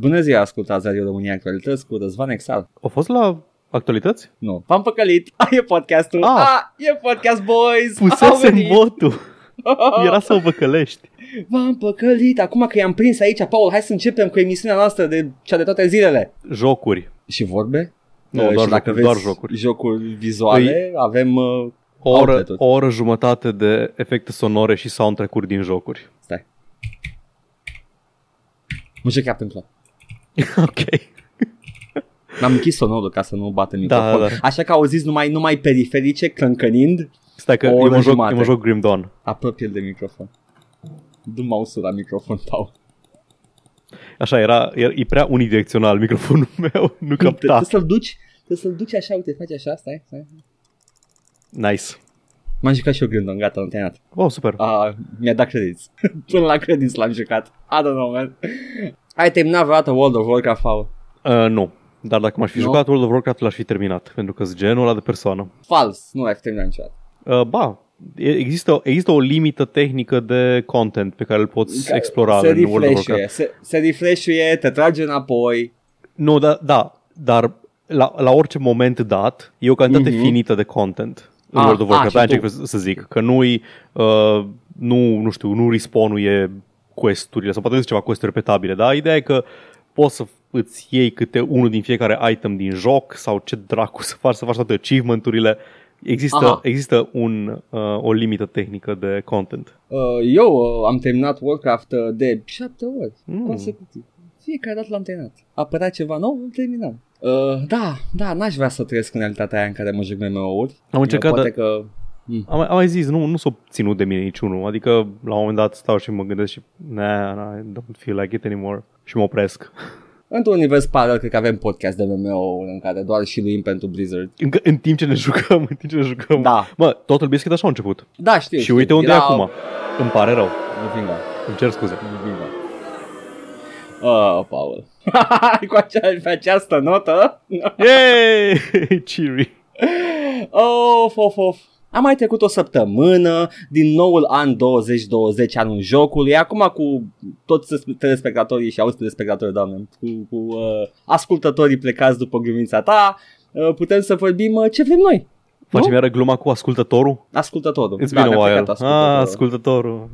Bună ziua, ascultați Radio România Actualități cu Răzvan Exar. Au fost la actualități? Nu, v-am păcălit. Ah, e podcastul. Ah. Ah, e podcast, boys. Au Pusesem venit. votul. Era să o văcălești. V-am păcălit. Acum că i-am prins aici, Paul, hai să începem cu emisiunea noastră de cea de toate zilele. Jocuri. Și vorbe? Nu, Uh, doar și dacă jocuri, vreți doar jocuri. jocuri vizuale, avem... Uh, O oră, Outlet-uri. o oră jumătate de efecte sonore și soundtrack-uri din jocuri. stai. Nu știu Captain Claw. ok. Mi-am închis sonorul ca să nu bată în Da, microfon. da. Așa că auziți numai, numai periferice clâncănind. Stai că O eu oră mă, joc, jumate. eu mă joc Grim Dawn. apropie de microfon. Du mouse-ul la microfon, Paul. Așa, era, era, e prea unidirecțional microfonul meu, nu capta. Trebuie să-l duci, trebuie să-l duci așa, uite, faci așa, stai, stai. Nice. M-am jucat și eu Grindon, gata, am terminat. Wow, super. Ah, mi-a dat credits. Până la credits l-am jucat. I don't know, man. Ai terminat vreodată World of Warcraft, Paul? Uh, nu. Dar dacă m-aș fi Nu? jucat World of Warcraft, l-aș fi terminat. Pentru că sunt genul ăla de persoană. Fals, nu l-ai terminat niciodată. Uh, ba, e- există, există o limită tehnică de content pe care îl poți Care explora se în World of Warcraft. refresh-uie, se, se refresh-uie, te trage înapoi. Nu, da, da dar la, la orice moment dat e o cantitate Mhm. finită de content în Ah, World of ah, Warcraft. și Aia tu. încerc să zic, că nu-i, uh, nu, nu știu, nu respawn-ul e quest-urile sau poate nu sunt ceva quest repetabile, dar ideea e că poți să îți iei câte unul din fiecare item din joc sau ce dracu să faci, să faci toate achievement-urile. Există, Aha. există un, uh, o limită tehnică de content. Uh, eu uh, am terminat Warcraft uh, de șapte ori Mm. consecutiv. Fiecare dată l-am terminat. Apărea ceva nou, îl terminam. Uh, da, da, n-aș vrea să trăiesc în realitatea aia în care mă joc MMO-uri. Am încercat, Poate dar că... Mm. am, am mai zis, nu, nu s-o ținut de mine niciunul. Adică la un moment dat stau și mă gândesc și nah, nah, I don't feel like it anymore. Și mă opresc. Într-un univers paralel, cred că avem podcast de MMO-uri în care doar și luim pentru Blizzard. În, în timp ce ne jucăm, în timp ce ne jucăm. Da, Mă, totul Biscuit așa a început. da, știu. și știu. uite unde Era... e acum. Îmi pare rău. Nu vinga, Îmi cer scuze. nu vinga. Oh, Paul. Cu acea, pe această notă. Yay! Cheery. Of, of, of. Am mai trecut o săptămână din noul an 2020, anul jocului, acum cu toți telespectatorii și auzi telespectatorii, doamne, cu, cu uh, ascultătorii plecați după glumița ta, uh, putem să vorbim uh, ce vrem noi. Facem Nu? iară gluma cu ascultătorul? Ascultătorul. It's Da, been ne-a a while. plecat Ah, ascultătorul. ascultătorul.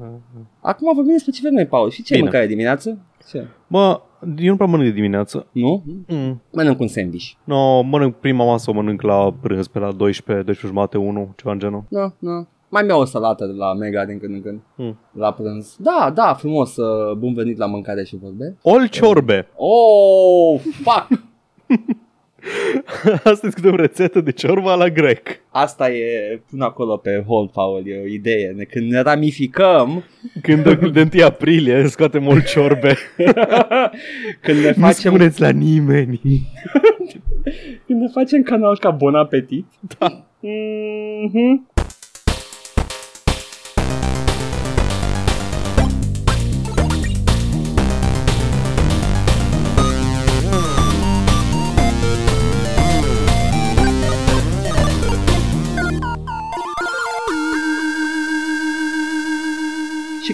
Acum vorbim despre ce vrem noi, Paul. Și ce ai Bine. mâncare dimineață? Ce? Mă, eu nu prea mănânc de dimineață. Nu? Mm. Mănânc un sandwich. No, mănânc prima masă, o mănânc la prânz, pe la 12, 12 jumate, 1, ceva în genul. Nu, nu. Mai mi-au o salată de la Mega din când în când. Mm. La prânz. Da, da, frumos. Uh, bun venit la mâncare și vorbe. Ol ciorbe. Oh, fuck! Asta e o rețetă de ciorba la grec. Asta e, pun acolo pe hold, Paul, e o idee. Ne- Când ne ramificăm, Când de 1 aprilie scoatem ol ciorbe. când ne Nu facem, spuneți la nimeni. când ne facem canal ca Bon Appetit. Da. Mhm.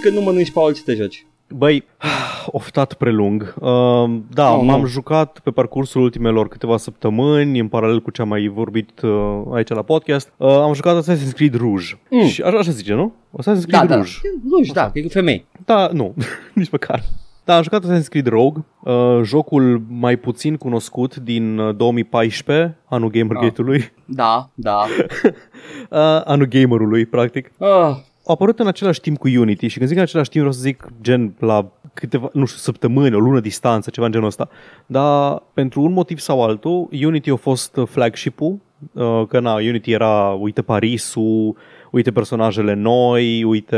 Când nu mănânci, Paul, ce te joci? Băi, oftat prelung. Uh, da, Oh, m-am nu. jucat pe parcursul ultimelor câteva săptămâni, în paralel cu ce am mai vorbit uh, aici la podcast. Uh, am jucat Assassin's Creed Rouge. Mm. Și așa, așa zice, nu? Assassin's Creed Da, da, Rouge. Ruj, da, că e cu femei. Da, nu, nici măcar. Da, am jucat Assassin's Creed Rogue, uh, jocul mai puțin cunoscut din uh, 2014, anul Gamergate-ului, Da, da. uh, anul gamerului, practic. Ah, Au apărut în același timp cu Unity și când zic în același timp vreau să zic gen la câteva, nu știu, săptămâni, o lună distanță, ceva în genul ăsta. Dar pentru un motiv sau altul, Unity a fost uh, flagship-ul, uh, că na, Unity era, uite Parisul, uite personajele noi, uite,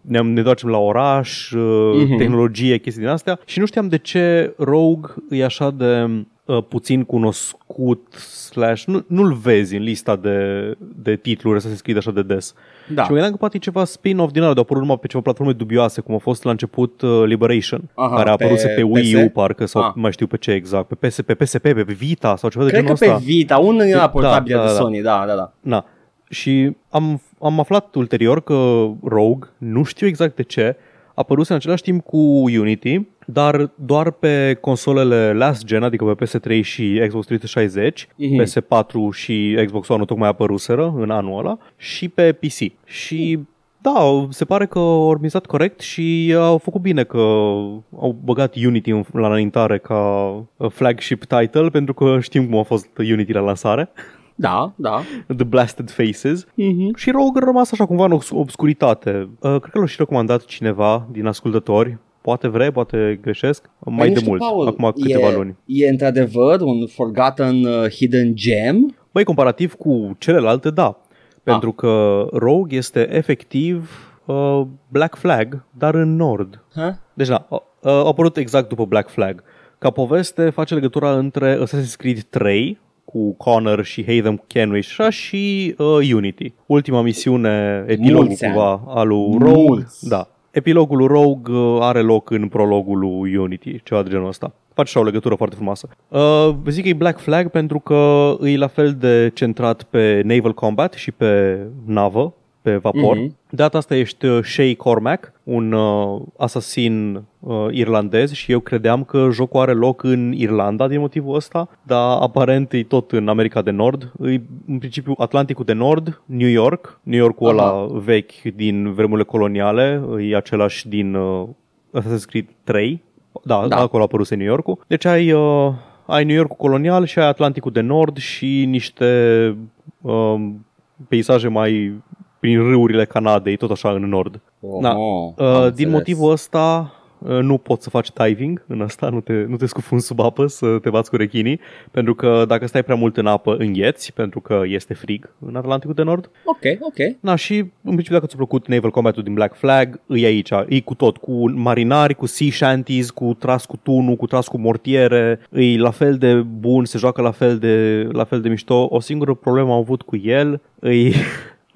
ne, ne ducem la oraș, uh, Mhm. tehnologie, chestii din astea și nu știam de ce Rogue e așa de uh, puțin cunoscut slash, nu, nu-l vezi în lista de, de titluri Assassin's Creed așa de des. da. Și mă gândeam că poate e ceva spin-off din ăla, de a apărut numai pe ceva platforme dubioase, cum a fost la început uh, Liberation, Aha, care a pe apărut pe Wii U, PS? parcă, sau Ah. nu mai știu pe ce exact, pe PSP, pe PSP, pe Vita sau ceva de Cred că genul pe ăsta. Vita, unul din Da, la portabil da, de da. Sony, da, da, da. Na. Și am, am aflat ulterior că Rogue, nu știu exact de ce, apăruse în același timp cu Unity, dar doar pe consolele last gen, adică pe PS3 și Xbox 360, Mhm. PS4 și Xbox One tocmai apăruseră în anul ăla și pe PC. Și da, se pare că au organizat corect și au făcut bine că au băgat Unity în- la înaintare ca uh, flagship title, pentru că știm cum a fost Unity la lansare, Da, da. The Blasted Faces. Mhm. Și Rogue a rămas așa cumva în obs- obscuritate. Uh, cred că l-a și recomandat cineva din ascultători. Poate vre, poate greșesc. Mai Păi, nu de știu, mult, Paul, acum câteva e, luni. E într-adevăr un forgotten uh, hidden gem? Băi, comparativ cu celelalte, da. Ah. Pentru că Rogue este efectiv uh, Black Flag, dar în nord. Ha? Deci da, a, a apărut exact după Black Flag. Ca poveste face legătura între Assassin's Creed 3 cu Connor și Haytham Kenway și așa și uh, Unity. Ultima misiune, epilogul Mulți ani. cumva al lui Rogue. Mulți. Da. Epilogul lui Rogue uh, are loc în prologul lui Unity, ceva de genul ăsta. Face așa o legătură foarte frumoasă. Uh, zic că e Black Flag pentru că e la fel de centrat pe naval combat și pe navă, pe vapor. Mhm. Mm-hmm. De data asta ești uh, Shay Cormac, un uh, asasin uh, irlandez și eu credeam că jocul are loc în Irlanda din motivul ăsta, dar aparent e tot în America de Nord. E în principiu Atlanticul de Nord, New York, New Yorkul Aha. ăla vechi din vremurile coloniale, e același din uh, Assassin's Creed 3. Da, Da. da. acolo a apărut New Yorkul. Deci ai, uh, ai New Yorkul colonial și ai Atlanticul de Nord și niște uh, peisaje mai prin râurile Canadei, tot așa în nord. Oh, Da. am Uh, înțeles. din motivul ăsta uh, nu poți să faci diving în asta, nu te, nu te scufunzi sub apă să te bați cu rechinii, pentru că dacă stai prea mult în apă îngheți, pentru că este frig în Atlanticul de Nord. Ok, ok. Na, și în principiu dacă ți-a plăcut Naval Combat-ul din Black Flag, îi aici, e cu tot, cu marinari, cu sea shanties, cu tras cu tunul, cu tras cu mortiere, e la fel de bun, se joacă la fel de, la fel de mișto. O singură problemă am avut cu el, e...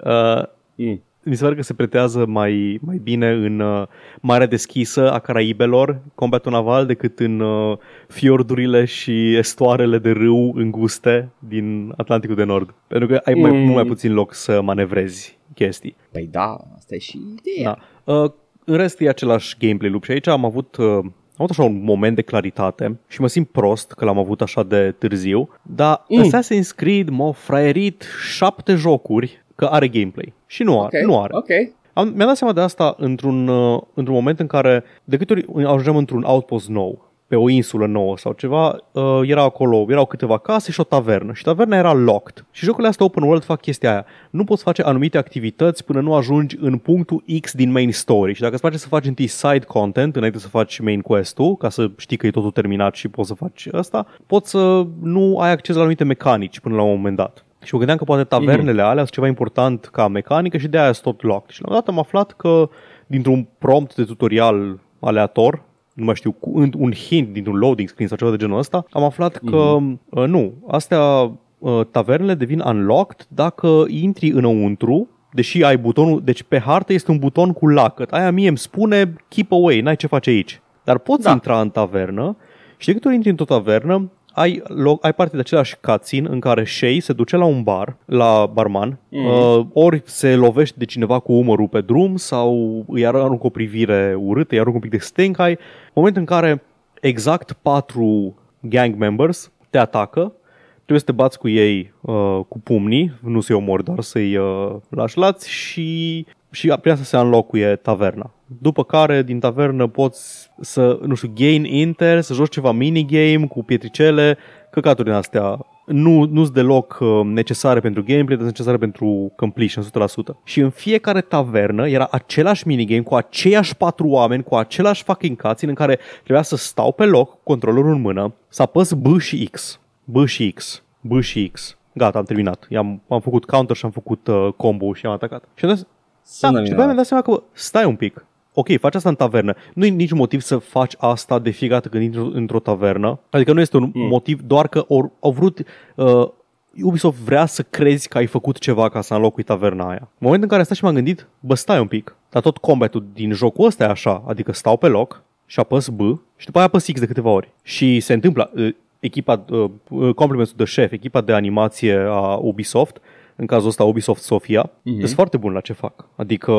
Uh, Mm. mi se pare că se pretează mai, mai bine în uh, Marea Deschisă a Caraibelor, combatul naval, decât în uh, fiordurile și estoarele de râu înguste din Atlanticul de Nord. Pentru că ai mai, Mm. mult mai puțin loc să manevrezi chestii. Păi da, asta e și ideea. Da. Uh, în rest e același gameplay loop și aici am avut... Uh, am avut așa un moment de claritate și mă simt prost că l-am avut așa de târziu, dar Mm. mm. Assassin's Creed m-a fraierit șapte jocuri că are gameplay. Și nu are. Ok, Nu are. Ok. Am, mi-am dat seama de asta într-un, uh, într-un moment în care, de câte ori ajungeam într-un outpost nou, pe o insulă nouă sau ceva, uh, era acolo, erau câteva case și o tavernă și taverna era locked. Și jocurile astea open world fac chestia aia. Nu poți face anumite activități până nu ajungi în punctul X din main story. Și dacă îți place să faci întâi side content înainte să faci main quest-ul, ca să știi că e totul terminat și poți să faci asta, poți să nu ai acces la anumite mecanici până la un moment dat. Și mă gândeam că poate tavernele alea sunt ceva important ca mecanică și de aia sunt tot locked. Și la un moment dat am aflat că dintr-un prompt de tutorial aleator, nu mai știu, cu un un hint dintr-un loading screen sau ceva de genul ăsta, am aflat că uh, nu, astea uh, tavernele devin unlocked dacă intri înăuntru deși ai butonul, deci pe hartă este un buton cu lacăt. Aia mie îmi spune keep away, n-ai ce face aici. Dar poți Da. da. intra în tavernă și de câte ori intri într-o tavernă, ai, loc, ai parte de același cutscene în care Shay se duce la un bar, la barman, mm. uh, ori se lovește de cineva cu umărul pe drum sau îi aruncă o privire urâtă, îi aruncă un pic de stink eye. Moment în care exact patru gang members te atacă, trebuie să te bați cu ei uh, cu pumnii, nu să-i omori, doar să-i uh, lași lați și, și prin asta se înlocuie taverna. După care, din tavernă poți să, nu știu, gain inter, să joci ceva minigame cu pietricele, căcaturi din astea. Nu, nu sunt deloc uh, necesare pentru gameplay, dar sunt necesare pentru completion, 100%. Și în fiecare tavernă era același minigame cu aceiași patru oameni, cu același fucking cutscene în care trebuia să stau pe loc, cu controllerul în mână, să apăs B și X. B și X. B și X. Gata, am terminat. I-am, am făcut counter și am făcut uh, combo și am atacat. Și am dat, Sună da, și după aia mi-am minunat. dat seama că stai un pic. Ok, faci asta în tavernă. Nu e niciun motiv să faci asta de fiecare dată când intri într-o tavernă. Adică nu este un mm. motiv doar că or, au vrut... Uh, Ubisoft vrea să crezi că ai făcut ceva ca să înlocui taverna aia. În momentul în care am stat și m-am gândit, bă, stai un pic, dar tot combatul din jocul ăsta e așa, adică stau pe loc și apăs B și după aia apăs X de câteva ori. Și se întâmplă, uh, echipa, uh, uh, complimentul de șef, echipa de animație a Ubisoft, în cazul ăsta Ubisoft Sofia, mm-hmm. sunt foarte buni la ce fac. Adică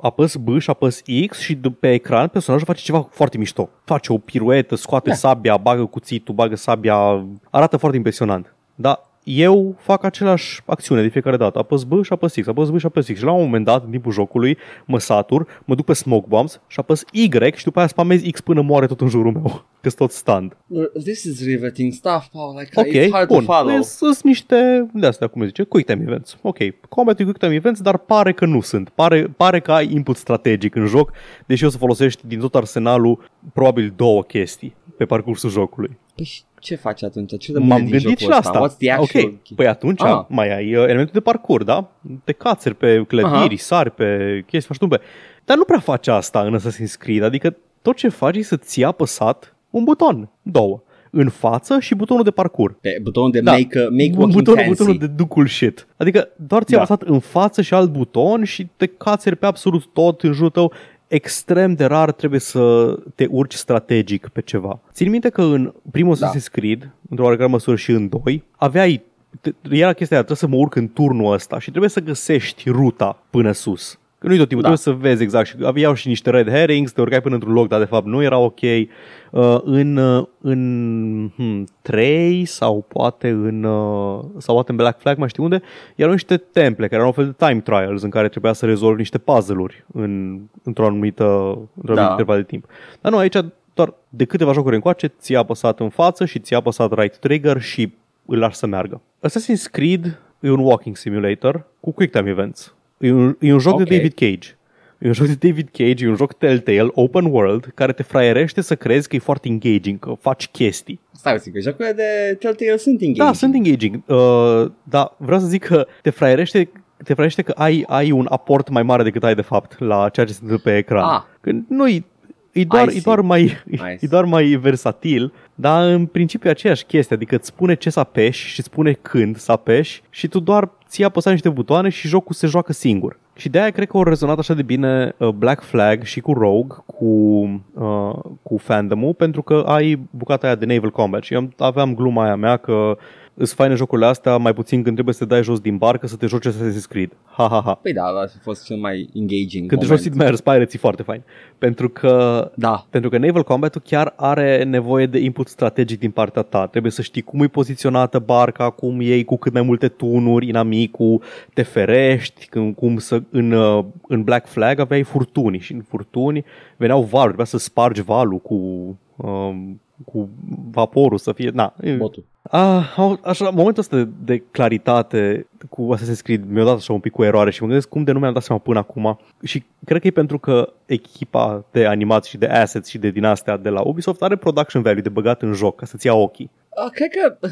apăs B și apăs X și d- pe ecran personajul face ceva foarte mișto. Face o piruetă, scoate Da. sabia, bagă cuțitul, bagă sabia, arată foarte impresionant. Dar eu fac același acțiune de fiecare dată. Apăs B și apăs X, apăs B și apăs X. Și la un moment dat, în timpul jocului, mă satur, mă duc pe smoke bombs și apăs Y și după aia spamez X până moare tot în jurul meu. Că tot stand. Uh, This is riveting stuff, Paul. Like, Ok, it's hard bun. to follow. Sunt niște, de astea, cum se zice, quick time events. Ok, combat quick time events, dar pare că nu sunt. Pare, pare că ai input strategic în joc, deși o să folosești din tot arsenalul probabil două chestii pe parcursul jocului. Păi și ce faci atunci? Ce rămâne M-am din gândit jocul și la ăsta? asta. What's the actual ok, păi atunci Ah. mai ai uh, elementul de parcurs, da? Te cațeri pe clădiri, Aha. sari pe chestii, faci tumbe. Dar nu prea faci asta în Assassin's Creed, adică tot ce faci e să ții apăsat un buton, două, în față și butonul de parcurs. Pe butonul de Da. make, uh, make Bu- walking butonul, fancy. butonul de do cool shit. Adică doar ți-ai Da. apăsat în față și alt buton și te cațeri pe absolut tot în jurul tău. Extrem de rar trebuie să te urci strategic pe ceva. Țin minte că în primul Da. Assassin's Creed, într-o oarecare măsură și în doi, aveai te- era chestia aia, trebuie să mă urc în turnul ăsta și trebuie să găsești ruta până sus. Că nu-i tot timpul, Da. trebuie să vezi exact. Și aveau și niște red herrings, te urcai până într-un loc, dar de fapt nu era ok. Uh, în uh, în hmm, 3 sau poate în uh, sau poate în Black Flag, mai știu unde, erau niște temple care erau un fel de time trials în care trebuia să rezolvi niște puzzle-uri în, într-o anumită, într-o Da. anumită interval de timp. Dar nu, aici doar de câteva jocuri încoace ți-a apăsat în față și ți-a apăsat right trigger și îl lași să meargă. Assassin's Creed e un walking simulator cu quick time events. E un, e un joc Ok. de David Cage. E un joc de David Cage, e un joc Telltale, open world, care te fraierește să crezi că e foarte engaging, că faci chestii. Stai puțin, că jocurile de Telltale sunt engaging. Da, sunt engaging, uh, dar vreau să zic că te fraierește te fraiește că ai, ai un aport mai mare decât ai de fapt la ceea ce se întâmplă pe ecran. Ah. Că nu e E doar, I e, see. doar mai, I e see. doar mai versatil, dar în principiu e aceeași chestie, adică îți spune ce să apeși și îți spune când să apeși și tu doar ții apăsat niște butoane și jocul se joacă singur. Și de aia cred că au rezonat așa de bine uh, Black Flag și cu Rogue, cu, uh, cu fandom pentru că ai bucata aia de naval combat și eu aveam gluma aia mea că îți faine jocurile astea mai puțin când trebuie să te dai jos din barcă să te joci Assassin's Creed. Ha, ha, ha. Păi da, ăla a fost cel mai engaging Când te moment. joci Sid Meier's Pirates e foarte fain. Pentru că Da. pentru că Naval Combat-ul chiar are nevoie de input strategic din partea ta. Trebuie să știi cum e poziționată barca, cum iei cu cât mai multe tunuri inamicul, te ferești, când, cum să, în, uh, în Black Flag aveai furtuni și în furtuni veneau valuri, trebuia să spargi valul cu, um, cu vaporul să fie... Na, e- Botul. Ah, au- așa, momentul ăsta de, de claritate cu Assassin's Creed mi-a dat așa un pic cu eroare și mă gândesc cum de nu mi-am dat seama până acum și cred că e pentru că echipa de animați și de assets și de din astea de la Ubisoft are production value de băgat în joc ca să-ți ia ochii. Uh, cred că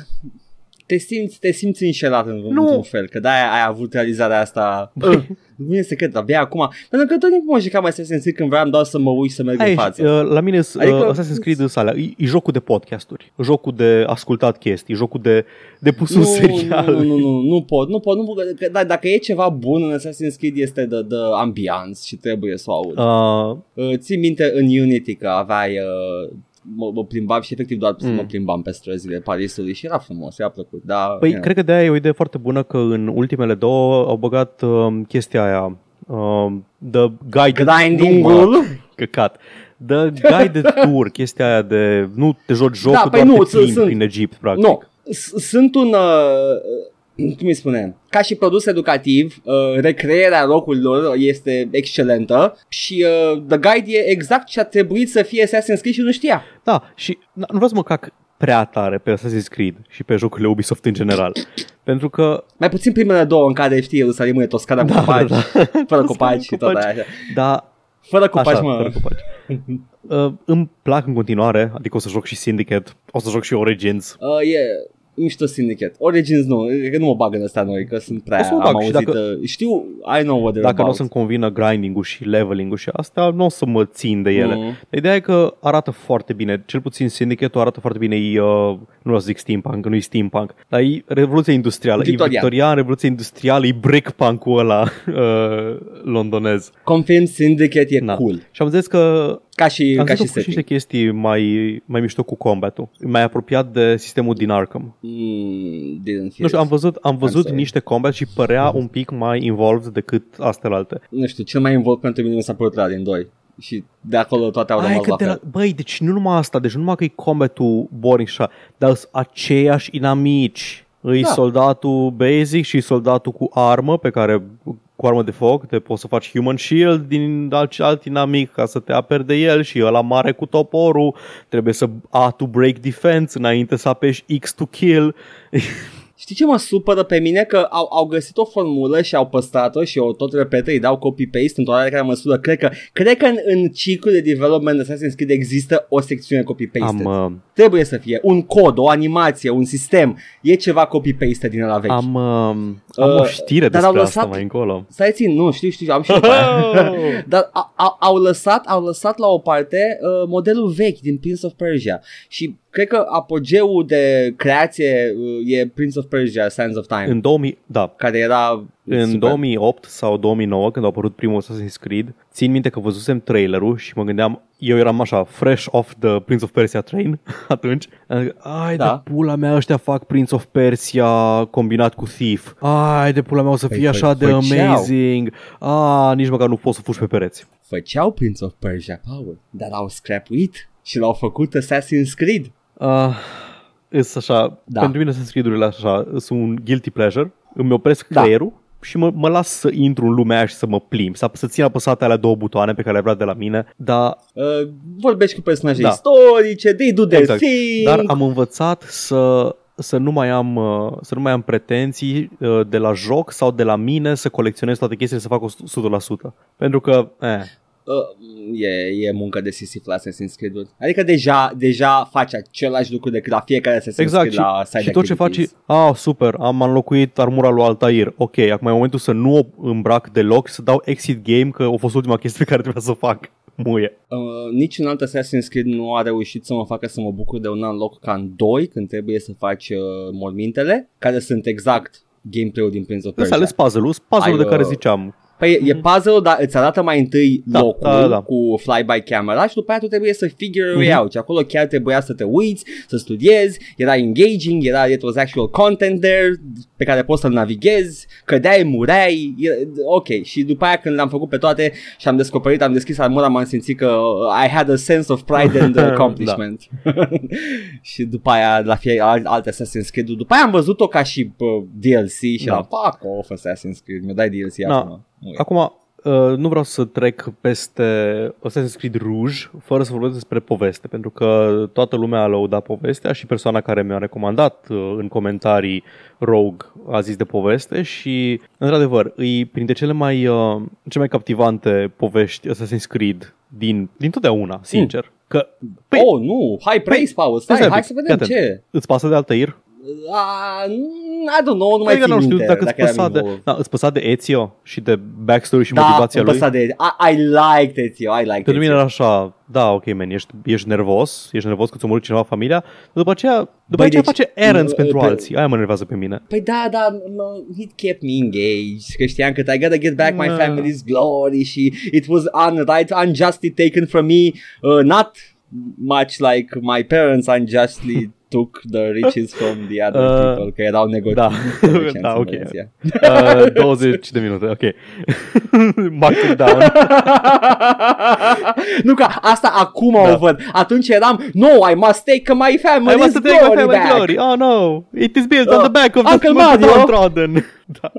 te simți, te simți înșelat în, Nu. într-un fel, că de-aia ai avut realizarea asta. Uh, nu e secret, abia acum. Pentru că tot timpul mă jucam Assassin's Creed când vreau doar să mă uit să merg în Ai, față. uh, la mine adică, Adică- Assassin's Creed sunt alea, e, e jocul de podcasturi, jocul de ascultat chestii, jocul de, de pus un nu, serial. nu, nu, nu, nu pot, nu pot, nu pot, că, da, dacă e ceva bun în Assassin's Creed este de, de ambiance și trebuie să o aud. Uh, Uh, țin minte în Unity că aveai uh, mă, mă plimbam și efectiv doar mm. Mm. mă plimbam pe străzile Parisului și era frumos, era plăcut. Da, Păi, yeah. cred că de aia e o idee foarte bună că în ultimele două au băgat um, chestia aia, um, The Guided Grinding-ul. Căcat. The Guided Tour, chestia aia de nu te joci jocul, Da, păi doar nu, te plimbi sunt- prin Egipt, practic. Nu, S- sunt un, uh, cum îi spune, ca și produs educativ, uh, recrearea locurilor este excelentă și uh, The Guide e exact ce a trebuit să fie Assassin's Creed și nu știa. Da, și n- nu vreau să mă cac prea tare pe Assassin's Creed și pe jocurile Ubisoft în general. Pentru că, Mai puțin primele două în care știi Ierusalimul e Toscana cu Da, copaci, da, fără copaci și tot copaci. aia. așa. da, Fără copaci, așa, mă. fără copaci. Uh, îmi plac în continuare, adică o să joc și Syndicate, o să joc și Origins. Uh, e mișto Syndicate. Origins nu, că nu mă bag în ăsta noi, că sunt prea, O să mă am bag și auzit, dacă- uh, știu, I know what they're Dacă nu o about. să-mi convină grinding-ul și leveling-ul și asta, nu o să mă țin de ele. Mm. Ideea e că arată foarte bine, cel puțin Syndicate-ul arată foarte bine, e, uh, nu vreau să zic steampunk, că nu e steampunk, dar e revoluția industrială, Victorian. e victorian, revoluția industrială, e breakpunk-ul ăla uh, londonez. Confirm Syndicate e Na. cool. Și am zis că Ca și, Am ca zis și că și niște setting. chestii mai, mai mișto cu combat-ul. Mai apropiat de sistemul din Arkham. Mm, didn't feel Nu știu, am it. văzut, am văzut sorry. niște combat și părea un pic mai involved decât astea alte. nu știu, cel mai involt pentru mine mi s-a părut la din 2. Și de acolo toate au Ai, rămas că la de la, fel. băi, deci nu numai asta, deci nu numai că e combatul boring și așa, dar sunt aceiași inamici. Îi Da. soldatul basic și soldatul cu armă pe care cu armă de foc, te poți să faci human shield din alt, alt inamic ca să te aperi de el și ăla mare cu toporul, trebuie să A to break defense înainte să apeși X to kill. Știi ce mă supără pe mine? Că au, au găsit o formulă și au păstrat-o și o tot repetă, îi dau copy-paste într-o oarecare măsură. Cred că, cred că în, în ciclul de development de Assassin's Creed există o secțiune copy-paste. Am, uh, Trebuie să fie un cod, o animație, un sistem. E ceva copy-paste din la vechi. am, uh, am Uh, o știre dar despre au asta lăsat- mai încolo. Stai țin, nu, știu, știu, am și după aia. Dar a, a, au, lăsat, au lăsat la o parte uh, modelul vechi din Prince of Persia și cred că apogeul de creație uh, e Prince of Persia, Sands of Time, În 2000, da, care era În super. 2008 sau 2009, când a apărut primul Assassin's Creed, țin minte că văzusem trailerul și mă gândeam, eu eram așa, fresh off the Prince of Persia train atunci. Am zis, Ai Da. de pula mea, ăștia fac Prince of Persia combinat cu Thief. Ai de pula mea, o să Păi fie fă- așa de făceau. amazing. Ah, nici măcar nu poți să fugi pe pereți. Făceau Prince of Persia Power, dar au scrapuit și l-au făcut Assassin's Creed. Ah, Îs așa, Da. pentru mine Assassin's Creed-urile așa, sunt un guilty pleasure. Îmi opresc Da. creierul și mă, mă las să intru în lumea aia și să mă plimb, să, să țin apăsate alea două butoane pe care le vrea de la mine, dar Uh, vorbești cu personaje Da. istorice, they do their Exact. thing. Dar am învățat să să nu mai am uh, să nu mai am pretenții uh, de la joc sau de la mine să colecționez toate chestiile să fac o 100%. Pentru că eh, Uh, e, e muncă de sisif la Assassin's Creed. Adică deja, deja faci același lucru decât la fiecare Assassin's exact Creed la și, side și tot ce faci activities. ah, super, am înlocuit armura lui Altair. Ok, acum e momentul să nu o îmbrac deloc și să dau exit game că a fost ultima chestie pe care trebuia să o fac. Muie. Uh, niciun alt Assassin's Creed nu a reușit să mă facă să mă bucur de un unlock ca în 2 când trebuie să faci uh, mormintele, care sunt exact gameplay-ul din Prince of Ăsta Persia. ales puzzle-ul, puzzle-ul Ai, de care uh, ziceam. Păi e puzzle, dar îți arată mai întâi Da, locul da, da. cu fly-by camera și după aia tu trebuie să figure Mhm. it out. Și acolo chiar trebuia să te uiți, să studiezi, era engaging, era it was actual content there pe care poți să-l navighezi, cădeai, mureai, e- ok. Și după aia când le-am făcut pe toate și am descoperit, am deschis armura, m-am simțit că uh, I had a sense of pride and accomplishment. și după aia la fie al- alte Assassin's Creed, după aia am văzut-o ca și uh, DLC și Da. da. fuck off Assassin's Creed, mi-o dai DLC Da. acum. Muie. Acum, uh, nu vreau să trec peste Assassin's Creed Rouge fără să vorbesc despre poveste, pentru că toată lumea a lăudat povestea și persoana care mi-a recomandat uh, în comentarii Rogue a zis de poveste și, într-adevăr, îi printre cele mai, uh, cele mai captivante povești Assassin's Creed din, din totdeauna, sincer. Că, Păi, oh, nu, high praise, Paul, stai, stai un hai pic, să vedem fii ce. îți pasă de Altair? Uh, I don't know, nu mai Adică țin nu știu minte dacă îți dacă eram păsa, de, involved. da, îți păsa de Ezio și de backstory și Da, motivația îmi lui? păsa de I, I liked it, eu, I liked Pentru it. mine era așa, da, ok, man, ești, ești nervos, ești nervos că ți-a murit cineva familia, dar după aceea, după Băi, aceea deci, face errands uh, pentru pe- alții. Aia mă nervează pe mine. Păi da, da, no, it kept me engaged, că știam că I gotta get back my Da. family's glory și it was unright, unjustly taken from me, uh, not much like my parents unjustly took the riches from the other Uh, people, că erau da. negociați. Da, ok. Uh, 20 de minute, ok. Mark it down. nu că asta acum Da. o văd. Atunci eram, no, I must take my I family's must take my glory family back. glory. Oh no, it is built on Oh, the back of the Uncle Mario. downtrodden. Da.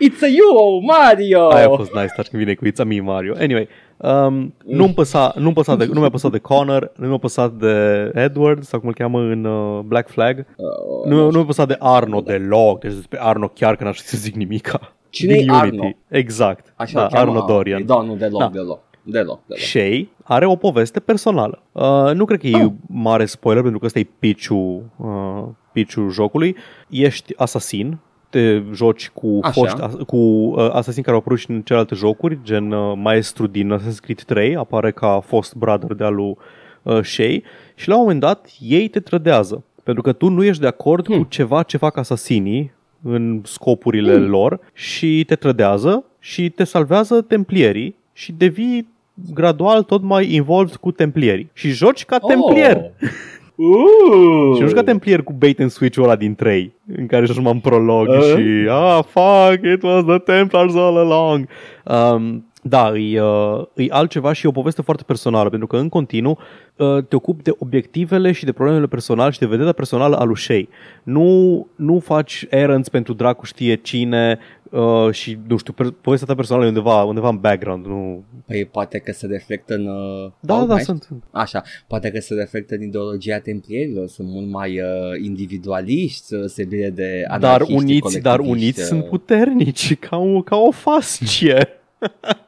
It's a you, Mario. Aia a fost nice touch când vine cu It's a me, Mario. Anyway, um, nu-mi păsa, nu păsa de, nu mi-a păsat de Connor, nu mi-a păsat de Edward, sau cum îl cheamă în uh, Black Flag. Uh, Nu, nu mi-a păsat de Arno deloc, deci despre Arno chiar că n-aș ști să zic nimica. Cine-i Din Arno? Unity. Exact. Așa da, îl cheamă? Arno Dorian. Da, nu, deloc, Da. deloc. Deloc, deloc. Shay are o poveste personală. Uh, nu cred că e Oh. mare spoiler pentru că ăsta e pitch-ul, uh, pitch-ul jocului. Ești asasin, te joci cu Așa. foști, as- cu uh, asasin care au apărut și în celelalte jocuri, gen uh, maestru din Assassin's Creed 3, apare ca fost brother de-a lui uh, Shay și la un moment dat ei te trădează. Pentru că tu nu ești de acord Hmm. cu ceva ce fac asasinii în scopurile Hmm. lor și te trădează și te salvează templierii și devii gradual tot mai involved cu templierii. Și joci ca templier. Oh. Uh. Și nu ca templier cu bait and switch-ul ăla din 3, în care joci în prolog Uh. și ah, fuck, it was the Templars all along. Um, da, e, uh, e altceva și e o poveste foarte personală, pentru că în continuu uh, te ocupi de obiectivele și de problemele personale și de vederea personală a lui Shay. Nu, nu faci errands pentru dracu știe cine uh, și, nu știu, per- povestea ta personală e undeva, undeva în background. Nu... Păi poate că se reflectă în... Uh, Da, oh, da, mai- sunt. sunt. Așa, poate că se reflectă în ideologia templierilor, sunt mult mai uh, individualiști, uh, se vede de Dar anarhiștii uniți, dar colectiviști, uniți uh. sunt puternici, ca, o, ca o fascie.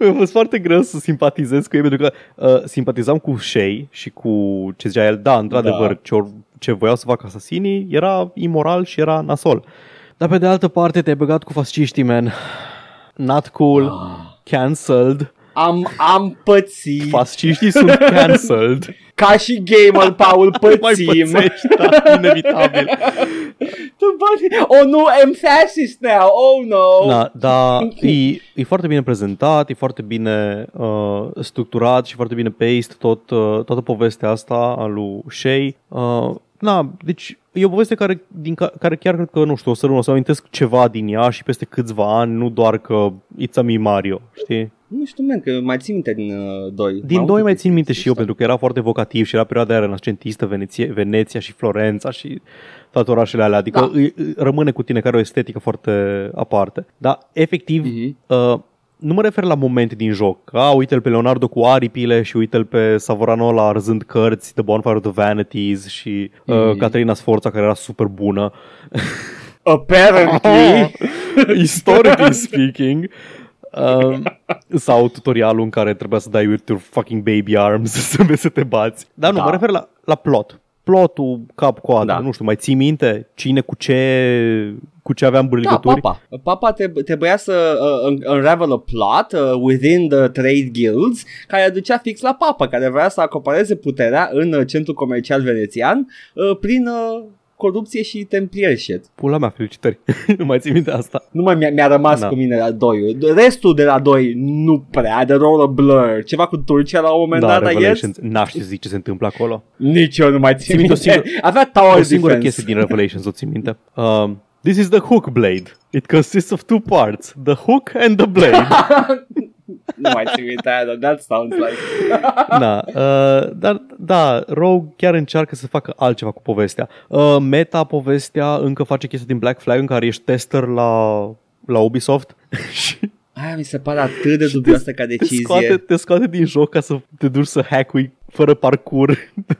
Mi-a fost foarte greu să simpatizez cu ei pentru că uh, simpatizam cu Shay și cu ce zicea el, da, într-adevăr, Da. ce, or, ce voiau să facă asasinii era imoral și era nasol. Dar pe de altă parte te-ai băgat cu fasciștii, man. Not cool, Ah. cancelled, Am, am pățit, fasciștii sunt cancelled. ca și gamer, Paul, Mai pățim. pățești, da, inevitabil. Tu bagi- oh nu, I'm fascist now, oh no. Da, da e, e foarte bine prezentat, e foarte bine uh, structurat și foarte bine paced tot, uh, toată povestea asta a lui Shay. Uh, na, deci e o poveste care, din ca, care chiar cred că, nu știu, o să, o să amintesc ceva din ea și peste câțiva ani, nu doar că It's a me Mario, știi? Nu știu, man, că mai țin minte din uh, 2. Din doi mai țin minte și eu, pentru că era foarte vocativ și era perioada aia renascentistă, Veneție, Veneția și Florența și toate orașele alea, adică Da. îi- îi rămâne cu tine care o estetică foarte aparte. Dar, efectiv, Mhm. uh, nu mă refer la momente din joc. A, uite-l pe Leonardo cu aripile și uite-l pe Savoranola arzând cărți, The Bonfire of the Vanities și uh, Mhm. Caterina Sforza care era super bună. Apparently. Historically speaking. Um, sau tutorialul în care trebuia să dai with your fucking baby arms să vezi să te bați. Dar nu, Da. mă refer la, la plot. Plotul cap-coadă, Da. nu știu, mai ții minte cine cu ce, cu ce aveam Da, legături? papa. Papa trebuie, trebuia să uh, un- unravel a plot uh, within the trade guilds care ducea fix la papa, care vrea să acopereze puterea în uh, centrul comercial venețian uh, prin uh, corupție și templier shit. Pula mea, felicitări. nu mai ții minte asta. Nu mai mi-a, mi-a rămas Da. cu mine la 2 Restul de la 2 nu prea, de roll a blur. Ceva cu Turcia la un moment Da, dat, I guess? Revelations. N-aș ști să zic ce se întâmplă acolo. Nici eu nu mai țin Țin minte minte. o singură- Avea tower O singură defense. chestie din Revelations, o țin minte. Um, This is the hook blade. It consists of two parts, the hook and the blade. nu mai țin minte aia, dar that sounds like... da, uh, dar da, Rogue chiar încearcă să facă altceva cu povestea. Uh, meta povestea încă face chestia din Black Flag în care ești tester la, la Ubisoft și Aia mi se pare atât de dubioasă ca te decizie. scoate, te scoate din joc ca să te duci să hack fără parcur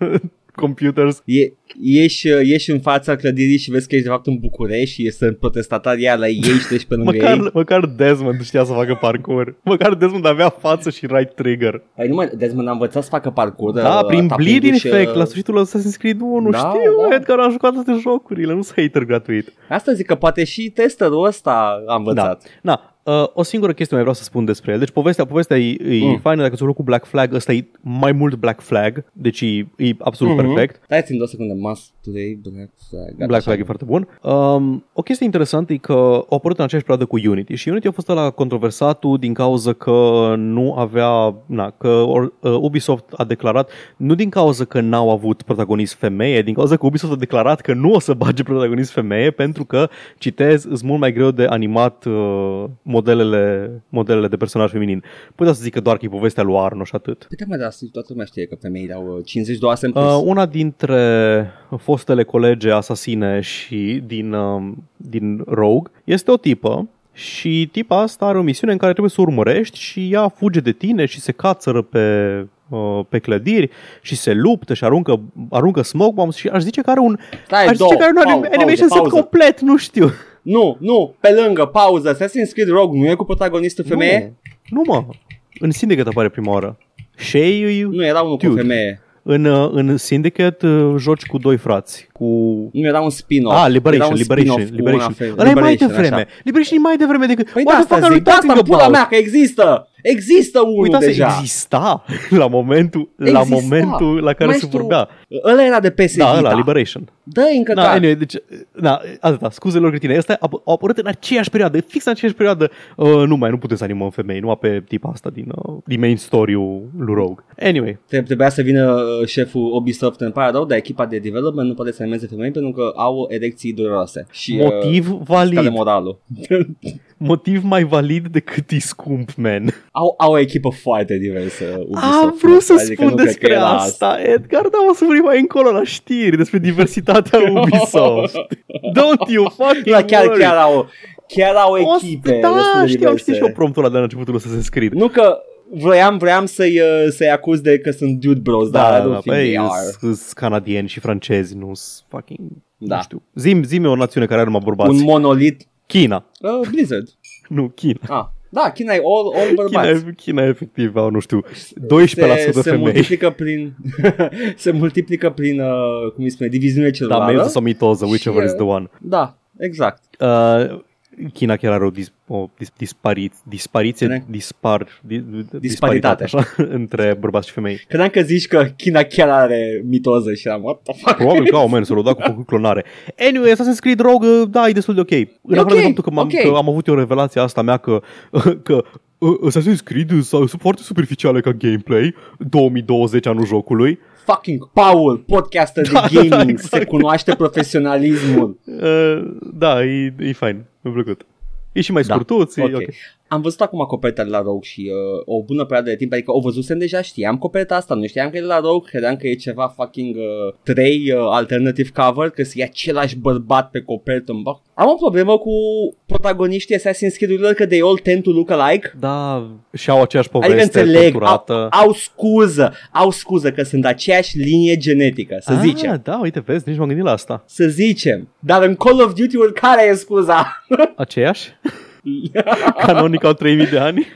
computers. E, ieși, ieși în fața clădirii și vezi că ești de fapt în București și sunt protestatari iar la ei și treci pe lângă ei. Măcar, măcar Desmond știa să facă parcur. Măcar Desmond avea față și right trigger. Păi nu mai, Desmond a învățat să facă parcur. Da, uh, prin tapindu-și, bleeding uh, effect, la sfârșitul Assassin's Creed 1, Da, știu, da. Edgar a jucat toate jocurile, nu sunt hater gratuit. Asta zic că poate și testerul ăsta a învățat. Na, uh, o singură chestie mai vreau să spun despre el. Deci povestea, povestea e, e Mm. mm. faină dacă ți-a plăcut Black Flag, ăsta e mai mult Black Flag, deci e, e absolut Mhm. mm-hmm. perfect. Stai țin două secunde. Must play Black Flag. Gata, Black așa. Flag e foarte bun. Um, o chestie interesantă e că au apărut în aceeași perioadă cu Unity și Unity a fost la controversatul din cauza că nu avea, na, că or, uh, Ubisoft a declarat, nu din cauza că n-au avut protagonist femeie, din cauza că Ubisoft a declarat că nu o să bage protagonist femeie pentru că, citez, sunt mult mai greu de animat uh, modelele, modelele de personaj feminin. Putea să zic că doar că e povestea lui Arnoș și atât. Păi da, mă, dar toată lumea știe că femeile au uh, 52 ase în plus. Uh, una dintre fostele colege asasine și din, um, din Rogue este o tipă și tipa asta are o misiune în care trebuie să o urmărești și ea fuge de tine și se cațără pe, uh, pe clădiri și se luptă și aruncă, aruncă smoke bombs și aș zice că are un, Stai, aș două, zice că are un pau- anim- animation pauză, set pauză. complet, nu știu. Nu, nu, pe lângă, pauză. Assassin's Creed Rogue nu e cu protagonistul femeie? Nu, nu mă, în Syndicate apare prima oară. Shay e- Nu, era unul cu Dude. femeie. în, uh, în Syndicate uh, joci cu doi frați, cu Nu, era un spin-off. Ah, era Liberation, un Liberation, spin-off cu una Liberation. fe- Ăla e mai Liberation, devreme. așa. Liberation e mai devreme decât... Păi What da, the fuck asta are we zic, de asta talking în pula about? mea că există. Există unul Uitați, deja. exista la momentul, la Exista. momentul la care Mai se știu, vorbea. Ăla era de PS Da, Vita. ăla, Liberation. Dă încă Da, anyway, deci, da, atâta, scuze lor cretine. Asta au au apărut în aceeași perioadă, fix în aceeași perioadă. Uh, nu mai, nu putem să animăm femei, nu pe tipa asta din, uh, din main story-ul lui Rogue. Anyway, Trebuia să vină uh, șeful Ubisoft în pare rău, dar echipa de development nu poate să animeze femei pentru că au erecții dureroase. Și, motiv uh, valid. scade moralul. Motiv mai valid decât e scump, man. au, au o echipă foarte diversă Ubisoft. Am vrut să adică spun nu cred că despre era asta, Edgar, dar o să vorbim mai încolo la știri despre diversitatea Ubisoft. Don't you fucking Da, chiar, worry. chiar au, chiar au O să- echipe Da, destul de știu, am diverse. știut și eu promptul ăla de la începutul să se scrie. Nu că vroiam, vroiam să-i, uh, să-i acuz de că sunt dude bros, Da, dar I da, don't da, think they băi, are. sunt canadieni și francezi, nu sunt fucking, Da. nu știu. Zim, zim o națiune care are numai bărbați. Un monolit. China. Uh, Blizzard. Nu, China. Ah. Da, China e all, all China, bărbați. e- China efectiv au, nu știu, 12% se, se femei. multiplică prin se multiplică prin uh, cum îi spune, diviziune Da, celulară. male sau mitoză, whichever Și, is the one. Da, exact. Uh, China chiar are o, dis, o dis, dispari, dispariție, Bine. dispar, di, Disparitate. disparitate așa, între bărbați și femei. Credeam că zici că China chiar are mitoză și am what the fuck. Probabil că au, man, să l dat cu făcut clonare. Anyway, Assassin's Creed Rogue, da, e destul de ok. În E afară ok, de faptul că, m-am, ok. că am avut eu revelația asta mea că, că uh, Assassin's Creed sunt foarte superficiale ca gameplay, 2020 anul jocului. Fucking Paul, podcaster Da, de da, gaming, da, exact. se cunoaște profesionalismul. Uh, da, e, e fain, mi-a plăcut. E și mai Da, scurtuț, e ok. ok. Am văzut acum coperta de la Rogue și uh, o bună perioadă de timp, adică o văzusem deja, știam coperta asta, nu știam că e de la Rogue, credeam că e ceva fucking uh, 3 uh, alternative cover, că e același bărbat pe copertă în bac. Am o problemă cu protagoniștii Assassin's Creed-urilor că they all tend to look alike. Da, și au aceeași poveste Adică înțeleg, au, torturată. au scuză, au scuză că sunt aceeași linie genetică, să ah, zicem. Da, uite, vezi, nici m-am gândit la asta. Să zicem. Dar în Call of Duty-uri care e scuza? Aceeași? Canonic au 3000 de ani?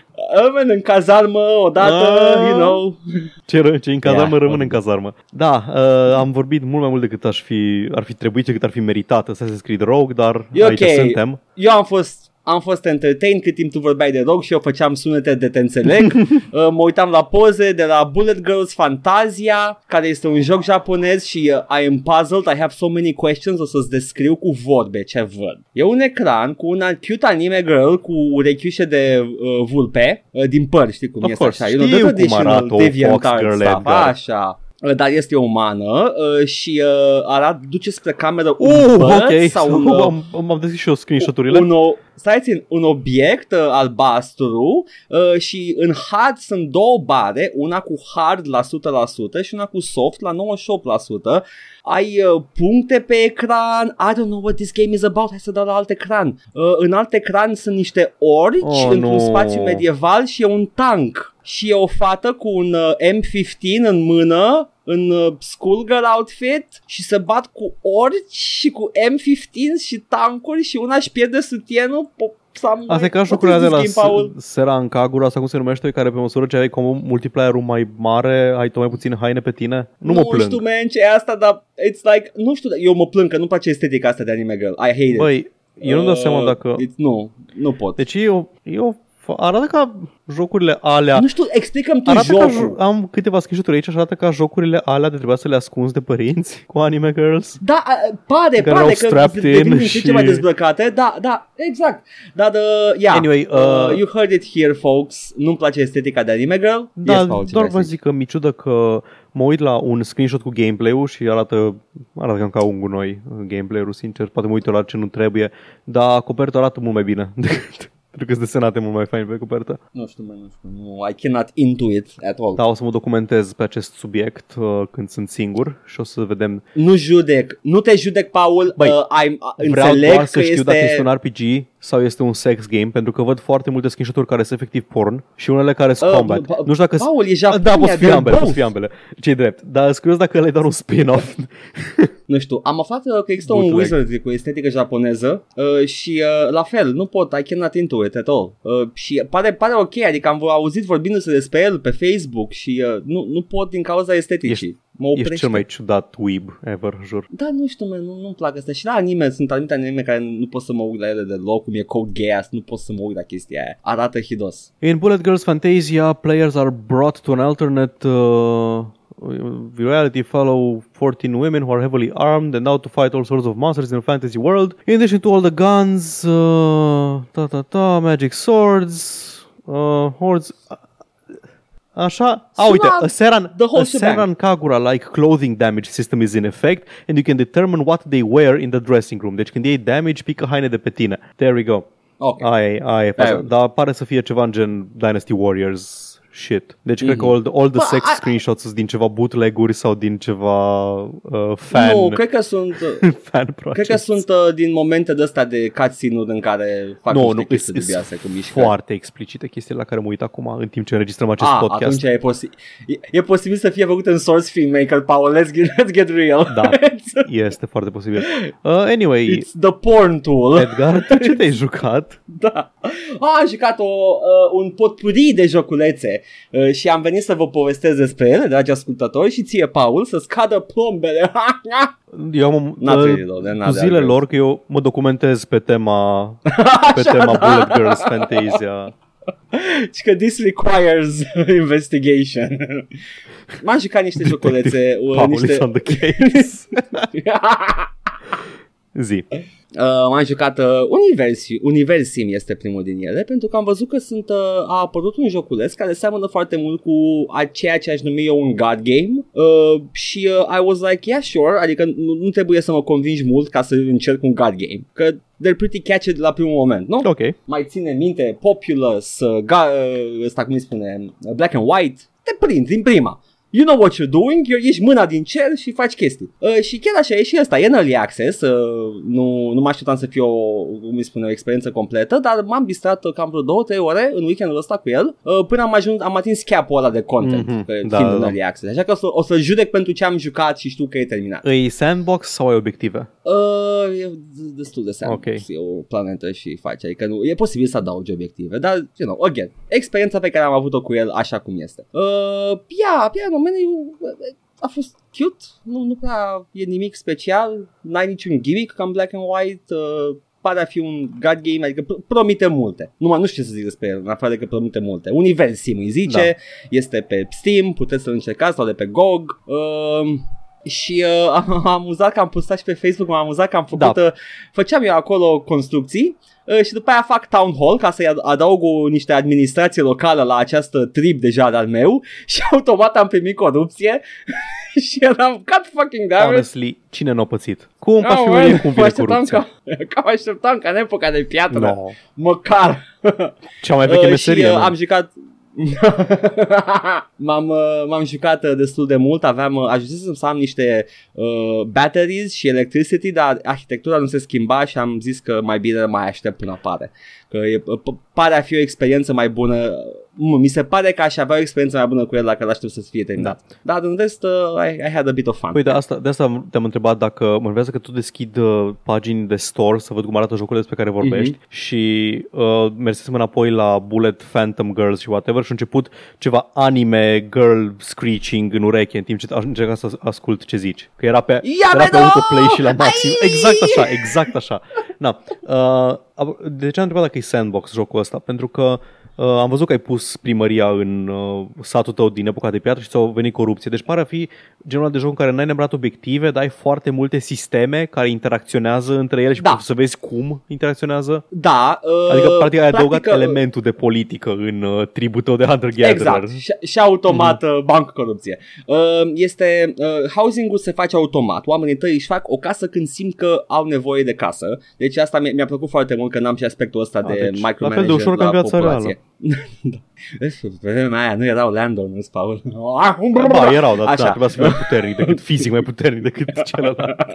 Amen, în cazarmă odată, Ah. you know. Ce, ră- ce în cazarmă Yeah. rămâne în cazarmă. Da, uh, am vorbit mult mai mult decât aș fi, ar fi trebuit, decât ar fi meritat Assassin's Creed Rogue, dar E aici ok. suntem. Eu am fost am fost entertained cât timp tu vorbeai de Rogue și eu făceam sunete de te înțeleg. uh, mă uitam la poze de la Bullet Girls Fantasia, care este un joc japonez și uh, I am puzzled, I have so many questions, o să-ți descriu cu vorbe ce văd. E un ecran cu un cute anime girl cu urechiușe de uh, vulpe uh, din păr, știi cum Of este course, așa. You know, știu the cum traditional arată o DeviantArt Fox Girl stuff, Edgar. Așa. Uh, Dar este o umană uh, și uh, arată, duce spre cameră un Uh, băț ok, sau un, uh, am, am, am deschis și eu screenshot-urile. un, o, stai țin, un obiect uh, albastru uh, și în hard sunt două bare, una cu hard la 100% și una cu soft la 98%. Ai uh, puncte pe ecran, I don't know what this game is about, hai să dau la alt ecran. Uh, în alt ecran sunt niște orci Oh, într-un nu. spațiu medieval și e un tank. Și e o fată cu un uh, M15 în mână în uh, schoolgirl outfit și se bat cu orci și cu M15 și tancuri și una își pierde sutienul. Po- some- Asta e ca What jocurile is de la this game, Paul? Seran Kagura sau cum se numește, care pe măsură ce ai cum multiplayer-ul mai mare, ai tot mai puține haine pe tine. Nu, mă nu plâng. știu, man, ce e asta, dar it's like, nu știu, eu mă plâng că nu-mi place estetica asta de anime girl. I hate it. Băi, eu nu dau seama Uh, dacă... It's, nu, nu pot. Deci e o, e o arată ca jocurile alea nu știu, explicăm tu Arată ca jocul. jo- am câteva screenshot-uri aici și arată ca jocurile alea de trebuia să le ascunzi de părinți cu anime girls. Da, a- pare, Care pare erau că strapped devin in din ce și- ce mai dezbrăcate, da, da, exact. Dar, uh, yeah, Anyway, uh, uh, you heard it here, folks. Nu-mi place estetica de anime girl. Da, yes, Paul, ce doar vrei vă să zici? zic că mi ciudă că mă uit la un screenshot cu gameplay-ul și arată, arată cam ca un gunoi gameplay-ul, sincer. Poate mă uit eu la ce nu trebuie, dar coperta arată mult mai bine decât pentru că sunt desenate mult mai fain pe copertă. Nu știu, man, nu știu. Nu, I cannot into it at all. Da, o să mă documentez pe acest subiect uh, când sunt singur și o să vedem. Nu judec. Nu te judec, Paul. Băi, uh, I'm, uh, Vreau înțeleg doar să că știu este... dacă este un RPG sau este un sex game, pentru că văd foarte multe screenshot-uri care sunt efectiv porn și unele care sunt Uh, combat. pa- nu știu dacă Paul, e Japonia, Da, pot să fie they're ambele, pot both. să fie ambele. ce drept. Dar sunt curios dacă le doar un spin-off. Nu știu, am aflat uh, că există un Bootleg. wizard cu estetică japoneză uh, și uh, la fel, nu pot, I cannot into it at all. Uh, și pare, pare ok, adică am auzit vorbindu-se despre el pe Facebook și uh, nu, nu pot din cauza esteticii. Mă oprește. Ești cel mai ciudat weeb ever, jur. Da, nu știu, man, nu, nu-mi plac asta. Și la anime, sunt anumite anime care nu pot să mă uit la ele deloc, cum e Code Geass, nu pot să mă uit la chestia aia. Arată hidos. In Bullet Girls Fantasia, players are brought to an alternate uh, reality follow 14 women who are heavily armed and out to fight all sorts of monsters in a fantasy world. In addition to all the guns, uh, ta ta ta, magic swords, uh, hordes. Așa, a, uite, a Seran, the whole a Seran Kagura-like clothing damage system is in effect and you can determine what they wear in the dressing room. Deci când iei damage, pică haine de pe tine. There we go. Ok. Aia, e- aia e faza. Aia. Dar pare să fie ceva în gen Dynasty Warriors shit. Deci cred că all the, all the Bă, sex a- screenshots sunt din ceva bootleg-uri sau din ceva uh, fan, Nu, cred că sunt... fan Cred projects. că sunt uh, din momente de astea de cutscene-uri în care fac nu, niște nu, chestii sunt dubioase cu mișcări. foarte explicite chestiile la care mă uit acum în timp ce înregistrăm acest Ah, podcast. atunci e, posi- e, e posibil să fie făcut în Source Filmmaker, Paul, let's get, let's get real. Da. Este foarte posibil. Uh, anyway, It's the porn tool. Edgar, tu ce te-ai jucat? Da. Ah, am jucat o, uh, un potpuri de joculețe uh, și am venit să vă povestesc despre ele, dragi ascultători, și ție, Paul, să scadă plombele. Eu am Not uh, really, though, they're not cu that zile good. lor că eu mă documentez pe tema pe tema Bullet Girls Fantasia. și că this requires investigation. M-am jucat niște joculețe. uh, Paul niște... is on the case. Zi. Uh, m-am jucat uh, Universi, Universim este primul din ele pentru că am văzut că sunt, uh, a apărut un joculeț care seamănă foarte mult cu a ceea ce aș numi eu un God game uh, și uh, I was like yeah sure adică nu, nu trebuie să mă convingi mult ca să încerc un God game că they're pretty catchy de la primul moment nu? Ok. mai ține minte Populous, uh, ga, uh, ăsta cum îi spune, uh, Black and White, te prind din prima. You know what you're doing, you're, ești mâna din cer și faci chestii. Uh, și chiar așa e și ăsta, e în early access, uh, nu, nu mă așteptam să fie o, cum îi spune, o experiență completă, dar m-am distrat uh, cam vreo 2-3 ore în weekendul ăsta cu el, uh, până am ajuns, am atins cap-ul ăla de content, Mhm, mm-hmm, da, fiind da, în da. early access. Așa că o să, o să judec pentru ce am jucat și știu că e terminat. E sandbox sau ai obiective? Uh, e destul de seamă. Ok. E o planetă și face. Adică nu, e posibil să adaugi obiective. Dar, you know, again, experiența pe care am avut-o cu el așa cum este. Uh, ia, ia, în domeniu a fost cute. Nu, nu prea e nimic special. N-ai niciun gimmick ca în Black and White. Uh, pare a fi un god game, adică pr- promite multe. Nu, nu știu ce să zic despre el, în afară de că promite multe. Universim îi zice, Da. este pe Steam, puteți să-l încercați sau de pe GOG. Uh, și uh, am, am amuzat că am postat și pe Facebook, m-am amuzat că am făcut, Da. uh, făceam eu acolo construcții uh, și după aia fac town hall ca să-i ad- adaug o- niște administrație locală la această trib deja de-al meu și automat am primit corupție și eram God fucking damn it. Honestly, cine n-a pățit? Cum Oh, pașiurie, man, cum mă vine așteptam corupția? ca, ca mă așteptam ca în epoca de piatră, No. măcar. Cea mai veche Uh, meserie. și uh, man. am jucat m-am, uh, m-am jucat uh, destul de mult Aveam, uh, ajunsesem să am niște uh, Batteries și electricity Dar arhitectura nu se schimba Și am zis că mai bine mai aștept până apare. Că e, p- pare a fi o experiență mai bună M- Mi se pare că aș avea o experiență mai bună cu el Dacă l-aștept să fie terminat da. Dar în rest uh, I, I had a bit of fun Păi de asta, de asta te-am întrebat dacă mă nervează că tu deschid uh, pagini de store să văd cum arată jocurile despre care vorbești Mhm. și uh, mersesem înapoi la Bullet Phantom Girls și whatever și a început ceva anime girl screeching în ureche în timp ce aș încerca să ascult ce zici. Că era pe, Ia era pe vedo! autoplay și la maxim. Ai! Exact așa, exact așa. Na, uh, de ce am întrebat dacă e sandbox jocul ăsta? Pentru că Uh, am văzut că ai pus primăria în uh, satul tău din epoca de piatră și ți-au venit corupție. Deci pare a fi genul de joc în care n-ai neapărat obiective, dar ai foarte multe sisteme care interacționează între ele și Da. poți să vezi cum interacționează. Da uh, Adică, practic, ai adăugat practic, uh, elementul de politică în uh, tribul tău de hunter-gatherer. Exact, și, și automat mm-hmm. bancă corupție. Uh, este, uh, housing-ul se face automat. Oamenii tăi își fac o casă când simt că au nevoie de casă. Deci asta mi- mi-a plăcut foarte mult că n-am și aspectul ăsta A, de deci, la micromanagement fel de ușor ca în viața populație. da. Vezi, Pe vremea aia nu erau landowners, Paul. Ba, erau, dar Așa. da, trebuia să fie mai puternic decât fizic, mai puternic decât celălalt.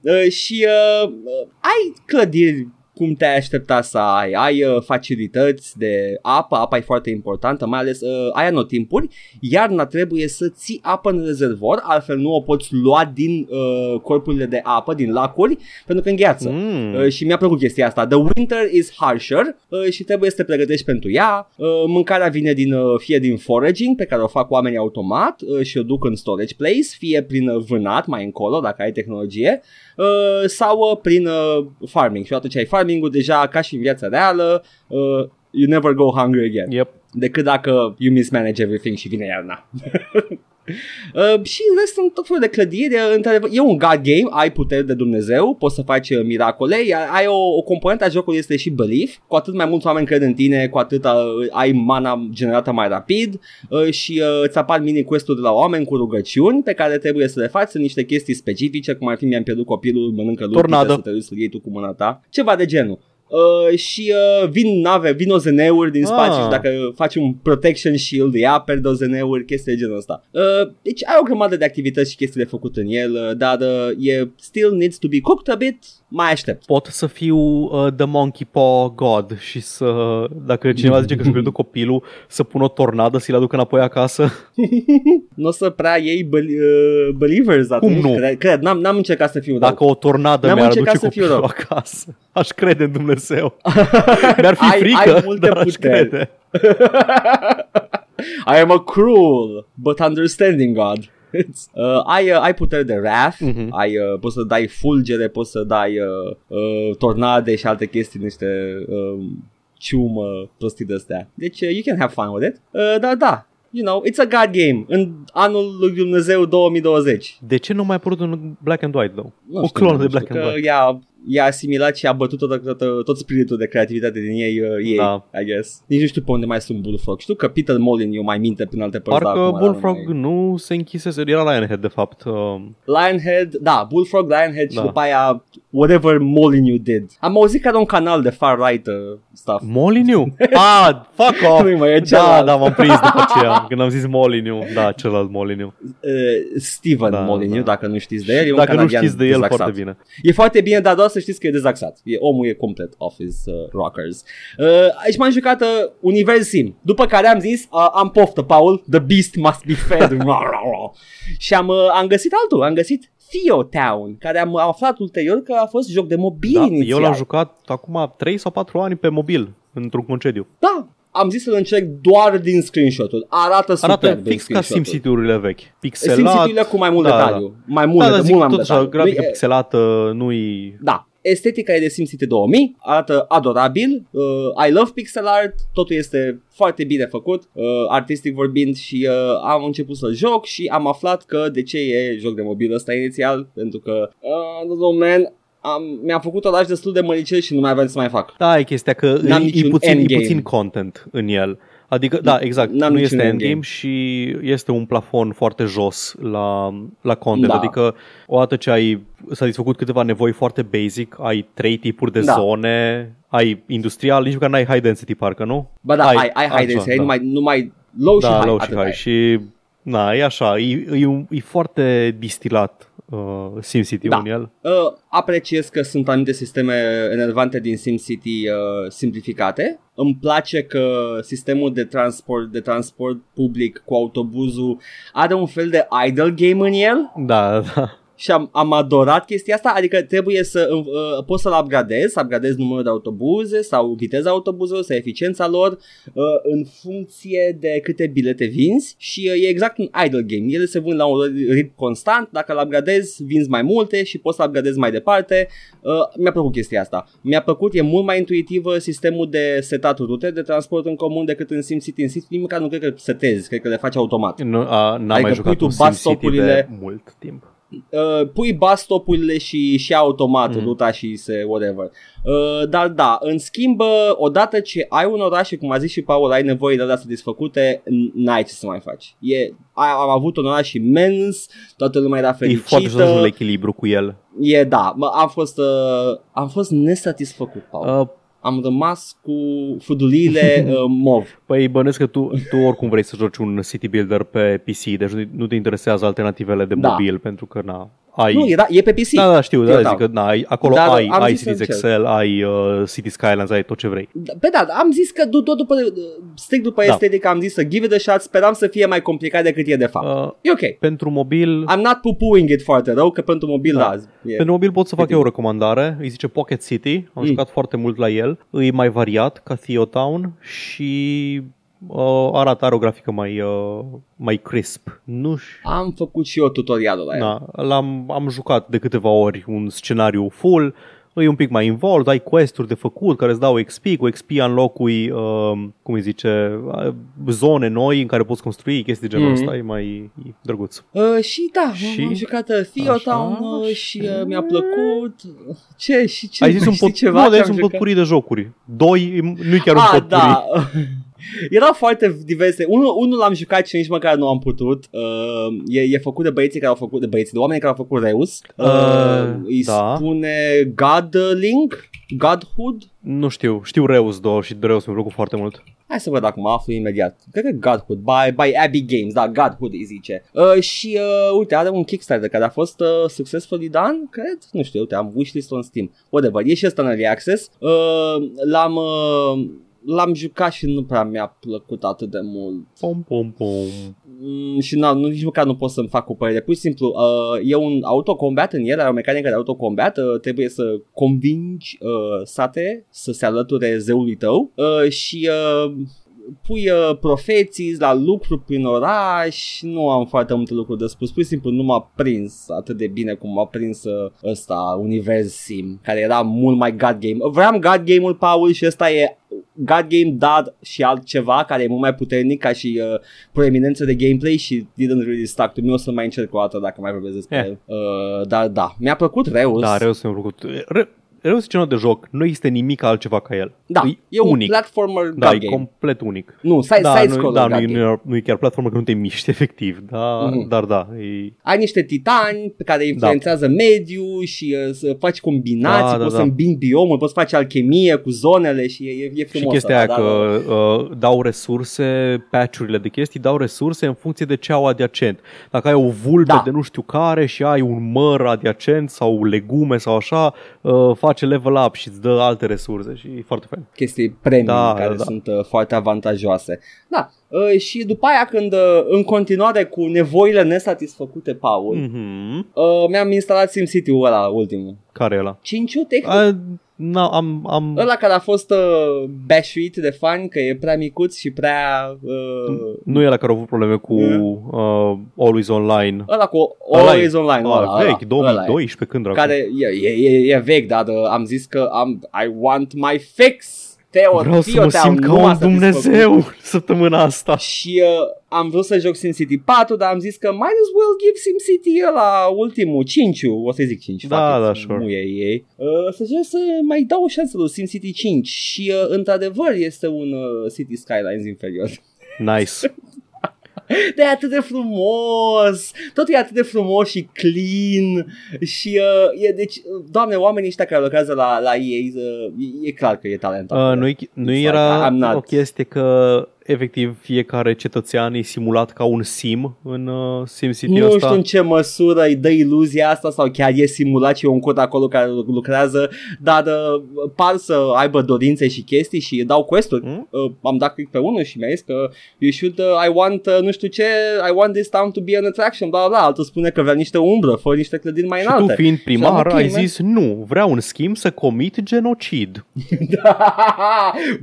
Uh, și uh, uh, ai clădiri cum te-ai aștepta să ai. Ai uh, facilități de apă, apa e foarte importantă, mai ales uh, ai anotimpuri, iarna trebuie să ții apă în rezervor, altfel nu o poți lua din uh, corpurile de apă, din lacuri, pentru că îngheață. Mm. Uh, și mi-a plăcut chestia asta. The winter is harsher uh, și trebuie să te pregătești pentru ea. Uh, mâncarea vine din uh, fie din foraging pe care o fac oamenii automat uh, și o duc în storage place, fie prin uh, vânat mai încolo dacă ai tehnologie uh, sau uh, prin uh, farming. Și atunci ai farming-ul deja ca și în viața reală, uh, you never go hungry again. Yep. Decât dacă you mismanage everything și vine iarna. Uh, și în rest sunt tot felul de clădiri într-adevăr, E un god game, ai puteri de Dumnezeu Poți să faci uh, miracole Iar ai o, o componentă a jocului este și belief. Cu atât mai mulți oameni cred în tine Cu atât uh, ai mana generată mai rapid uh, Și uh, îți apar mini quest-uri de la oameni Cu rugăciuni pe care trebuie să le faci. Sunt niște chestii specifice Cum ar fi mi-am pierdut copilul Mănâncă lucruri Tornado. Să te duci să-l iei tu cu mâna ta. Ceva de genul Uh, și uh, vin nave, vin OZN-uri din spațiu Ah. și dacă faci un protection shield îi aperi de OZN-uri, chestii de genul ăsta. Uh, deci ai o grămadă de activități și chestii de făcut în el, uh, dar uh, e still needs to be cooked a bit, mai aștept. Pot să fiu uh, The Monkey Paw God și să, dacă cineva zice că și-a pierdut copilul, să pun o tornadă să-l aduc înapoi acasă. Nu o să prea iei bel- uh, believers atunci, nu? Cred, cred n-am, n-am încercat să fiu Dacă o tornadă N-am mi-ar încercat aduce să fiu copilul rău. acasă, aș crede în Dumnezeu. Mi-ar fi Ai- frică, ai multe dar aș puteri. crede. I am a cruel but understanding God. It's, uh, ai, uh, ai puteri de wrath, Mhm. ai, uh, poți să dai fulgere, poți să dai uh, uh, tornade și alte chestii, niște uh, ciumă, prostii de astea. Deci uh, you can have fun with it. Uh, dar da, you know, it's a god game în anul lui Dumnezeu 2020. De ce nu mai apărut un Black and White, though? Nu o știu, clonă nu de știu, Black and că White. i-a, i-a asimilat și a bătut tot, tot, tot, tot spiritul de creativitate din ei, uh, ei Da. I guess. Nici nu știu pe unde mai sunt Bullfrog. Știu că Peter Molyneux mai minte prin alte părți. dar Parcă acum Bullfrog mai- nu se închisese, era Lionhead de fapt. Um, Lionhead, da, Bullfrog, Lionhead și Da. după aia whatever Molyneux did. Am auzit că era un canal de far-right uh, stuff. Molyneux? ah, fuck off! Nu mai e da, celălalt. da, m-am prins după aceea. Când am zis Molyneux, da, celălalt Molyneux. Uh, Steven Da, Molyneux, da. dacă nu știți de el, e un Dacă nu canadian știți de el, dezaxat. foarte bine. E foarte bine, dar doar să știți că e dezaxat. E, omul e complet off his uh, rockers. Uh, aici m-am jucat uh, Univers Sim. După care am zis, uh, am poftă, Paul, the beast must be fed. și am, uh, am găsit altul, am găsit Theo Town, care am aflat ulterior că a fost joc de mobil Da, inițial. eu l-am jucat acum 3 sau 4 ani pe mobil, într-un concediu. Da, am zis să-l încerc doar din screenshot-ul. Arată super Arată din fix ca screenshot-ul. SimCity-urile vechi. Pixelat. SimCity-urile cu mai mult Da, detaliu. Mai mult, Da, de, dar zic mult mai mult tot așa, detaliu. grafică Nu e- pixelată, nu-i... Da, estetica e de SimCity 2000, arată adorabil, uh, I love pixel art, totul este foarte bine făcut, uh, artistic vorbind și uh, am început să joc și am aflat că de ce e joc de mobil ăsta inițial, pentru că, uh, no, man, am, mi-am făcut oraș destul de măricel și nu mai aveam să mai fac. Da, e chestia că N-am e, e, niciun puțin, e endgame. puțin content în el. Adică, da, exact, N-am nu niciun este endgame. endgame și este un plafon foarte jos la, la content. Da. Adică, odată ce ai satisfăcut câteva nevoi foarte basic, ai trei tipuri de Da. zone, ai industrial, nici măcar n-ai high density parcă, nu? Ba da, ai, ai, ai high așa, density, ai da. numai, numai low și da, high. low și atât high. ai. Și, na, e așa, e, e, un, e foarte distilat uh, SimCity Da. în el. Uh, apreciez că sunt anumite sisteme enervante din SimCity uh, simplificate. Îmi place că sistemul de transport, de transport public cu autobuzul are un fel de idle game în el Da, da. Și am, am adorat chestia asta, adică trebuie să uh, uh, poți să-l upgradezi, să upgradezi numărul de autobuze sau viteza autobuzelor sau eficiența lor uh, în funcție de câte bilete vinzi și uh, e exact un idle game. Ele se vând la un ritm constant, dacă îl upgradezi, vinzi mai multe și poți să upgradezi mai departe. Uh, mi-a plăcut chestia asta. Mi-a plăcut, e mult mai intuitivă sistemul de setat rute de transport în comun decât în SimCity. În SimCity măcar nu cred că setezi, cred că le faci automat. Nu, a, n-am Adică mai pui jucat tu un bus SimCity de stop-urile- mult timp. Uh, pui bus stop-urile și, și automat Mhm. mm. ruta și se whatever. Uh, dar da, în schimb, uh, odată ce ai un oraș și cum a zis și Paul, ai nevoie de alea satisfăcute, n- n-ai ce să mai faci. E, ai, am avut un oraș imens, toată lumea era E foarte jos la fericită. echilibru cu el. E, da, mă, am fost, uh, am fost nesatisfăcut, Paul. Uh, Am rămas cu fuduliile uh, mov. Păi bănesc că tu, tu oricum vrei să joci un city builder pe PC, deci nu- nu te interesează alternativele de Da. mobil, pentru că na, ai... Nu, era, e pe PC. Da, da, știu, da, Eu zic dau. că na, ai, acolo Dar ai, am ai zis să Cities încerc. Excel, ai uh, City Skylines, ai tot ce vrei. Da, Pe da, am zis că du- tot după, strict după Da. estetică am zis să give it a shot, speram să fie mai complicat decât e de fapt. Uh, E ok. pentru mobil, I'm not poo-pooing it foarte rău, că pentru mobil, da, Da. e. pentru mobil pot să fac Cât eu o recomandare. Îi zice Pocket City. Am Mm. jucat foarte mult la el. E mai variat ca Theo Town și uh, arată, are o grafică mai, uh, mai crisp. Nu știu. Am făcut și eu tutorialul la el. Da, l-am am jucat de câteva ori un scenariu full, e un pic mai involved, ai quest-uri de făcut care îți dau XP, cu XP înlocui, uh, cum îi zice, uh, zone noi în care poți construi chestii de genul Mhm. ăsta, e mai e drăguț. Uh, și da, Și? am jucat uh, Theo Așa, Town uh, și uh, și- mi-a plăcut. Ce? Și ce? ai zis mai un știi pot, ceva nu, ce ai am zis un jucat? potpuri de jocuri. Doi, nu chiar un Ah, potpuri. da. Erau foarte diverse. Unul, unul l-am jucat și nici măcar nu am putut. Uh, e, e făcut de băieții care au făcut, de băieții, de oameni care au făcut Reus. Uh, Uh, îi da. spune Godlink, Godhood. Nu știu, știu Reus 2 și de Reus mi-a plăcut foarte mult. Hai să văd dacă mă aflu imediat. Cred că Godhood, by, by Abbey Games, da, Godhood îi zice. Uh, și uh, uite, are un Kickstarter care a fost uh, successfully done, cred? Nu știu, uite, am wishlist on Steam. Whatever, e și ăsta în early access. Uh, l-am, uh, l-am jucat și nu prea mi-a plăcut atât de mult. Pom, pom, pom. Mm, și na, nu, nici măcar nu pot să-mi fac o părere. Pur și simplu, uh, e un autocombat în el, are o mecanică de autocombat, uh, trebuie să convingi uh, sate să se alăture zeului tău uh, și uh, pui uh, profeții la lucru prin oraș, nu am foarte multe lucruri de spus, pur și simplu nu m-a prins atât de bine cum m-a prins uh, ăsta, Univers Sim, care era mult mai God Game. Vreau God Game-ul, Paul, și ăsta e God Game, dar și altceva care e mult mai puternic ca și uh, proeminență de gameplay și didn't really stuck to me. O să mai încerc o dată dacă mai vorbesc despre Eh. el. Uh, dar da, mi-a plăcut Reus. Da, Reus mi-a plăcut. Re- Reus e genul de joc, nu există nimic altceva ca el. da, e, e un unic. platformer God Da, e game. complet unic. nu, side, da, side nu, scroller da, God nu, game. nu, e- nu e chiar platformă că nu te miști efectiv, da, Mhm. dar da, e, Ai niște titani pe care influențează mediul și uh, să faci combinații, Da, da, poți da. să îmbini biomul, poți face alchemie cu zonele și e, e, e și frumos. chestia aia ăla, că da, uh, dau resurse, patch-urile de chestii dau resurse în funcție de ce au adiacent. Dacă ai o vulpe Da. de nu știu care și ai un măr adiacent sau legume sau așa, uh, face level up și îți dă alte resurse și e foarte fain. chestii premium Da, care da, da. sunt uh, foarte avantajoase. Da, uh, și după aia când uh, în continuare cu nevoile nesatisfăcute, Paul, mm. Mm-hmm. uh, mi-am instalat SimCity-ul ăla ultimul. Care e ăla? 5 tehnic. A, na, am, am, Ăla care a fost uh, bashuit de fani că e prea micuț și prea... Uh, nu e la care au avut probleme cu Mm. uh, Always Online. ăla cu Ăla Always e- Online. ăla, ăla, vechi, ăla, ăla e. 2012, când dracu? Care e, e, e, e vechi, dar uh, am zis că am, I want my fix. Teo, Vreau să Teo, mă Teo, simt nu ca m-a un satisfăcut. Dumnezeu săptămâna asta. Și uh, am vrut să joc SimCity 4, dar am zis că might as well give SimCity ăla ultimul, 5 o să zic 5, Da, fuck it, da, sure. muie ei. Uh, să joc să mai dau o șansă lui SimCity 5 și uh, într-adevăr este un uh, City Skylines inferior. Nice. De e atât de frumos, totul e atât de frumos și clean și uh, e, deci, uh, doamne, oamenii ăștia care lucrează la, la EA, uh, e, e clar că e talentat. Uh, nu, nu It's era like, I'm not- o chestie că efectiv fiecare cetățean e simulat ca un sim în uh, SimCity Nu ăsta. știu în ce măsură îi dă iluzia asta sau chiar e simulat și e un cod acolo care lucrează, dar uh, par să aibă dorințe și chestii și dau quest-uri. Mm? Uh, am dat click pe unul și mi-a zis că you should, uh, I want, uh, nu știu ce, I want this town to be an attraction, bla bla bla. Altul spune că vrea niște umbră, fă niște clădiri mai Și înalte. tu fiind primar Și am, ok, ai man. zis nu, vreau în schimb să comit genocid. Și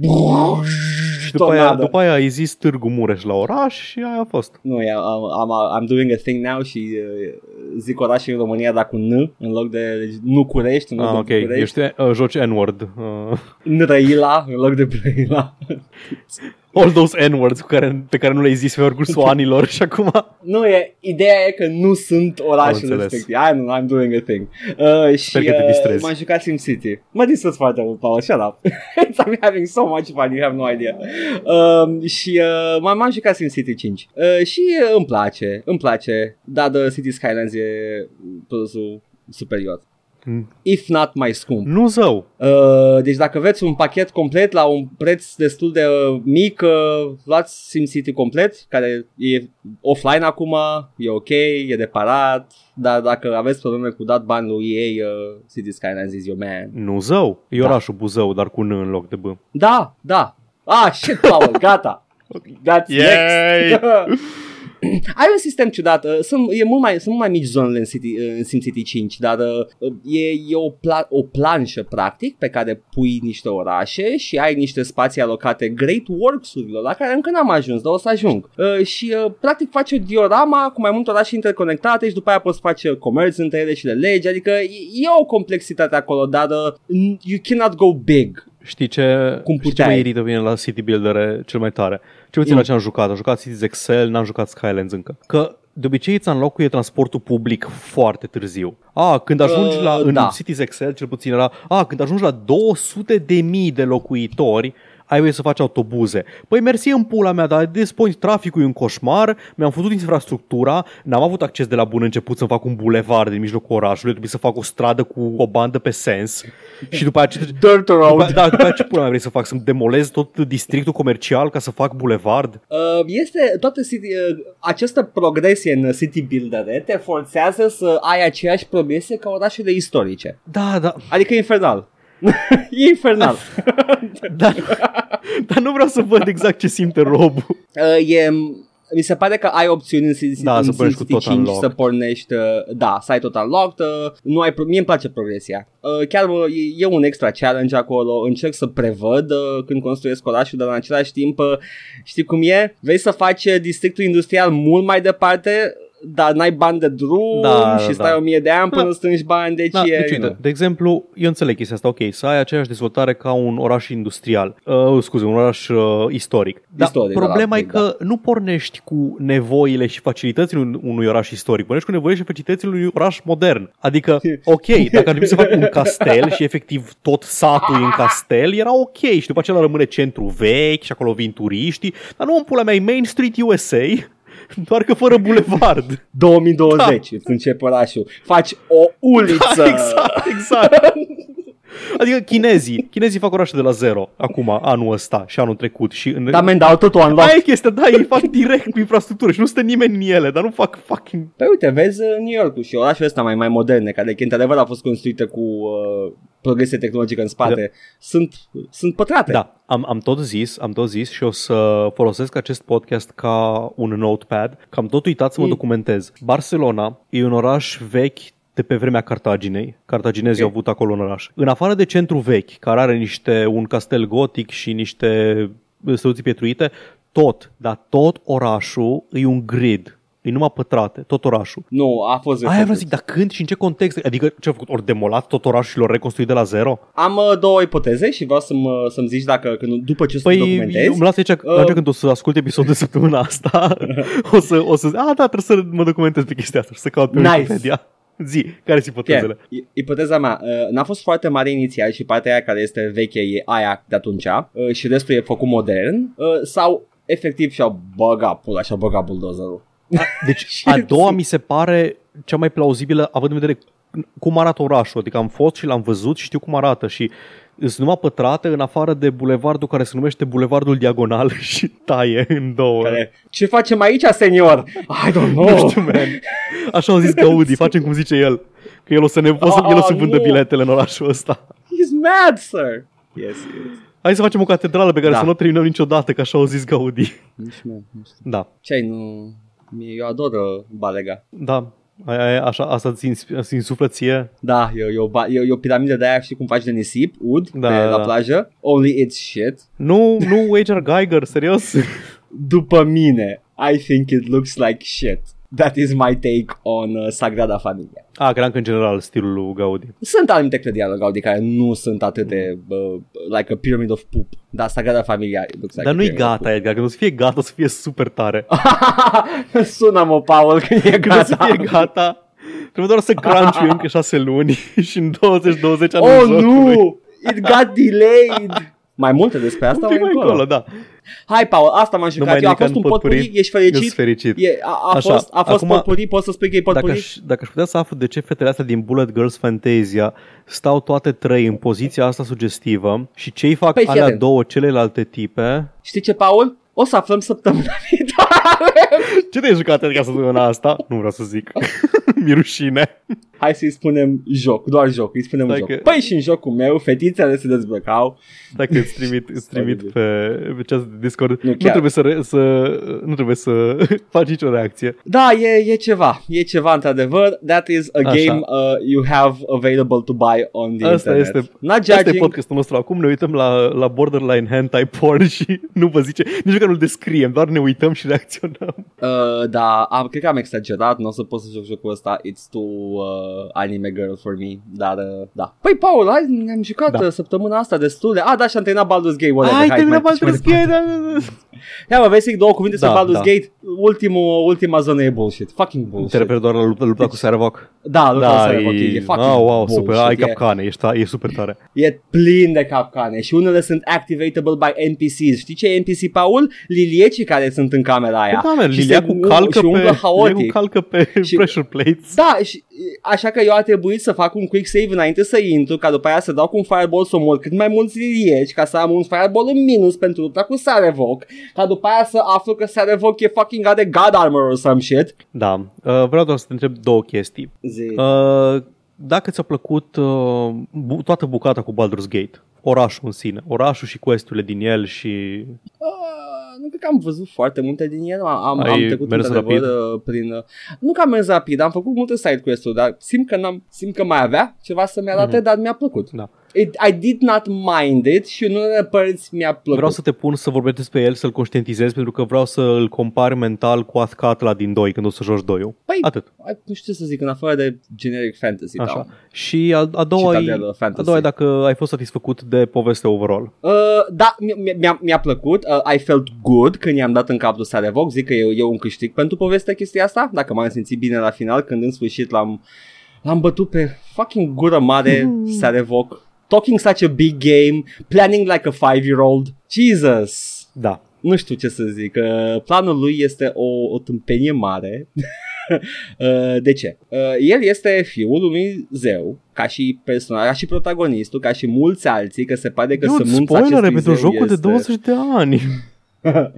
după aia, Tornado. după aia ai zis Târgu Mureș la oraș și aia a fost. Nu, e, am, am, I'm doing a thing now și uh, zic oraș în România dar cu N în loc de Nucurești, în loc Ah, de ok, București. ești uh, joci N-word. Uh, Nrăila în loc de Brăila. all those N-words cu care, pe care nu le-ai zis pe parcursul anilor și acum... Nu, e, ideea e că nu sunt Am orașul înțeles. respectiv. I know, I'm doing a thing. Uh, și Sper că te uh, distrezi. m-am jucat SimCity. Mă distrez foarte mult, Paul, shut up. I'm having so much fun, you have no idea. Uh, și uh, m-am, m-am jucat SimCity 5. Uh, și uh, îmi place, îmi place, dar The City Skylines e produsul superior. Mm. if not mai scump. Nu zău. Uh, deci dacă vreți un pachet complet la un preț destul de uh, mic, uh, luați SimCity complet, care e offline acum, e ok, e de parat, dar dacă aveți probleme cu dat bani lui EA, uh, City Skylines is your man. Nu zău. E Da. orașul Buzău, dar cu N în loc de B. Da, da. Ah, shit, Paul, gata. That's Yay! next. Ai un sistem ciudat, uh, sunt, e mult mai, sunt mult mai mici zonele în, City, uh, în SimCity 5, dar uh, e, e o, pla- o planșă practic pe care pui niște orașe și ai niște spații alocate Great Works-urilor la care încă n-am ajuns, dar o să ajung. Uh, și uh, practic faci o diorama cu mai multe orașe interconectate și după aia poți face comerț între ele și le legi, adică e, e o complexitate acolo, dar uh, you cannot go big. Știi ce, Cum știi ce mă puteai. irită pe mine la City Builder cel mai tare? Ce puțin Mm. la ce am jucat. Am jucat Cities Excel, n-am jucat Skylands încă. Că de obicei îți înlocuie transportul public foarte târziu. A, când ajungi Uh, la, în da. Cities Excel, cel puțin era, a, când ajungi la 200 de mii de locuitori, ai voie să faci autobuze. Păi mersi în pula mea, dar de this point traficul e un coșmar, mi-am făcut infrastructura, n-am avut acces de la bun început să fac un bulevard din mijlocul orașului, trebuie să fac o stradă cu o bandă pe sens și după aceea Dirt după, road. da, după aceea ce pula mea vrei să fac? Să demolez tot districtul comercial ca să fac bulevard? Uh, este toată city, uh, această progresie în city builder te forțează să ai aceeași progresie ca orașele istorice. Da, da, Adică e infernal. e infernal. da, dar nu vreau să văd exact ce simte robul. Uh, e, mi se pare că ai opțiuni în City, Da, în să pornești City cu tot 5 unlocked. să pornești, uh, da, să ai tot unlocked, uh, nu ai, pro- mie îmi place progresia. Uh, chiar uh, e, e un extra challenge acolo, încerc să prevăd uh, când construiesc orașul, dar în același timp, uh, știi cum e? Vrei să faci uh, districtul industrial mult mai departe, dar n-ai bani de drum Da, și da, stai da. o mie de ani până Da. strângi bani, deci Da, e... deci, you know. uite, de exemplu, eu înțeleg chestia asta, ok, să ai aceeași dezvoltare ca un oraș industrial, uh, scuze, un oraș uh, istoric. Dar Istoric, problema da, e că nu pornești cu nevoile și facilitățile un- unui oraș istoric, pornești cu nevoile și facilitățile unui oraș modern. Adică, ok, dacă ar trebui să fac un castel și efectiv tot satul e în castel, era ok și după aceea rămâne centru vechi și acolo vin turiștii, dar nu în pula mea, e Main Street USA, doar că fără bulevard. 2020 îți începe orașul. Faci o uliță. Da, exact, exact. Adică chinezii, chinezii fac orașe de la zero acum, anul ăsta și anul trecut și în... Da, men, dau totul unlocked. Aia e chestia, da, ei fac direct cu infrastructură și nu stă nimeni în ele, dar nu fac fucking... Păi uite, vezi uh, New York și orașele astea mai, mai moderne, care într-adevăr au fost construite cu uh, progresie tehnologică în spate, Da. sunt, sunt pătrate. Da, am, am tot zis, am tot zis și o să folosesc acest podcast ca un notepad, că am tot uitat să mă Mm. documentez. Barcelona e un oraș vechi de pe vremea Cartaginei. Cartaginezii Ok. au avut acolo un oraș. În afară de centru vechi, care are niște un castel gotic și niște străduții pietruite, tot, dar tot orașul e un grid. E numai pătrate, tot orașul. Nu, a fost Aia vreau refăcut. să zic, dar când și în ce context? Adică ce au făcut? Ori demolat tot orașul și l-au reconstruit de la zero? Am uh, două ipoteze și vreau să mă, să-mi zici dacă când, după ce o să te Păi, documentezi. îmi las aici, uh, Uh, când o să ascult episodul de săptămâna asta, o să, o să zic, a, da, trebuie să mă documentez pe chestia asta și să caut pe Nice. Wikipedia. Zi, care sunt ipotezele? Fie, i- ipoteza mea, uh, n-a fost foarte mare inițial și partea aia care este veche e aia de atunci uh, și restul e făcut modern uh, sau efectiv și-au băgat pula și-au băgat bulldozerul. Deci, a doua mi se pare cea mai plauzibilă, având în vedere cum arată orașul. Adică am fost și l-am văzut și știu cum arată și sunt numai pătrate în afară de bulevardul care se numește Bulevardul Diagonal și taie în două. Care, ce facem aici, senior? I don't know. Nu știu, man. Așa au zis Gaudi, facem cum zice el. Că el o să ne o să, el o să Oh, vândă nu. biletele în orașul ăsta. He's mad, sir. Yes, yes. Hai să facem o catedrală pe care Da. să nu o terminăm niciodată, că așa au zis Gaudi. Nici nu, nu știu. Da, Ce ai, nu... Mie- Eu ador uh, Balega. da. Aia, aia, așa, asta ți ți insuflă ție. Da, e, o- e, o, ba- e, o- e o piramidă de aia, știi cum faci de nisip, ud, Da, pe, da, la da. plajă. Only it's shit. Nu, nu Wager Geiger, serios? După mine, I think it looks like shit. That is my take on uh, Sagrada Familia. A, credeam că în general stilul lui Gaudi. Sunt anumite clădiri ale Gaudi care nu sunt atât de uh, like a pyramid of poop. Dar Sagrada Familia it looks like Dar a nu-i pyramid of gata, Edgar, când o să fie gata, o să fie super tare. poop. Sună-mă, Paul, când e Când o să gata. fie gata, trebuie doar să crunch încă șase luni și în 2020 anul Oh, jocului. nu! It got delayed! Mai multe despre asta Un pic mai încolo. încolo, da. Hai, Paul, asta m-am jucat. mai Eu a nimic fost un în potpuri. potpuri, ești Ești fericit? fericit. E, a, a, Așa, fost, a fost acum- potpuri, poți să spui că e Dacă potpuri? aș, dacă aș putea să aflu de ce fetele astea din Bullet Girls Fantasia stau toate trei în poziția asta sugestivă și ce-i fac Păi, fii alea atent. două celelalte tipe, Știi ce, Paul? O să aflăm săptămâna viitoare. ce te-ai jucat adică săptămâna asta? Nu vreau să zic. Mi rușine. Hai să-i spunem joc, doar joc, îi spunem Stai joc. că- Păi și în jocul meu, fetițele se dezbrăcau. Dacă îți trimit, îți trimit pe, pe chat de Discord, nu, Nu chiar. trebuie să, re, să, nu trebuie să faci nicio reacție. Da, e, e ceva, e ceva într-adevăr. That is a Așa. game uh, you have available to buy on the Asta internet. este- Not Asta e judging. podcastul nostru. Acum ne uităm la, la borderline hentai porn și nu vă zice, nici măcar nu descriem, doar ne uităm și reacționăm. Uh, da, am, cred că am exagerat, nu o să pot să joc jocul ăsta, it's too uh, anime girl for me, dar uh, da. Păi, Paul, hai, ne-am jucat Da. da. săptămâna asta destul de... Ah, da, și am terminat Baldur's Gate, whatever. Ai hai, terminat mai- mai Baldur's departe. Gate? da, da, da. Ia, mă, vezi să zic două cuvinte Da, despre Baldur's da. Gate, Ultimul, ultima zonă e bullshit, fucking Te bullshit. referi doar la lupta, lupta cu Sarevok? Da, nu Da, da, e, ok, e fucking oh, wow, bullshit. super, ai e, capcane, ești, ta- e super tare. e plin de capcane și unele sunt activatable by NPCs. Știi ce e NPC, Paul? Liliecii care sunt în camera aia. Da, man, Și Lilia se cu um- calcă și umblă pe, Lilia cu haotic. calcă pe Și- pressure plates. Da, și, așa că eu a trebuit să fac un quick save înainte să intru, ca după aia să dau cu un fireball să omor cât mai mulți lilieci, ca să am un fireball în minus pentru lupta cu Sarevok, ca după aia să aflu că Sarevok e fucking are god armor or some shit. Da, uh, vreau doar să te întreb două chestii. Zi. Uh, dacă ți-a plăcut uh, bu- toată bucata cu Baldur's Gate, orașul în sine, orașul și questurile din el și... Uh, nu cred că am văzut foarte multe din ele, am, am, Ai am trecut mers într-adevăr rapid? uh, prin... Uh, nu că am mers rapid, am făcut multe side quest-uri, dar simt că, n-am, simt că mai avea ceva să-mi arate, Mhm. dar mi-a plăcut. Da. It, I did not mind it și în unele părți mi-a plăcut. Vreau să te pun să vorbești despre el, să-l conștientizezi, pentru că vreau să îl compar mental cu Athkatla din 2, când o să joci 2 Păi, Atât. Ai- nu știu ce să zic, în afară de generic fantasy, Așa. da. Și a, a doua, e, Citadelă a fantasy. doua e dacă ai fost satisfăcut de poveste overall. Uh, da, mi- mi-a, mi-a plăcut, uh, I felt good când i-am dat în cap lui Sarevok, zic că e, e un câștig pentru povestea chestia asta, dacă m-am simțit bine la final, când în sfârșit l-am, l-am bătut pe fucking gură mare Sarevok, talking such a big game, planning like a five-year-old, Jesus! Da. nu știu ce să zic, uh, planul lui este o, o tâmpenie mare. Uh, de ce? Uh, el este fiul unui zeu, ca și personaj, ca și protagonistul, ca și mulți alții, că se pare că Dude, sămânța spoilere acestui pentru zeu jocul de este... 20 de ani.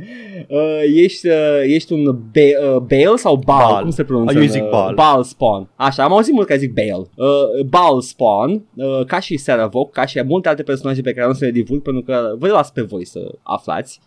uh, ești, uh, ești un Ba- uh, Bale sau Baal, Baal. cum se pronunță? Ah, eu zic Uh, Baal. Baal Spawn. Așa, am auzit mult că zic Bale. Uh, Baal Spawn, uh, ca și Saravok, ca și multe alte personaje pe care nu să le divulg, pentru că vă las pe voi să aflați.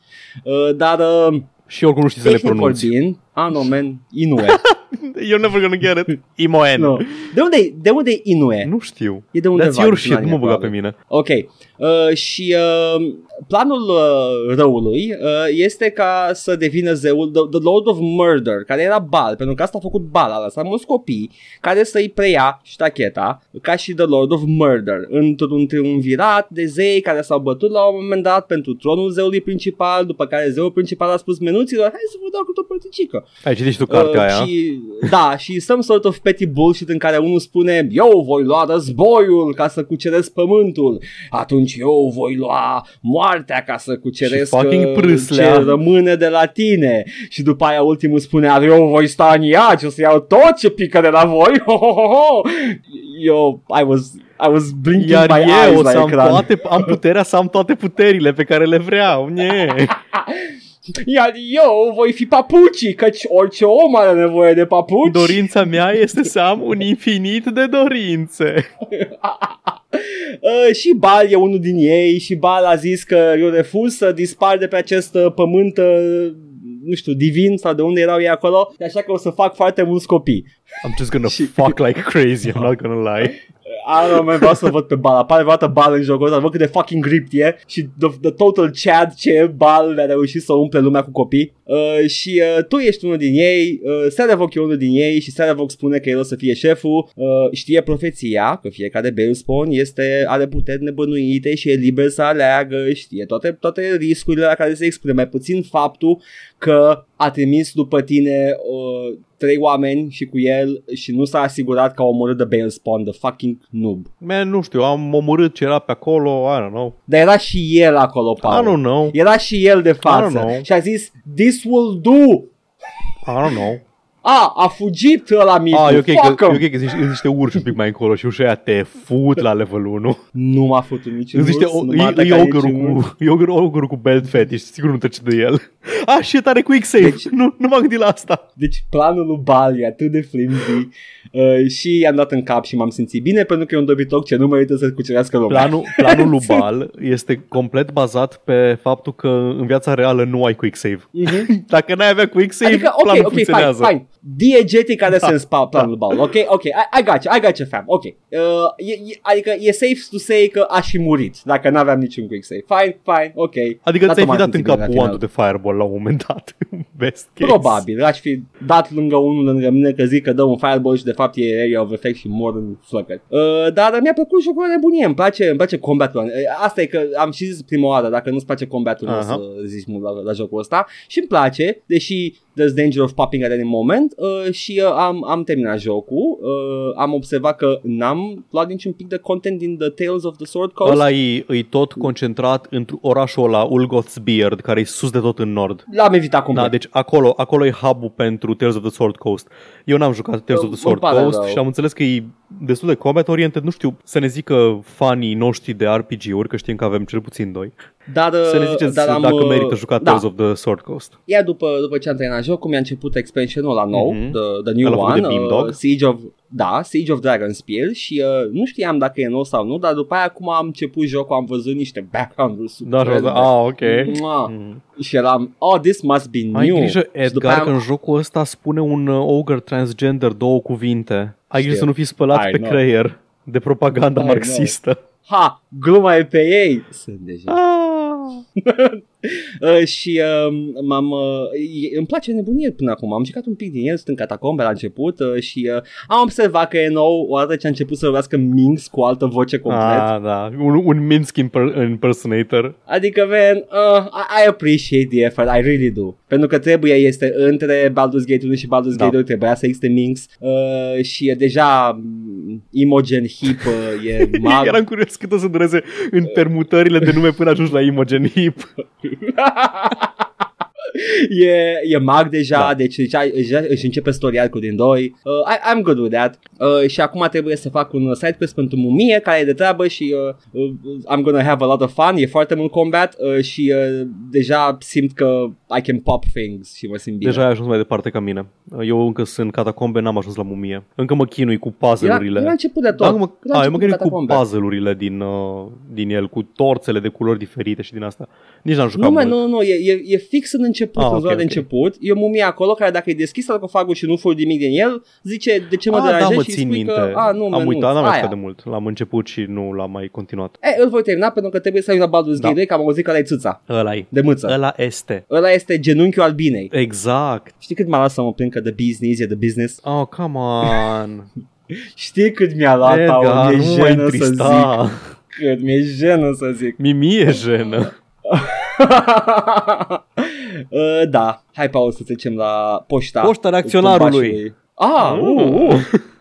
Uh, dar uh, și oricum nu știți să le tehnic pronunți. vorbind, ah, no, man, Inoue. You're never gonna get it. Imoen. no. De unde de unde e Inoue? Nu știu. E de undeva. That's your din shit, nu anime, mă băga pe probabil. mine. Ok. Uh, și uh, planul uh, răului uh, este ca să devină zeul the, the Lord of Murder, care era Bal, pentru că asta a făcut Bal, a lăsat mulți copii care să-i preia ștacheta ca și The Lord of Murder, într-un triumvirat de zei care s-au bătut la un moment dat pentru tronul zeului principal, după care zeul principal a spus menuților, hai să vă dau cu o părticică. Ai citit și tu cartea aia? Uh, și, da, și some sort of petty bullshit în care unul spune Eu voi lua războiul ca să cuceresc pământul Atunci eu voi lua moartea ca să cuceresc Și fucking uh, prâslea. ce rămâne de la tine Și după aia ultimul spune Eu voi sta în iaci, o să iau tot ce pică de la voi Ho, ho, ho, ho. Eu, I was, I was blinking Iar my eyes eu o la să am, ecran toate, am puterea să am toate puterile pe care le vreau. Nie. Iar eu voi fi papucii Căci orice om are nevoie de papuci Dorința mea este să am un infinit de dorințe. Uh, și Bal e unul din ei și Bal a zis că eu refuz să dispar de pe acest uh, pământ uh, nu știu, divin sau de unde erau ei acolo, de așa că o să fac foarte mulți copii. I'm just gonna Și- fuck like crazy, I'm not gonna lie. I don't know, vreau să văd pe Bal. Apare vreodată Bal în jocul ăsta, văd cât de fucking gripped e și the, the total Chad ce Bal a reușit să umple lumea cu copii. Uh, și uh, tu ești unul din ei, uh, Sarevok e unul din ei și Sarevok spune că el o să fie șeful, uh, știe profeția că fiecare Balespawn este, are puteri nebănuite și e liber să aleagă, știe toate, toate riscurile la care se expune, mai puțin faptul că a trimis după tine uh, trei oameni și cu el și nu s-a asigurat că a omorât de Bale Spawn, the fucking noob. Man, nu știu, am omorât ce era pe acolo, I don't know. Dar era și el acolo, I Paul. don't know. Era și el de I don't față know. și a zis, this will do. I don't know. A, a fugit la micu, Ah, e ok, fuck că, e him. ok că sunt niște urși un pic mai încolo și ușa aia te fut la level 1. Nu m-a făcut niciun Sunt niște, urs, nu e, m-a e atacat ogărul niciun urs. cu, e ogărul, ogărul cu belt fetish, sigur nu trece de el. Ah, shit, are quick save. Deci- Nu, nu m-am gândit la asta. Deci planul lui Bal e atât de flimsy uh, și i-am dat în cap și m-am simțit bine pentru că e un dobitoc ce nu merită să cucerească lumea. Planul, planul lui Bal este complet bazat pe faptul că în viața reală nu ai quick save. Mhm. Dacă n-ai avea quick save, Adică, ok, planul ok, fine, funcționează. fine. Diegetic are Da, sens pa- planul da. Bal, ok? Ok, I, I got you, I got you, fam, ok. Uh, e, e, adică e safe to say că aș fi murit dacă n-aveam niciun quick save. Fine, fine, ok. Adică Dar ți-ai tot fi m-am dat în simțit bine cap la final. wand de fireball la un moment dat. Best case. Probabil, aș fi dat lângă unul lângă mine că zic că dă un fireball și de fapt e area of effect și mor în flăcări. Uh, dar mi-a plăcut jocul de nebunie, îmi place, îmi place combatul. Uh, Asta e că am și zis prima oară, dacă nu-ți place combatul, nu o Aha. să zici mult la, la jocul ăsta. Și îmi place, deși there's danger of popping at any moment uh, și uh, am, am terminat jocul. Uh, am observat că n-am luat niciun pic de content din The Tales of the Sword Coast. Ăla e, e tot concentrat într orașul ăla, Ulgothsbeard, care e sus de tot în nord. L-am evitat complet. Da, deci acolo, acolo e hub-ul pentru Tales of the Sword Coast. Eu n-am jucat Tales of the Îmi Sword pare Coast rău. și am înțeles că e destul de combat oriented. Nu știu, să ne zică fanii noștri de RPG-uri, că știm că avem cel puțin doi. dar, uh, Să ne ziceți dar am, dacă uh, merită jucat da. Tales of the Sword Coast. Iar după, după ce am terminat jocul, mi-a început expansionul ăla nou, Mhm. the, the new Ăla făcut one, de Beamdog? uh, Siege of, da, Siege of Dragonspear și uh, nu știam dacă e nou sau nu, dar după aia acum am început jocul, am văzut niște background-uri Da, super. da, ah, ok. Mua. Mhm. Și eram, oh, this must be Ai new. grijă, Și după Edgar, aia că în jocul ăsta spune un uh, ogre transgender două cuvinte. Ai grijă Știu. să nu fii spălat I pe know. creier de propaganda I marxistă. Ha, gluma e pe ei. Sunt deja. Ah. Uh, și uh, m-am, uh, e- îmi place nebunie până acum. Am jucat un pic din el, sunt în catacombe la început uh, și uh, am observat că e nou odată ce a început să vorbească Minx cu o altă voce complet. Ah, da. Un, un Minsk imper- impersonator. Adică, man, uh, I, I appreciate the effort, I really do. Pentru că trebuie, este între Baldur's Gate 1 și Baldur's Da. Gate 2, trebuia să existe Minx uh, și e deja mm, Imogen Hip, uh, e mag. Eram curios cât o să dureze în permutările de nume până ajungi la Imogen Heap. Jeep. e, e mag deja, Da. deci deja, deja își începe storiarcul din 2. Uh, I, I'm good with that. Uh, și acum trebuie să fac un side quest pentru mumie care e de treabă și uh, uh, I'm gonna have a lot of fun. E foarte mult combat uh, și uh, deja simt că I can pop things și mă simt bine. Deja ai ajuns mai departe ca mine. Eu încă sunt în catacombe, n-am ajuns la mumie. Încă mă chinui cu era, puzzle-urile. era început de tot. Da, mă, Era a, eu mă început gândesc cu catacombe. puzzle-urile din, uh, din el, cu torțele de culori diferite și din asta. Nici n-am jucat Nu, man, mult. nu, nu, e, e, e fix în început, Ah, în ok, zona de ok. început. E o mumie acolo care dacă e deschis sarcofagul și nu furi nimic din el, zice de ce mă Ah, da, deranjezi mă și țin spui minte. că, a, nu, am man, uitat, nu, n-am mai aia. jucat de mult. L-am început și nu l-am mai continuat. E, îl voi termina pentru că trebuie să ajung la Baldur's Da. Gate 2, că am auzit că ăla e țâța, Ăla e. de mâță. Ăla este. Ăla este genunchiul albinei. Exact. Știi cât m-a luat să mă plâng că the business e the business? Oh, come on. Știi cât mi-a luat, Edgar, Paul? Mi-e nu mă jenă să zic. întrista. Cât mi-e jenă să zic. Mimie e jenă. uh, da, hai, Paul, să trecem la poșta. Poșta reacționarului. tumbașului. Ah, uh,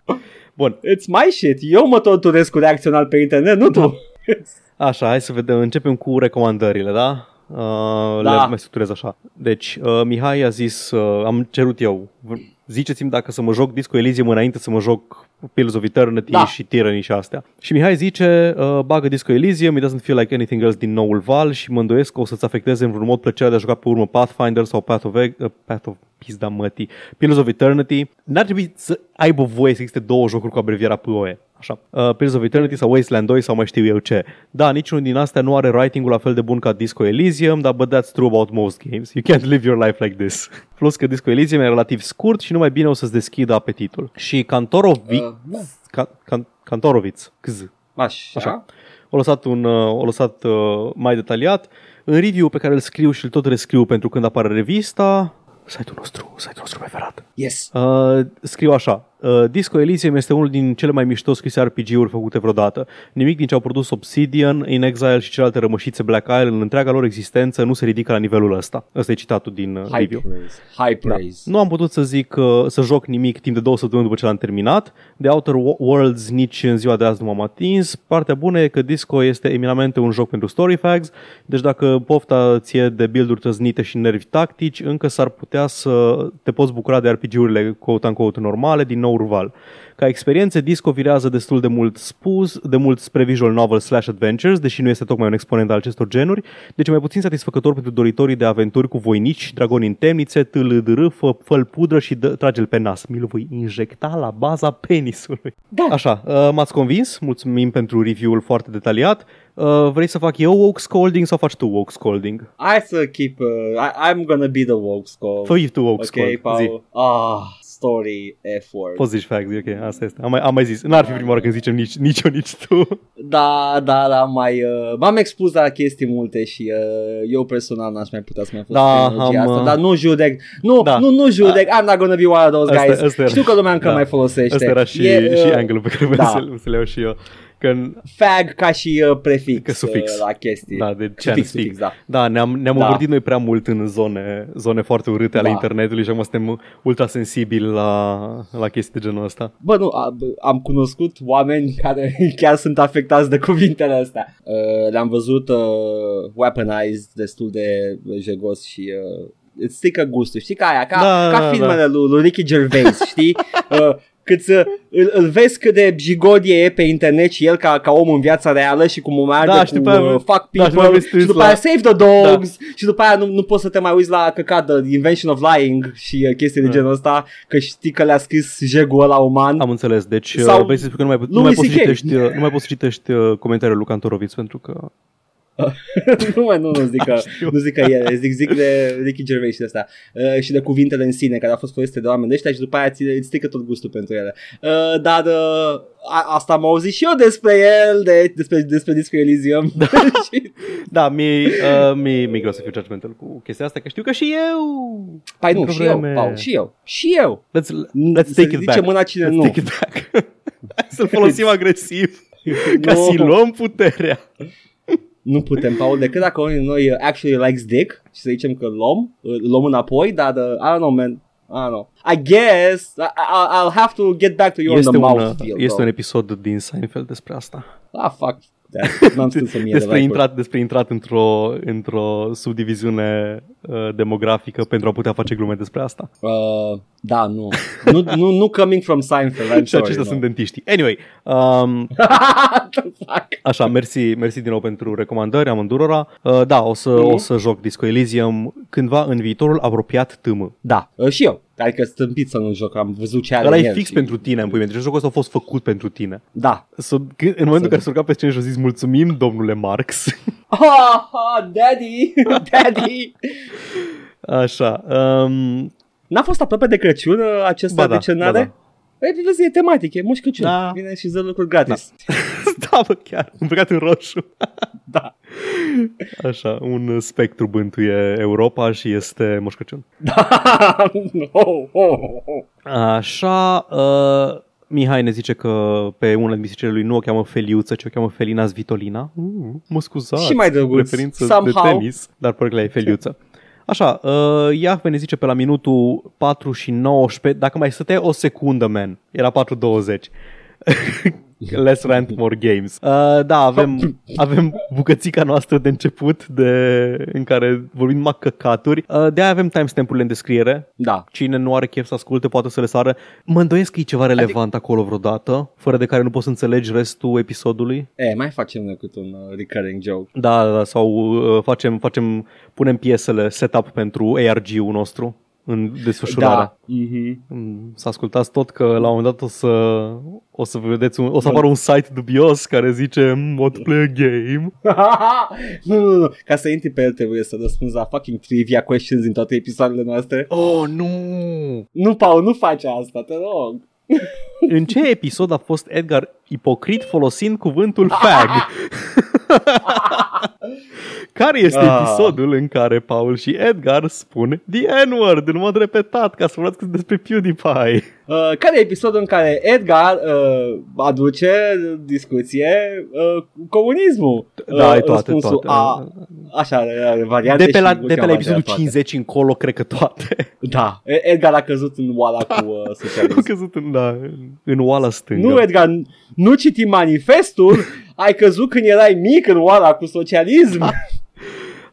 uh. Bun, It's my shit. Eu mă torturez cu reacțional pe internet, nu tu. așa, hai să vedem. Începem cu recomandările, da? Uh, Da. Le mai structurez așa. Deci, uh, Mihai a zis, uh, am cerut eu, v- ziceți-mi dacă să mă joc Disco Elysium înainte să mă joc Pillars of Eternity Da. și Tyranny și astea. Și Mihai zice, uh, bagă Disco Elysium, it doesn't feel like anything else din noul Val și mă îndoiesc că o să-ți afecteze în vreun mod plăcerea de a juca pe urmă Pathfinder sau Path of, Eg- uh, Path of pizda mătii, Pillars of Eternity. N-ar trebui să aibă voie să existe două jocuri cu abreviera POE. Așa. Uh, Pillars of Eternity sau Wasteland 2 sau mai știu eu ce. Da, niciunul din astea nu are writing-ul la fel de bun ca Disco Elysium, dar but that's true about most games. You can't live your life like this. Plus că Disco Elysium e relativ scurt și numai bine o să-ți deschidă apetitul. Și Cantorovic, Uh, da. Ca- Can- Cantorovic, câz, Așa. Așa. o lăsat, un, uh, o lăsat uh, mai detaliat. În review pe care îl scriu și îl tot rescriu pentru când apare revista, site-ul nostru, site-ul nostru preferat. Yes. Uh, scriu așa. Uh, Disco Elysium este unul din cele mai mișto scrise RPG-uri făcute vreodată. Nimic din ce au produs Obsidian, In Exile și celelalte rămășițe Black Isle în întreaga lor existență nu se ridică la nivelul ăsta. Ăsta e citatul din uh, High review. praise. High praise. Nu am putut să zic uh, să joc nimic timp de două săptămâni după ce l-am terminat. De Outer Wo- Worlds nici în ziua de azi nu m-am atins. Partea bună e că Disco este eminamente un joc pentru story fags, deci dacă pofta ție de build-uri trăznite și nervi tactici, încă s-ar putea să te poți bucura de RPG-urile quote-unquote normale din nou Urval. Ca experiențe, Disco virează destul de mult spus, de mult spre visual novel slash adventures, deși nu este tocmai un exponent al acestor genuri, deci e mai puțin satisfăcător pentru doritorii de aventuri cu voinici, dragoni în temnițe, tâlâdrâ, fă, fă pudră și dă, trage-l pe nas. Mi-l voi injecta la baza penisului. Da. Așa, uh, m-ați convins, mulțumim pentru review-ul foarte detaliat. Uh, vrei să fac eu woke scolding sau faci tu woke scolding? Hai să keep... Uh, I, I'm gonna be the woke skull. Fă tu woke Ok, scold. Zi. Paul. Ah, story F-word. Poți zici facts, e ok, asta este. Am mai, am mai zis. N-ar fi prima oară când zicem nici, nici eu, nici tu. Da, da, da, mai, uh, m-am expus la chestii multe și uh, eu personal n-aș mai putea să mai Da, folosesc tehnologia am, asta, uh, dar nu judec, nu, Da. nu, nu judec, I'm not gonna be one of those Asta- guys. asta era- Știu că lumea încă da. mai folosește. Asta era și, E, și uh, angle pe care vreau da. să, să le iau și eu. Că, Fag ca și uh, prefix Că sufix. uh, la chestii. da, de ce Sufix, speak. sufix, da. Da, ne-am, ne-am Da. învârtit noi prea mult în zone, zone foarte urâte ale Da. internetului și acum suntem ultra sensibili la, la chestii de genul ăsta. Bă, nu, a, bă, am cunoscut oameni care chiar sunt afectați de cuvintele astea. Uh, le-am văzut uh, weaponized destul de jegos și uh, îți strică gustul. Știi ca aia, ca, Da, ca da, filmele lui, lui Ricky Gervais, știi? Uh, cât să, îl, îl vezi cât de jigodie e pe internet și el ca, ca om în viața reală și cum meargă Da, cu și după aia- uh, fuck da, și people după aia vezi și trâns după la- aia save the dogs și după aia nu, nu poți să te mai uiți la căcat The Invention of Lying și uh, chestii de Da. genul ăsta că știi că le-a scris jegul ăla uman Am înțeles, deci Sau Sau vrei să spui că nu mai, nu Louis mai poți să CK. citești, uh, nu mai poți să citești uh, comentariul lui Cantoroviț pentru că nu, mă, nu, nu zic că, Știu. nu zic că e, zic, zic de Ricky Gervais și de asta uh, și de cuvintele în sine care au fost folosite de oameni de ăștia și după aia ți, îți strică tot gustul pentru ele. Uh, dar uh, a, asta am auzit și eu despre el, de, despre, despre Disco Elysium. Și- Da, mi-e, uh, mi-e, mi-e greu să fiu judgmental cu chestia asta, că știu că și eu... Păi nu, într-o și eu, vreme- Paul, și eu, și eu. Let's, let's Să take it zice back. mâna cine Let's nu. take it back. Hai să-l folosim agresiv ca Nu. să-i luăm puterea. Nu putem, Paul, decât dacă unul din noi uh, actually likes dick și să zicem că îl luăm, îl luăm înapoi, dar uh, I don't know, man. I don't know. I guess I, I, I'll have to get back to you on Este the un, mouth uh, deal. este though. un episod din Seinfeld despre asta. Ah, fuck. That. N-am scris să mie de despre, like-uri. intrat, despre intrat într-o, într-o subdiviziune uh, demografică pentru a putea face glume despre asta. Uh, da, nu. nu, nu. Nu coming from Seinfeld, I'm și sorry. aceștia no. sunt dentiștii. Anyway, um, What the fuck? Așa, mersi, mersi din nou pentru recomandări amândurora. Uh, da, o să, Mhm. o să joc Disco Elysium cândva în viitorul apropiat tâmă. Da, uh, și eu. Adică stâmpit să nu joc, am văzut ce are Ăla în e el fix și- pentru tine, în pui mei. Deci jocul ăsta a fost făcut pentru tine. Da. So, când, în momentul în care s-a urcat pe scenă și a zis mulțumim, domnule Marx. Ah, ah, daddy, daddy. Așa. Um, N-a fost aproape de Crăciun uh, acesta Ba da, decernare? ba da. Păi, vezi, e tematic, e Moș Crăciun. Da. Vine și dă lucruri gratis. da, bă, chiar. Îmbrăcat în roșu. Da. Așa, un spectru bântuie Europa și este Moș Crăciun. Da. oh, oh, oh. Așa, uh, Mihai ne zice că pe una din bisicele lui nu o cheamă Feliuță, ci o cheamă Felina Svitolina. Uh, mă scuzați. Și mai drăguț. Referință Somehow. de tenis, dar pare că la e Feliuță. Așa, uh, Iahve ne zice pe la minutul 4 și 19, dacă mai stătea o secundă, man, era 4.20. Less rant, more games. Uh, da, avem, avem bucățica noastră de început de, în care vorbim numai căcaturi. Uh, de-aia avem timestamp-urile în descriere. Da. Cine nu are chef să asculte poate să le sară. Mă îndoiesc că e ceva relevant acolo vreodată, fără de care nu poți să înțelegi restul episodului. E, mai facem noi cât un uh, recurring joke. Da, da, da sau uh, facem, facem, punem piesele setup pentru ARG-ul nostru în desfășurare. Da. Mm-hmm. Mm, Să ascultați tot că la un moment dat o să, o să vedeți, un, o să apară un site dubios care zice "Mm, what play a game. nu, nu, nu. Ca să intri pe el trebuie să răspunzi la fucking trivia questions din toate episoadele noastre. Oh, nu! Nu, Paul, nu faci asta, te rog. În ce episod a fost Edgar ipocrit folosind cuvântul fag? care este Ah. episodul în care Paul și Edgar spun the N-word în mod repetat ca să vorbească despre PewDiePie? Uh, care e episodul în care Edgar uh, aduce discuție uh, comunismul? Da, ai uh, toate, răspunsul toate. A, așa, are variante De pe la, și de pe ultima la episodul variante. 50 încolo, cred că toate. Da, Edgar a căzut în oala cu uh, Am socialism. căzut în, da, în oala stângă. Nu, Edgar, nu citi manifestul, ai căzut când erai mic în oala cu socialism.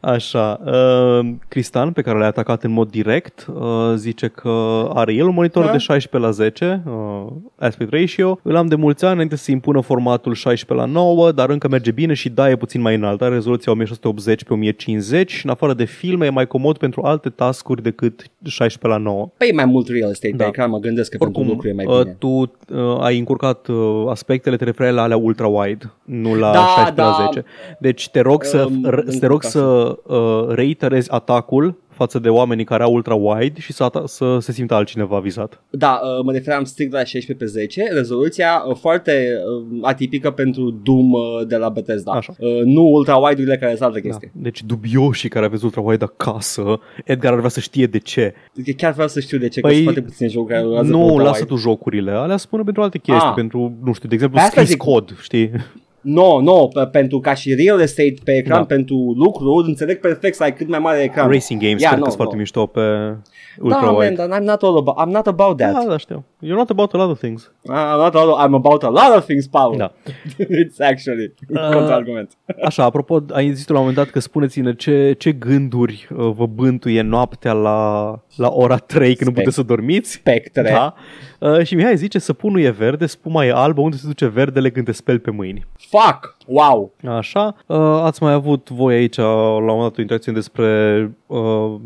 Așa, uh, Cristian, pe care l-ai atacat în mod direct, uh, zice că are el un monitor Da. de 16 la 10 uh, aspect ratio. Îl am de mulți ani înainte să se impună formatul 16 la 9, dar încă merge bine și da, e puțin mai înalt. Are rezoluția 1680 pe 1050 și în afară de filme e mai comod pentru alte tascuri decât 16 la 9. Păi e mai mult real estate Da. pe ecran, mă gândesc că pentru Oricum, lucru e mai uh, bine. tu uh, ai încurcat uh, aspectele, te referi la alea ultra-wide, nu la Da, 16 la da. 10. Deci te rog să, Um, r- să te rog încurcat. să uh, reiterezi atacul față de oamenii care au ultra-wide și să, ata- să se simtă altcineva vizat. Da, uh, mă referam strict la 16 pe 10, rezoluția uh, foarte uh, atipică pentru Doom uh, de la Bethesda. Așa. Uh, nu ultra-wide-urile care sunt altă chestie. Da. Deci dubioșii care aveți ultra-wide acasă, Edgar ar vrea să știe de ce. Da. Chiar vreau să știu de ce, că Păi, sunt foarte puține jocuri care rulează pe Nu, ultra-wide. lasă tu jocurile, alea spune pentru alte chestii, Ah. pentru, nu știu, de exemplu, Pe asta scris zic. cod, știi? No, no, pe, pentru ca și real estate pe ecran, Da. pentru lucru, înțeleg perfect să ai cât mai mare ecran. Racing games, Ia, cred no, că sunt foarte no. mișto pe Da, ultra-wide. man, dar I'm not, all about, I'm not about that. Da, da, știu. You're not about a lot of things. I'm, not all, I'm about a lot of things, Paul. Da. It's actually Uh, contraargument. Așa, apropo, ai zis tu la un moment dat că spuneți-ne ce, ce gânduri uh, vă bântuie noaptea la, la ora 3 când nu Spec- puteți să dormiți. Spectre. Da. Uh, și Mihai zice, săpunul e verde, spuma e albă, unde se duce verdele când te speli pe mâini. Fuck! Wow! Așa, uh, ați mai avut voi aici la un moment dat o interacțiune despre uh,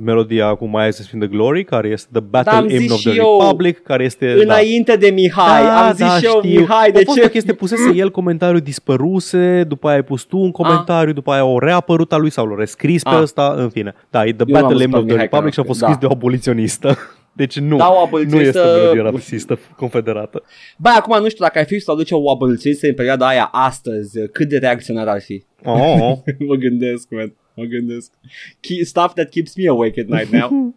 melodia cu My Eyes Has Seen the Glory, care este The Battle Da, am Hymn zis of the și eu Republic, care este... Înainte de Mihai, da, am zis da, și eu, știu. Mihai, de a fost ce? o chestie, pusese el comentariul dispăruse, după aia ai pus tu un comentariu, după aia o reapărut a lui sau l-a rescris pe Ah. ăsta, în fine. Da, e The Eu l-am Battle văzut Hymn pe of the Mihai Republic și a fost da. scris de o aboliționistă. Deci nu, Da, o nu aboliționistă- este melodia rasistă confederată. Băi, acum nu știu dacă ai fi să aduce o aboliționistă în perioada aia astăzi, cât de reacționar ar fi. Oh, mă gândesc, man. Mă gândesc. Ke- stuff that keeps me awake at night now.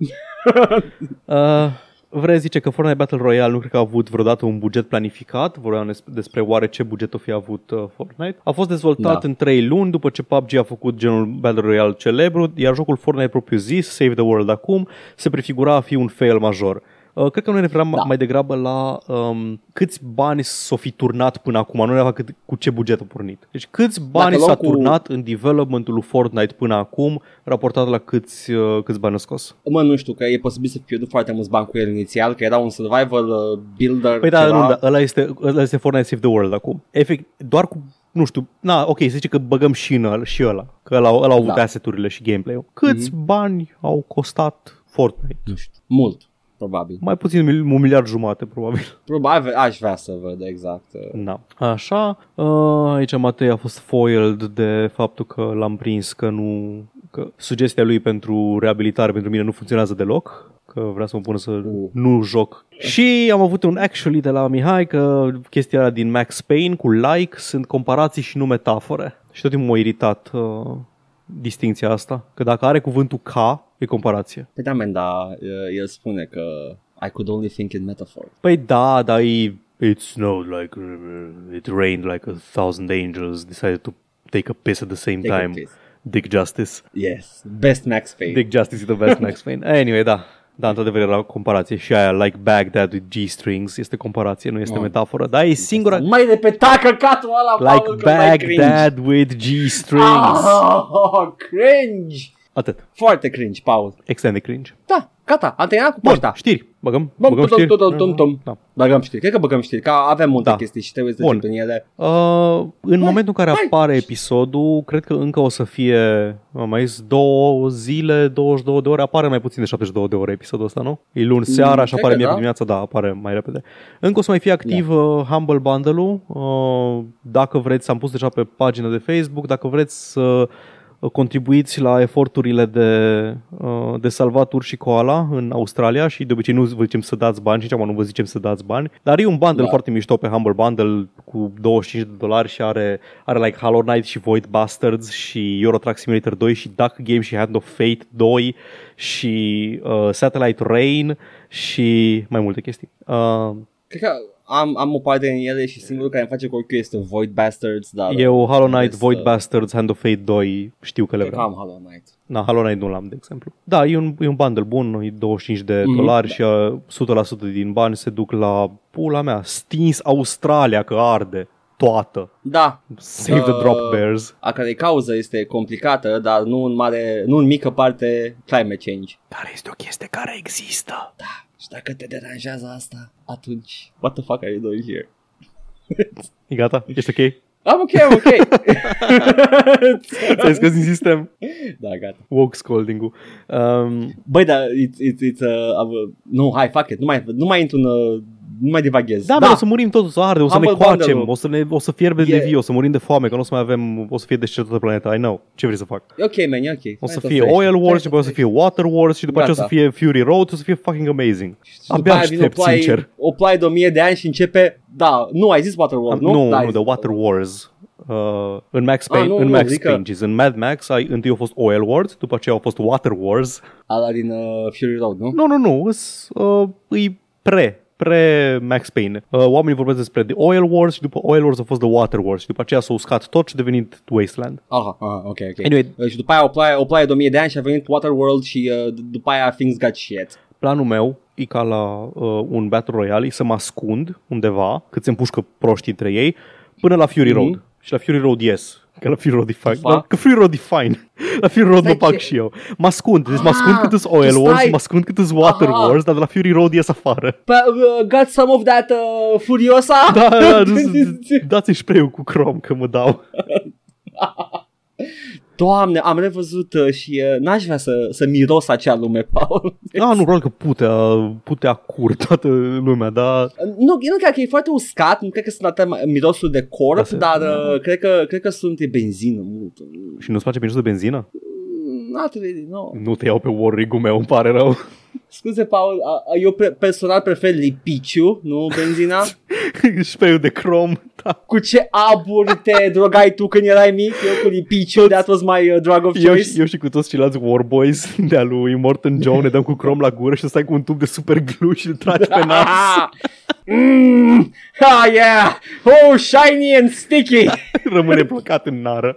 Uh, Vrei zice că Fortnite Battle Royale nu cred că a avut vreodată un buget planificat, vorbeam des- despre oare ce buget o fi avut uh, Fortnite. A fost dezvoltat Da. în 3 luni după ce PUBG a făcut genul Battle Royale celebru, iar jocul Fortnite propriu zis, Save the World acum, se prefigura a fi un fail major. Uh, cred că noi ne referam Da. da. mai degrabă la um, câți bani s-o fi turnat până acum, nu neapărat cât, cu ce buget a pornit. Deci câți bani luăm s-a cu- turnat în developmentul lui Fortnite până acum, raportat la câți, uh, câți bani a scos. Mă, nu știu, că e posibil să pierdut foarte mulți bani cu el inițial, că era un survival uh, builder. Păi da, ceva. nu, da, ăla este, ăla este Fortnite Save the World acum. Efect, doar cu, nu știu, na, ok, să zice că băgăm și, în ăla, și ăla, că ăla, ăla au avut Da. asset-urile și gameplay-ul. Câți mm-hmm. bani au costat Fortnite? Nu știu, mult, probabil. Mai puțin un mil- un miliard jumate, probabil. Probabil, aș vrea să văd exact. uh. Da. Așa, uh, aici Matei a fost foiled de faptul că l-am prins că nu, că sugestia lui pentru reabilitare pentru mine nu funcționează deloc că vrea să mă pună să Uh. nu joc. Și am avut un actually de la Mihai că chestia aia din Max Payne cu like sunt comparații și nu metafore. Și tot timpul m-a iritat uh, distinția asta, că dacă are cuvântul ca, e comparație. Păi da, man, da, uh, el spune că I could only think in metaphor. Păi da, dar e... It snowed like... uh, It rained like a thousand angels decided to take a piss at the same Take a time. piss. Dick Justice. Yes, best Max Payne. Dick Justice is the best Max Payne. Anyway, da. Da, într-adevăr era o comparație și aia like Baghdad with G-strings este comparație, nu este Oh. metaforă, dar e singura Mai repeta căcatul ăla, like Paul, că mai cringe. Baghdad with G-strings. Oh, cringe! Atât. Foarte cringe, Paul. Extend de cringe. Da, gata, am terminat cu Bun, poșta. știri. Băgăm, Bum, băgăm tum, știri. tum, tum, tum, tum. Da. Băgăm știri, cred că băgăm știri, că avem multe Da. chestii și trebuie să Bun. zicem prin ele. Uh, în momentul în care hai. apare episodul, cred că încă o să fie, am mai zis, două zile, 22 de ore, apare mai puțin de 72 de ore episodul ăsta, nu? E luni seara și cred apare că miercuri da. dimineața, da, apare mai repede. Încă o să mai fie activ uh, Humble Bundle-ul, uh, dacă vreți, am pus deja pe pagina de Facebook, dacă vreți să uh, contribuiți la eforturile de, uh, de salvat urși și koala în Australia și de obicei nu vă zicem să dați bani și nici acum nu vă zicem să dați bani, dar e un bundle Da. foarte mișto pe Humble Bundle cu 25 de dolari și are, are like Hollow Knight și Void Bastards și Euro Truck Simulator 2 și Duck Game și Hand of Fate 2 și uh, Satellite Rain și mai multe chestii. Uh, Cred că am, am o parte din ele și singurul care îmi face cu este Void Bastards, dar... eu Hollow Knight, rest, Void uh, Bastards, Hand of Fate 2 știu că le Cred că vreau. am Hollow Knight. Na, Hollow Knight nu l-am, de exemplu. Da, e un, e un bundle bun, e 25 de Mhm. dolari și uh, 100% din bani se duc la pula mea. Stins Australia că arde toată. Da, Save the Uh, drop bears. a cărei cauză este complicată, dar nu în mare, nu în mică parte climate change. Care este o chestie care există. Și dacă te deranjează asta, atunci what the fuck are you doing here? E gata? Ești ok? Am ok, am ok. Ți-ai scăs din sistem? da, gata. Woke scolding-ul. Um, Băi, dar it's, it's, it's uh, uh, nu, hai, fuck it, nu mai, nu mai intru în, uh, nu mai divaghez. da, da, o să murim toți, o să arde, o să ne Humble coacem, bundle-ul. o să, ne, o să fierbem de Yeah. vii, o să murim de foame, că nu o să mai avem, o să fie deșert toată planeta, I know. Ce vrei să fac? E ok, man, e ok. O să Hai fie fresh. Oil Hai Wars și după o să fie Water Wars și după aceea o să Gata. fie Fury Road, o să fie fucking amazing. Și după Abia aia vine aștept, o ploaie, sincer. O ploaie de 1000 de ani și începe, da, nu, ai zis Waterworld, Nu, nu? nu, da, ai nu, zis- The Water Wars. Uh, în Max Ah, Payne, nu, în nu, Max zic că- Payne, în Mad Max, ai, întâi a fost Oil Wars, după aceea au fost Water Wars. Ala din uh, Fury Road, nu? Nu, nu, nu, îs, uh, e pre, pre Max Payne. Uh, oamenii vorbesc despre The Oil Wars și după Oil Wars a fost The Water Wars și după aceea s-au uscat tot și a devenit Wasteland. Aha, aha, ok, ok. Anyway. Uh, și după aia o ploaie, o ploaie de 1000 de ani și a venit Waterworld și uh, d- după aia things got shit. Planul meu e ca la uh, un Battle Royale e să mă ascund undeva, cât se împușcă proști între ei, până la Fury Mhm. Road. Și la Fury Road ies. Că la Fury Road e fine. Fac? Da, că Fury Road e fine. La Fury Road Stai mă fac ce- și eu. Mă ascund. Deci mă Ah, ascund cât îs tu Oil Wars, stai- mă ascund cât îs Water Aha. Wars, dar de la Fury Road ies afară. But, uh, got some of that uh, Furiosa? Da, da, da, dați-mi spray cu crom că mă dau. Doamne, am revăzut uh, și uh, n-aș vrea să, să miros acea lume, Paul. Da, nu, probabil că putea, putea cur toată lumea, dar Nu, eu nu cred că e foarte uscat, nu cred că sunt atât mai- mirosul de corp, Da, se- dar uh, cred, că, cred că sunt e benzină mult. și nu-ți face mirosul de benzină? Not really, no. Nu te iau pe war rig-ul meu, îmi pare rău. Scuze, Paul, a, a, eu pre- personal prefer lipiciu, nu benzina. Spray de crom, da. cu ce abur te drogai tu când erai mic? Eu cu lipiciu, that was my uh, drug of Eu, choice. și- eu și cu toți ceilalți Warboys de-a lui Morton Joe ne dăm cu crom la gură și stai cu un tub de super glue și îl tragi pe nas. Ah, mm, ah, yeah! Oh, shiny and sticky! Rămâne blocat în nară.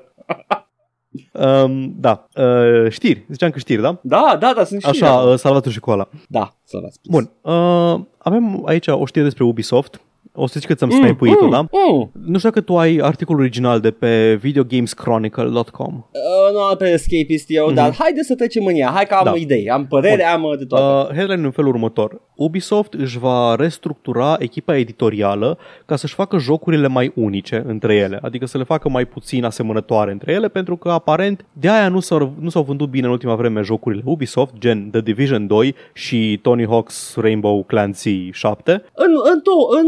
Um, da, uh, știri. Ziceam că știri, da? Da, da, da, sunt și Așa, uh, salvatul și coala. Da, să vă spun. Bun, uh, avem aici o știre despre Ubisoft. O să zici că ți-am snipuit-o, da? Mm. Nu știu dacă tu ai articolul original de pe videogameschronicle.com. Uh, nu pe escapist eu, dar haide să trecem în ea. Hai că am Da. idei, am părere, am uh, de toate. Uh, headline în felul următor. Ubisoft își va restructura echipa editorială ca să-și facă jocurile mai unice între ele, adică să le facă mai puțin asemănătoare între ele, pentru că aparent de aia nu s-au, nu s-au vândut bine în ultima vreme jocurile Ubisoft, gen The Division 2 și Tony Hawk's Rainbow Clancy 7. În, în, to- în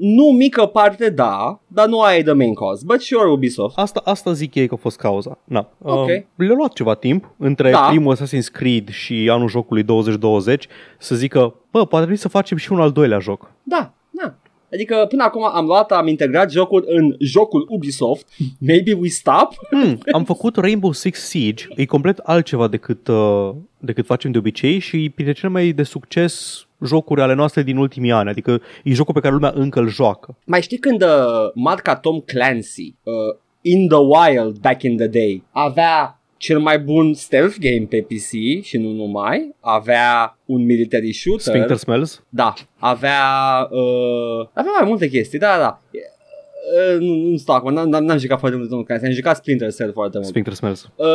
nu mică parte, da, dar nu aia e the main cause. But sure, Ubisoft. Asta, asta zic ei că a fost cauza. Na. Ok. Uh, le-a luat ceva timp între Da. primul Assassin's Creed și anul jocului 2020 să zică, bă, poate trebui să facem și un al doilea joc. Da, da. Adică până acum am luat, am integrat jocul în jocul Ubisoft. Maybe we stop? Hmm, am făcut Rainbow Six Siege, e complet altceva decât, uh, decât facem de obicei și e printre cele mai de succes jocuri ale noastre din ultimii ani, adică e jocul pe care lumea încă îl joacă. Mai știi când uh, marca Tom Clancy, uh, In the Wild, back in the day, avea cel mai bun stealth game pe PC și nu numai, avea un military shooter. Sphincter Smells? Da, avea uh, avea mai multe chestii, da, da. Uh, nu, nu stau acum, n-am, n-am, n-am jucat foarte mult Tom Clancy, am jucat Splinter Cell foarte mult. Sphincter Smells. Uh,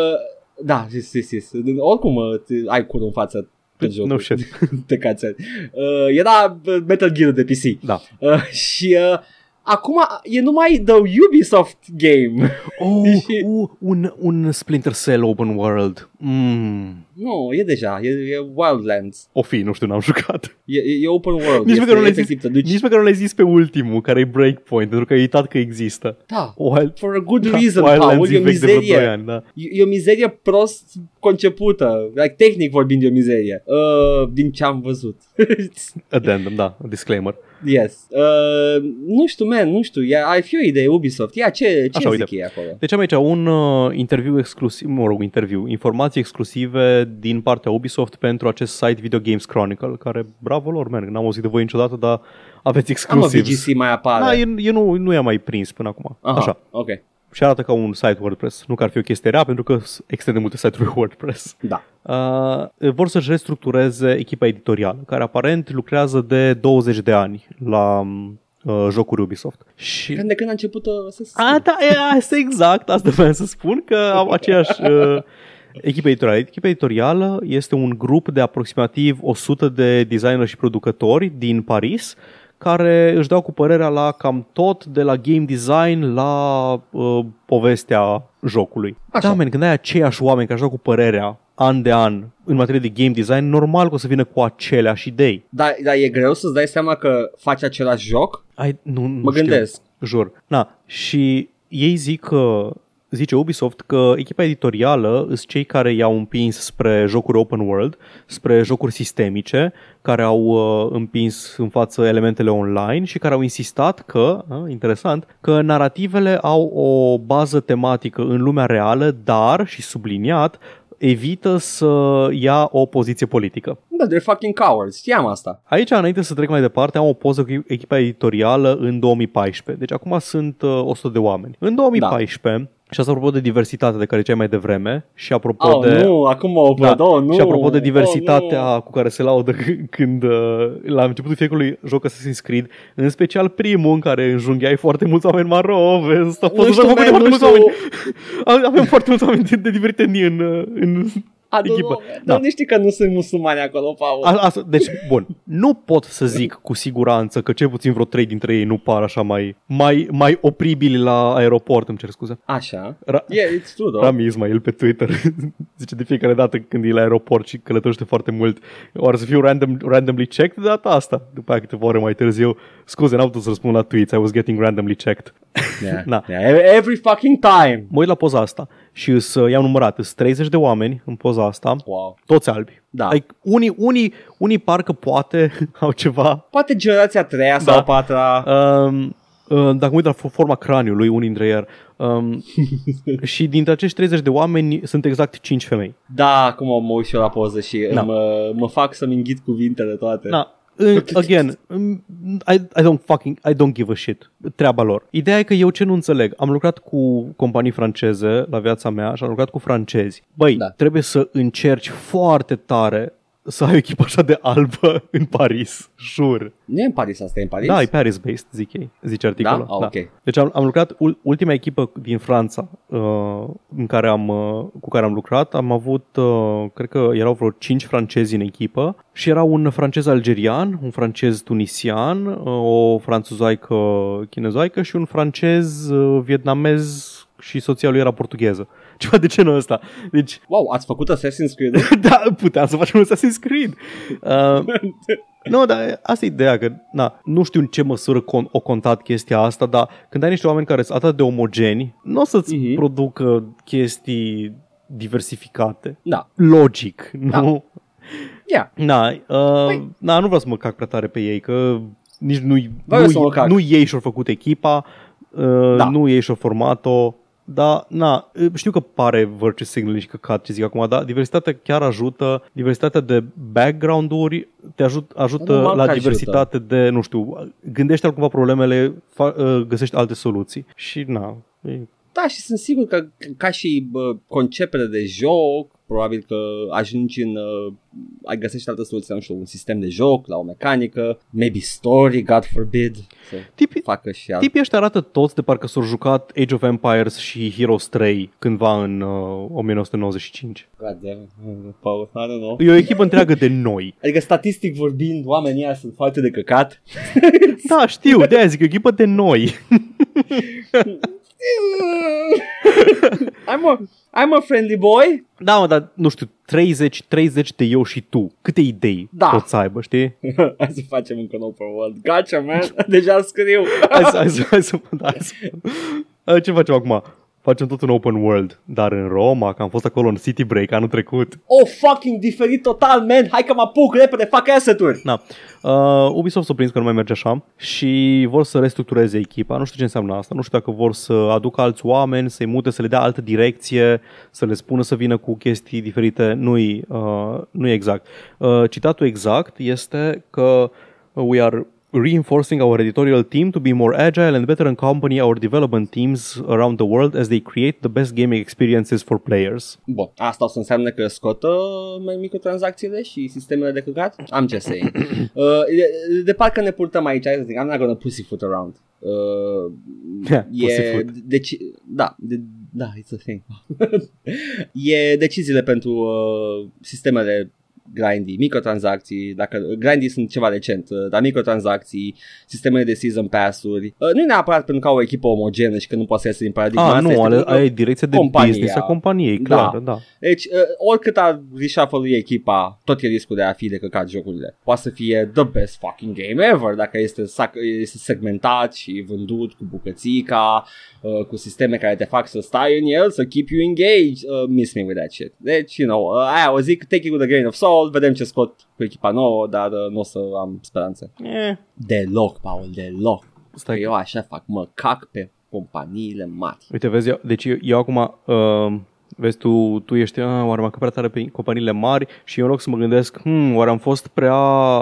da, zis, zis, zis. Oricum uh, te- ai cur în față pe jocul. No shit. pe cațel. Uh, era uh, Metal Gear de PC. Da. Uh, și uh, acum e numai The Ubisoft game. Oh, Și- uh, un, un Splinter Cell open world. Mm. nu, e deja, e, e Wildlands. O fi, nu știu, n-am jucat. E, e e open world. Nici este măcar nu l-ai zis, efectiv, te duci. nici măcar nu l-ai zis pe ultimul, care e Breakpoint, pentru că ai uitat că există. Da, Wild, for a good da, reason, Wildlands Paul, e e o vechi de vreo mizerie. 2 ani, da. E, e o mizerie prost concepută. Like, tehnic vorbind e o mizerie. Uh, din ce am văzut. Addendum, da, disclaimer. yes. Uh, nu știu, man, nu știu. E, ai fi o idee Ubisoft. Ia, ce, ce Așa, zic uite. ei acolo? Deci am aici un uh, interviu exclusiv, mă rog, interviu, informații informații exclusive din partea Ubisoft pentru acest site Video Games Chronicle, care, bravo lor, man, n-am auzit de voi niciodată, dar aveți Am exclusiv. VGC mai apare. Da, eu, eu nu, nu i-am mai prins până acum. Aha, Așa. ok. Și arată ca un site WordPress. Nu că ar fi o chestie rea, pentru că sunt extrem de multe site-uri WordPress. Da. Uh, vor să-și restructureze echipa editorială, care aparent lucrează de 20 de ani la uh, jocuri Ubisoft. Și... Când de când a început uh, să se A, da, e, asta exact, asta vreau să spun, că au aceeași uh, echipă editorială. Echipa editorială este un grup de aproximativ 100 de designeri și producători din Paris care își dau cu părerea la cam tot, de la game design la uh, povestea jocului. Așa. Da, man, când ai aceiași oameni care își dau cu părerea an de an în materie de game design, normal că o să vină cu aceleași idei. Dar da, e greu să-ți dai seama că faci același joc? Ai, nu, nu Mă știu. gândesc. Jur. Na, și ei zic că zice Ubisoft că echipa editorială sunt cei care i-au împins spre jocuri open world, spre jocuri sistemice, care au uh, împins în față elementele online și care au insistat că, uh, interesant, că narativele au o bază tematică în lumea reală, dar, și subliniat, evită să ia o poziție politică. Da, they're fucking cowards. Știam asta. Aici, înainte să trec mai departe, am o poză cu echipa editorială în 2014. Deci acum sunt uh, 100 de oameni. În 2014, da. și asta apropo de diversitate de care ceai mai devreme și apropo Oh, de... nu, acum o văd. Da. Oh, nu. Și apropo de diversitatea Oh, cu care se laudă c- când uh, la începutul fiecărui joc Assassin's Creed, în special primul în care înjungheai foarte mulți oameni maro, vezi, a fost Nu un știu, joc cu man, foarte nu mulți știu. oameni. Avem foarte mulți oameni de, de diferite etnii în, uh, în Adu, echipă. Dar Da. nu știi că nu sunt musulmani acolo, Paul. A, asta, deci, bun, nu pot să zic cu siguranță că cel puțin vreo trei dintre ei nu par așa mai, mai, mai opribili la aeroport, îmi cer scuze. Așa. Ra- Yeah, it's true, though. Rami Ismail pe Twitter zice de fiecare dată când e la aeroport și călătorește foarte mult oare să fiu random, randomly checked de data asta? După aia câteva ore mai târziu scuze, n-am putut să răspund la tweets, I was getting randomly checked. Yeah. Na. yeah. Every fucking time. Mă uit la poza asta și îs, i-am numărat, sunt 30 de oameni în poza asta, Wow. toți albi. Da. Like, unii, unii, unii parcă poate au ceva Poate generația a treia sau Da. a patra. Um, uh, dacă mă uit la fo- forma craniului, unii dintre ei, um, și dintre acești 30 de oameni sunt exact 5 femei. Da, acum mă uit și eu la poză și Da. mă, mă fac să-mi înghit cuvintele toate. Na, uh, again, um, I, I don't fucking, I don't give a shit. Treaba lor. Ideea e că eu ce nu înțeleg, am lucrat cu companii franceze la viața mea și am lucrat cu francezi. Băi, Da. trebuie să încerci foarte tare să ai o echipă așa de albă în Paris, jur. Nu e în Paris asta, e în Paris? Da, e Paris-based, zic ei, zice articolul. Da? Ah, ok. Deci am, am lucrat, ul- ultima echipă din Franța uh, în care am, uh, cu care am lucrat, am avut, uh, cred că erau vreo 5 francezi în echipă și era un francez algerian, un francez tunisian, uh, o franțuzaică chinezoaică și un francez uh, vietnamez și soția lui era portugheză. Ceva de genul ăsta. Deci, Wow, ați făcut Assassin's Creed? da, puteam să facem un Assassin's Creed. Uh, nu, dar asta e ideea, că na, nu știu în ce măsură con- o contat chestia asta, dar când ai niște oameni care sunt atât de omogeni, nu o să-ți Mhm. producă chestii diversificate. da. Logic, Da. nu? Yeah. Na, uh, na, nu vreau să mă cac prea tare pe ei, că nici nu, Vreau să mă nu, cac. nu ei și-au făcut echipa, uh, Da. nu ei și-au format-o, dar, na, știu că pare virtue signaling și căcat ce zic acum, dar diversitatea chiar ajută, diversitatea de background-uri te ajut, ajută Normal la că diversitate de, nu știu, gândește cumva problemele, fa, uh, găsești alte soluții. Și, na, e Da, și sunt sigur că ca și bă, concepere de joc, probabil că ajungi în... Uh, ai găsești altă soluție, nu știu, un sistem de joc, la o mecanică, maybe story, God forbid, să Tipi, facă și alt. Tipii ăștia arată toți de parcă s-au jucat Age of Empires și Heroes 3 cândva în uh, 1995. God damn, it, Paul, I don't know. E o echipă întreagă de noi. Adică statistic vorbind, oamenii ăia sunt foarte de căcat. Da, știu, de aia zic, e o echipă de noi. I'm a, I'm a friendly boy. Da, mă, dar nu știu, 30, 30 de eu și tu. Câte idei Da. pot să aibă, știi? Hai să facem încă un open world. Gotcha, man. Deja scriu. Hai să, hai să, hai să, da, hai să. Uh, Ce facem acum? Facem tot un open world, dar în Roma, că am fost acolo în City Break anul trecut. Oh, fucking diferit total, man! Hai că mă apuc repede, fac asset-uri! Na. Uh, Ubisoft s-a prins că nu mai merge așa și vor să restructureze echipa. Nu știu ce înseamnă asta. Nu știu dacă vor să aducă alți oameni, să-i mute, să le dea altă direcție, să le spună să vină cu chestii diferite. Nu-i, uh, nu-i exact. Uh, citatul exact este că we are reinforcing our editorial team to be more agile and better accompany our development teams around the world as they create the best gaming experiences for players. Bun, asta o să înseamnă că scotă mai microtransacțiile și sistemele de căcat? Am ce să uh, de, de parcă ne purtăm aici, să zic, I'm not gonna pussyfoot around. Uh, Yeah, e, pussyfoot. deci, da, de, da, it's a thing. e deciziile pentru uh, sistemele grindy, microtransacții, dacă grindy sunt ceva recent, uh, dar microtransacții, sistemele de season pass-uri, uh, nu e neapărat pentru că au o echipă omogenă și că nu poate să iasă din paradigma Ah, asta, nu, este ale, pentru că- aia e direcția de compania. business a companiei, Da. clar, da. Deci, uh, oricât ar reshuffle echipa, tot e riscul de a fi de căcat jocurile. Poate să fie the best fucking game ever dacă este, sac- este segmentat și vândut cu bucățica, uh, cu sisteme care te fac să stai în el, să keep you engaged. Uh, miss me with that shit. Deci, you know, uh, aia o zic, take it with a grain of salt, vedem ce scot cu echipa nouă, dar uh, nu o să am speranțe. Eh, Deloc, Paul, deloc. stai, Eu așa fac, mă cac pe companiile mari. Uite, vezi, eu, deci eu, eu acum, uh, vezi, tu, tu ești, ah, oare m-am prea tare pe companiile mari și eu în loc să mă gândesc, hmm, oare am fost prea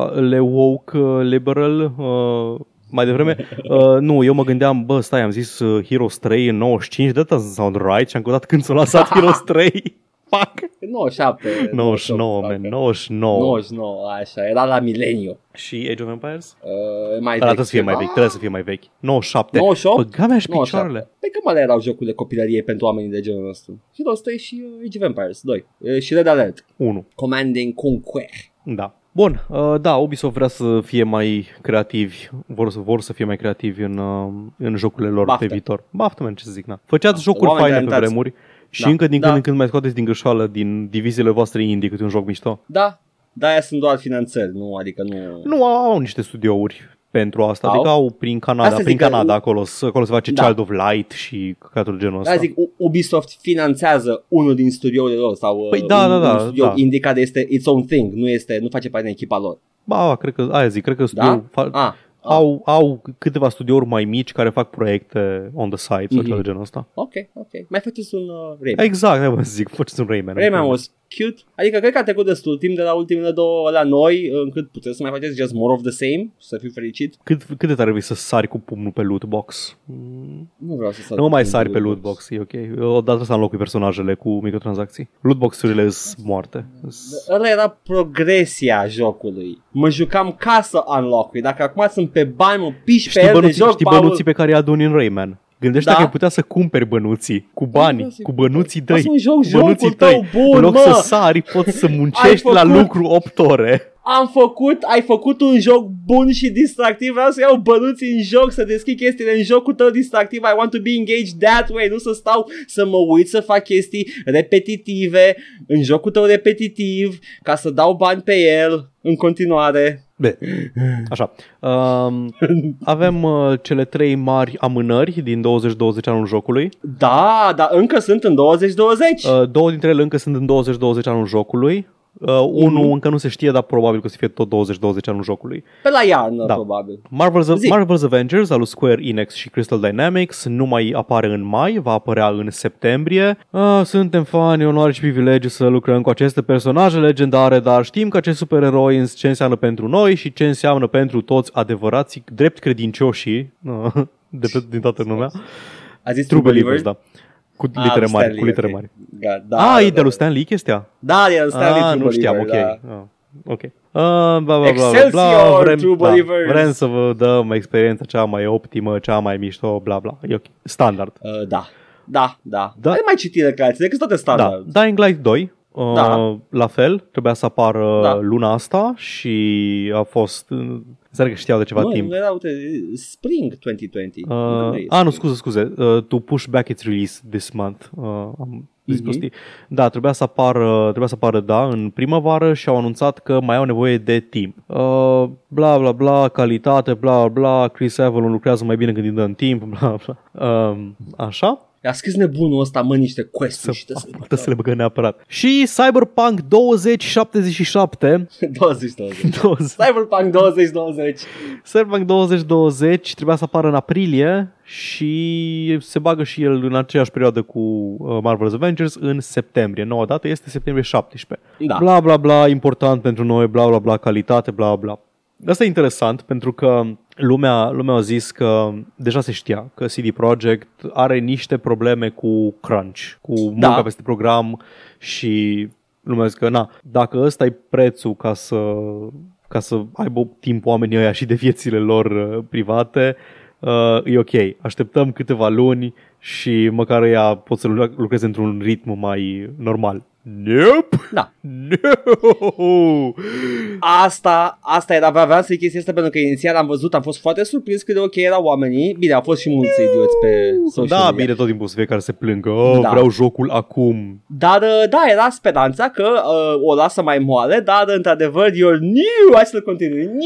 le woke uh, liberal uh, mai devreme? Uh, nu, eu mă gândeam, bă, stai, am zis uh, Heroes 3 în 95, that doesn't sound right și am căutat când s-a lansat Heroes 3. Fuck! 97. 99, man, 99. 99, așa, era la mileniu. Și Age of Empires? Uh, mai Arată vechi să fie mai ceva. vechi, trebuie să fie mai vechi. 97. 98? Bă, gamea și 97. picioarele. Pe că mă erau jocurile copilăriei pentru oamenii de genul nostru. Heroes 3 și uh, Age of Empires 2. Uh, și Red Alert. 1. Command and Conquer. Da. Bun, uh, da, Ubisoft vrea să fie mai creativi, vor să, vor să fie mai creativi în, uh, în jocurile lor Baftă. pe viitor. Baftă, man, ce să zic, na. Făceați jocuri Oameni faine pe talentați. vremuri și Da, încă din da. când în când mai scoateți din greșeală din diviziile voastre indie câte un joc mișto. Da, da, aia sunt doar finanțări, nu, adică nu... Nu au, au niște studiouri pentru asta, Au? adică au prin Canada, Asta prin zic că- Canada acolo, să- acolo se face Da. Child of Light și căcatul genul ăsta. Da, zic, U- Ubisoft finanțează unul din studiourile lor sau Păi uh, da, un, da, da, un studio da. indie care este its own thing, nu, este, nu face parte din echipa lor. Ba, cred că, aia zic, cred că studio, Da? fa- Ah, au, au câteva studiouri mai mici care fac proiecte on the side sau Mhm. ceva de genul ăsta. ok, ok. Mai faceți un uh, Rayman. Exact, hai vă zic, faceți un Rayman. Rayman was cute. Adică cred că a trecut destul timp de la ultimele două la noi, încât puteți să mai faceți just more of the same și să fiu fericit. Cât, cât de tare vrei să sari cu pumnul pe loot box? Mm, Nu vreau să sar Nu mă mai cu sari pe loot box, e ok. Odată să înlocui personajele cu microtransacții. Loot box-urile sunt moarte. S- Ăla era progresia jocului. Mă jucam ca să unlock Dacă acum sunt pe bani, mă piși pe Știi el de bănuții, joc, știi Paul. bănuții pe care îi aduni în Rayman? Gândește Da? că ai putea să cumperi bănuții cu bani, vreau să-i cu bănuții Vreau tăi. să-mi joc cu bănuții jocul tău bun, în loc mă. să sari, poți să muncești la făcut- lucru 8 ore. Am făcut, ai făcut un joc bun și distractiv, vreau să iau bănuți în joc, să deschid chestiile în jocul tău distractiv, I want to be engaged that way, nu să stau să mă uit să fac chestii repetitive în jocul tău repetitiv, ca să dau bani pe el în continuare. Be. Așa. Um, avem uh, cele trei mari amânări din 2020 anul jocului. Da, dar încă sunt în 2020. Uh, două dintre ele încă sunt în 2020 anul jocului. Uh, unul încă nu se știe, dar probabil că o să fie tot 2020 anul jocului. Pe la iarnă, da. probabil. Marvel's, Zi. Marvel's Avengers al lui Square Enix și Crystal Dynamics nu mai apare în mai, va apărea în septembrie. Uh, suntem fani, onoare și privilegiu să lucrăm cu aceste personaje legendare, dar știm că acești supereroi ce înseamnă pentru noi și ce înseamnă pentru toți adevărații drept credincioșii uh, de pe, din toată lumea. A zis True Believers, da. Cu Ah, litere lui mari, Stan cu Lee, litere ok. mari. Da, da, ah, da, e de da. lui Stan Lee chestia? Da, e Stan Lee Ah, True nu știam, ok. Believer, da. Ah, ok. Uh, bla, bla, bla, bla, Excelsior, bla, vrem, True da, Believers. vrem să vă dăm experiența cea mai optimă, cea mai mișto, bla bla. E ok. Standard. Uh, da. Da, da. Da. Da. mai citi declarații, decât toate Da. standard. Dying Light 2, uh, Da. la fel, trebuia să apară Da. luna asta și a fost... Înțeleg că știau de ceva nu, timp. nu era, uite, Spring 2020. Uh, Nu e a, nu, Spring. scuze, scuze. Uh, to push back its release this month. Uh, am zis Mhm. prostii. Da, trebuia să apară, trebuia să apară, da, în primăvară și au anunțat că mai au nevoie de timp. Uh, bla, bla, bla, calitate, bla, bla, Chris Avalon lucrează mai bine când îi dăm timp, bla, bla. Uh, așa. I-a scris nebunul ăsta, mă, niște quest-uri și Să, trebuie să, să le băgă neapărat. Și Cyberpunk 2077 20 20. 20, Cyberpunk 2020. Cyberpunk 2020 trebuia să apară în aprilie și se bagă și el în aceeași perioadă cu uh, Marvel's Avengers în septembrie. Noua dată este septembrie 17. Da. Bla bla bla, important pentru noi, bla bla bla, calitate, bla bla. Asta e interesant pentru că lumea, lumea a zis că deja se știa că CD Projekt are niște probleme cu crunch, cu munca Da. peste program și lumea zice că na, dacă ăsta e prețul ca să, ca să aibă timp oamenii ăia și de viețile lor uh, private, uh, e ok. Așteptăm câteva luni și măcar ea pot să lu- lucreze într-un ritm mai normal. Nope! Da. No! Asta, asta era, aveam să chestia asta pentru că inițial am văzut, am fost foarte surprins cât de ok erau oamenii. Bine, au fost și mulți idioți pe social Da, media. bine, tot timpul să fie care se plângă. Oh, Da. vreau jocul acum. Dar, uh, da, era speranța că uh, o lasă mai moale, dar, într-adevăr, you're new, hai să-l continui. New!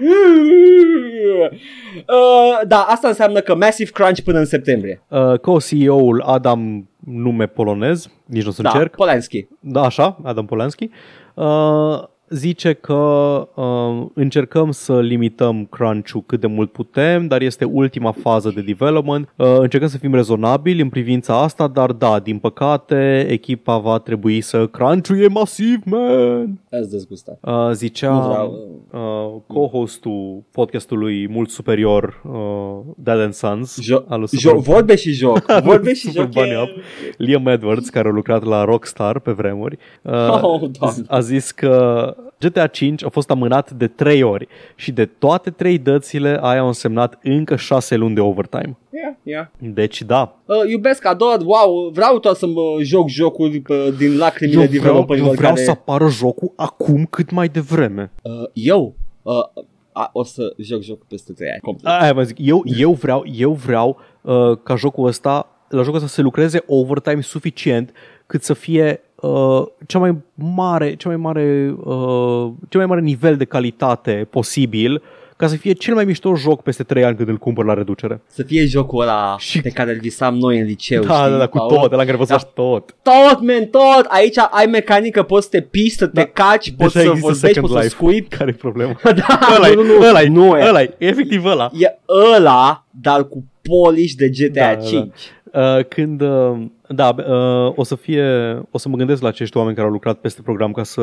Uh, da, asta înseamnă că Massive Crunch până în septembrie. Uh, co-CEO-ul Adam, nume polonez, nici nu o să Da, încerc. Polanski. Da, așa, Adam Polanski. Uh, zice că uh, încercăm să limităm crunch-ul cât de mult putem, dar este ultima fază de development. Uh, încercăm să fim rezonabili în privința asta, dar da, din păcate, echipa va trebui să crunch e masiv, man! Ați dezgustat. Uh, zicea Nu vreau. uh, co-hostul podcastului mult superior uh, Dad and Sons Jo- al lui jo- Super, vorbe și joc. Vorbe și Super joc. Bunny e- Up. Liam Edwards, care a lucrat la Rockstar pe vremuri, uh, Oh, Doamne. a zis că GTA 5 a fost amânat de 3 ori și de toate trei dățile aia au însemnat încă 6 luni de overtime. Yeah, yeah. Deci da, Uh, iubesc, ador, wow, vreau tot să mă joc jocuri uh, din lacrimile eu vreau, eu developerilor vreau care... să apară jocul acum cât mai devreme. Uh, eu uh, a, o să joc jocul peste 3 ani. Complet. Aia vă zic, eu, eu vreau, eu vreau uh, ca jocul ăsta, la jocul ăsta să se lucreze overtime suficient cât să fie uh, cea mai mare, cea mai mare, uh, cel mai mare nivel de calitate posibil ca să fie cel mai mișto joc peste 3 ani când îl cumpăr la reducere. Să fie jocul ăla Și- pe care îl visam noi în liceu. Da, știi? da, da, cu Paul? tot, la care poți să Da. faci tot. Tot, man, tot! Aici ai mecanică, poți să te piși, să te caci, poți Deja să există vorbești, Second poți să Life. scuip. Care e problema? da, ăla nu, nu, nu, ăla nu e. ăla e efectiv ăla. E ăla, dar cu polish de GTA Da, da, da. 5. Uh, când, uh, da, uh, o să fie, o să mă gândesc la acești oameni care au lucrat peste program ca să,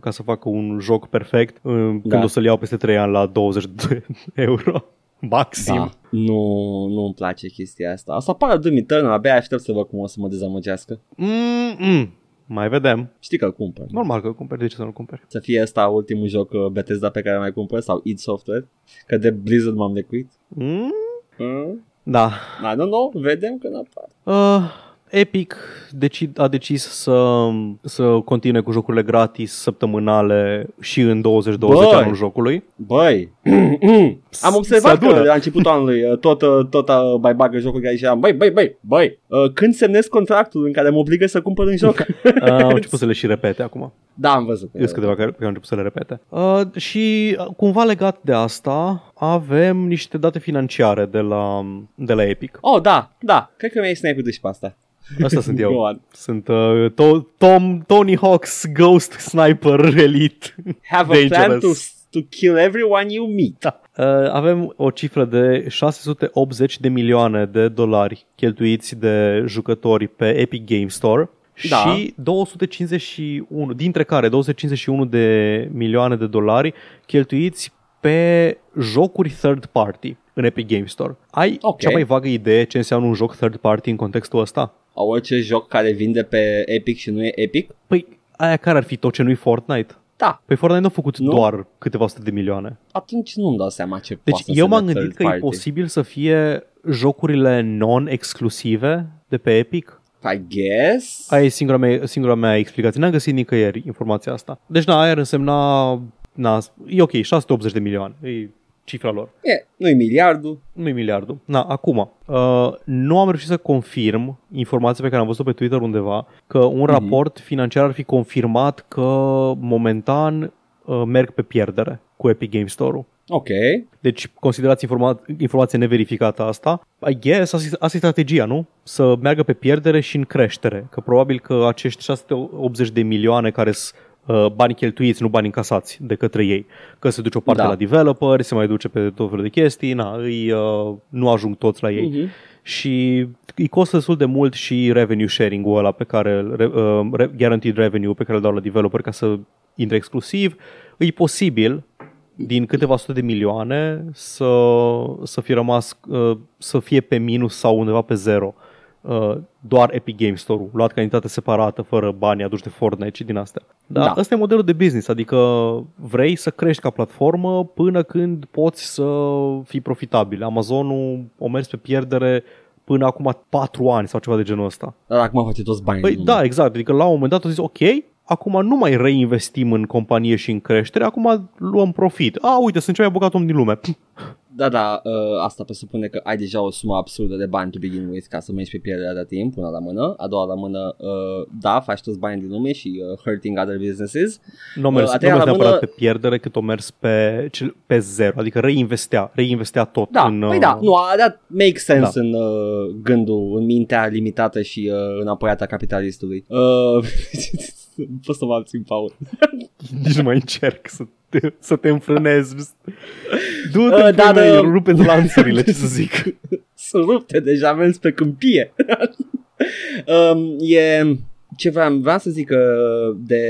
ca să facă un joc perfect, uh, când Da. o să-l iau peste 3 ani la 20 de euro. Maxim. Da. Nu, nu îmi place chestia asta. Asta apare Doom Eternal, abia aștept să văd cum o să mă dezamăgească. Mm-mm. Mai vedem. Știi că îl cumpăr. Normal că îl cumperi, de ce să nu cumperi? Să fie ăsta ultimul joc uh, Bethesda pe care mai cumpăr sau id Software, că de Blizzard m-am lecuit. Mm? Mm? Da. I don't know, vedem când apar. Uh, Epic deci, a decis să, să continue cu jocurile gratis săptămânale și în 2020 Băi! anul jocului. Băi, am observat Se adună. că la începutul anului uh, tot, uh, tot uh, mai bagă jocul care ziceam, băi, băi, băi, băi, uh, când semnez contractul în care mă obligă să cumpăr un joc? Uh, au început să le și repete acum. da, am văzut. Sunt câteva care, care au început să le repete. Uh, și uh, cumva legat de asta, avem niște date financiare de la, de la Epic. Oh, da, da, cred că mi-ai sniped și pe asta. Asta sunt Go eu. on. Sunt uh, to- Tom, Tony Hawk's Ghost Sniper Elite. Have a plan to, Dangerous. to kill everyone you meet. Da. Uh, avem o cifră de 680 de milioane de dolari cheltuiți de jucători pe Epic Game Store Da. și 251, dintre care 251 de milioane de dolari cheltuiți pe jocuri third party în Epic Game Store. Ai Ok. cea mai vagă idee ce înseamnă un joc third party în contextul ăsta? Au orice joc care vinde pe Epic și nu e Epic? Păi, aia care ar fi tot ce nu-i Fortnite? Da, Păi Fortnite nu a făcut Nu? doar câteva sute de milioane. atunci nu-mi dau seama ce Deci poate eu să m-am de gândit third că e party. posibil să fie jocurile non-exclusive de pe Epic. I guess. Aia e singura mea, singura mea explicație. N-am găsit nicăieri informația asta. Deci na, aia ar însemna... Na, e ok, 680 de milioane. E cifra lor. E, nu-i miliardul. nu e miliardul. Na, acum, uh, nu am reușit să confirm informația pe care am văzut pe Twitter undeva că un raport financiar ar fi confirmat că momentan uh, merg pe pierdere cu Epic Game Store-ul. Ok. Deci considerați informa- informație neverificată asta. I guess asta, asta e strategia, nu? Să meargă pe pierdere și în creștere. Că probabil că acești 680 de milioane care sunt uh, bani cheltuiți, nu bani încasați de către ei. Că se duce o parte Da. la developer, se mai duce pe tot felul de chestii, na, îi, uh, nu ajung toți la ei. Mhm. Și îi costă destul de mult și revenue sharing-ul ăla pe care, îl- re, uh, re, guaranteed revenue pe care îl dau la developer ca să intre exclusiv. E posibil din câteva sute de milioane să, să fie rămas, uh, să fie pe minus sau undeva pe zero. Uh, doar Epic Game Store-ul, luat ca entitate separată, fără bani aduși de Fortnite și din astea. Dar Da. ăsta e modelul de business, adică vrei să crești ca platformă până când poți să fii profitabil. Amazonul o mers pe pierdere până acum 4 ani sau ceva de genul ăsta. Dar acum face toți banii. Păi da, exact. Adică la un moment dat au zis, ok, acum nu mai reinvestim în companie și în creștere, acum luăm profit. A, uite, sunt cel mai bogat om din lume. Da, da, uh, asta presupune că ai deja o sumă absurdă de bani to begin with ca să mergi pe pierderea de timp, una la mână. A doua la mână, uh, da, faci toți banii din lume și uh, hurting other businesses. Nu a mers, A nu a treia mers la neapărat mână- pe pierdere, cât o mers pe, cel- pe zero. Adică reinvestea, reinvestea tot Da, în... păi uh, da, nu, a- that makes sense Da. în uh, gândul, în mintea limitată și uh, înapoiată a capitalistului. Uh, Poți să mă abțin, Paul. Nici nu mai încerc să te, să te înfrânezi. Du-te Uh, uh, da, da, da. rupe lanțurile, ce să zic. Sunt rupte deja, mers pe câmpie. um, e... Ce vreau, vreau să zic uh, de,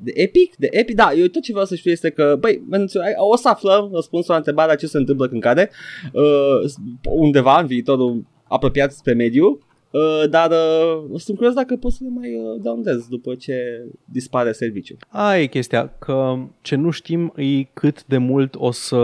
de Epic? De Epic? Da, eu tot ce vreau să știu este că, băi, mențio- o să aflăm răspunsul la întrebarea ce se întâmplă când cade uh, undeva în viitorul apropiat spre mediu, uh, dar uh, sunt curios dacă pot să le mai uh, downloadez după ce dispare serviciul. Aia e chestia, că ce nu știm e cât de mult o să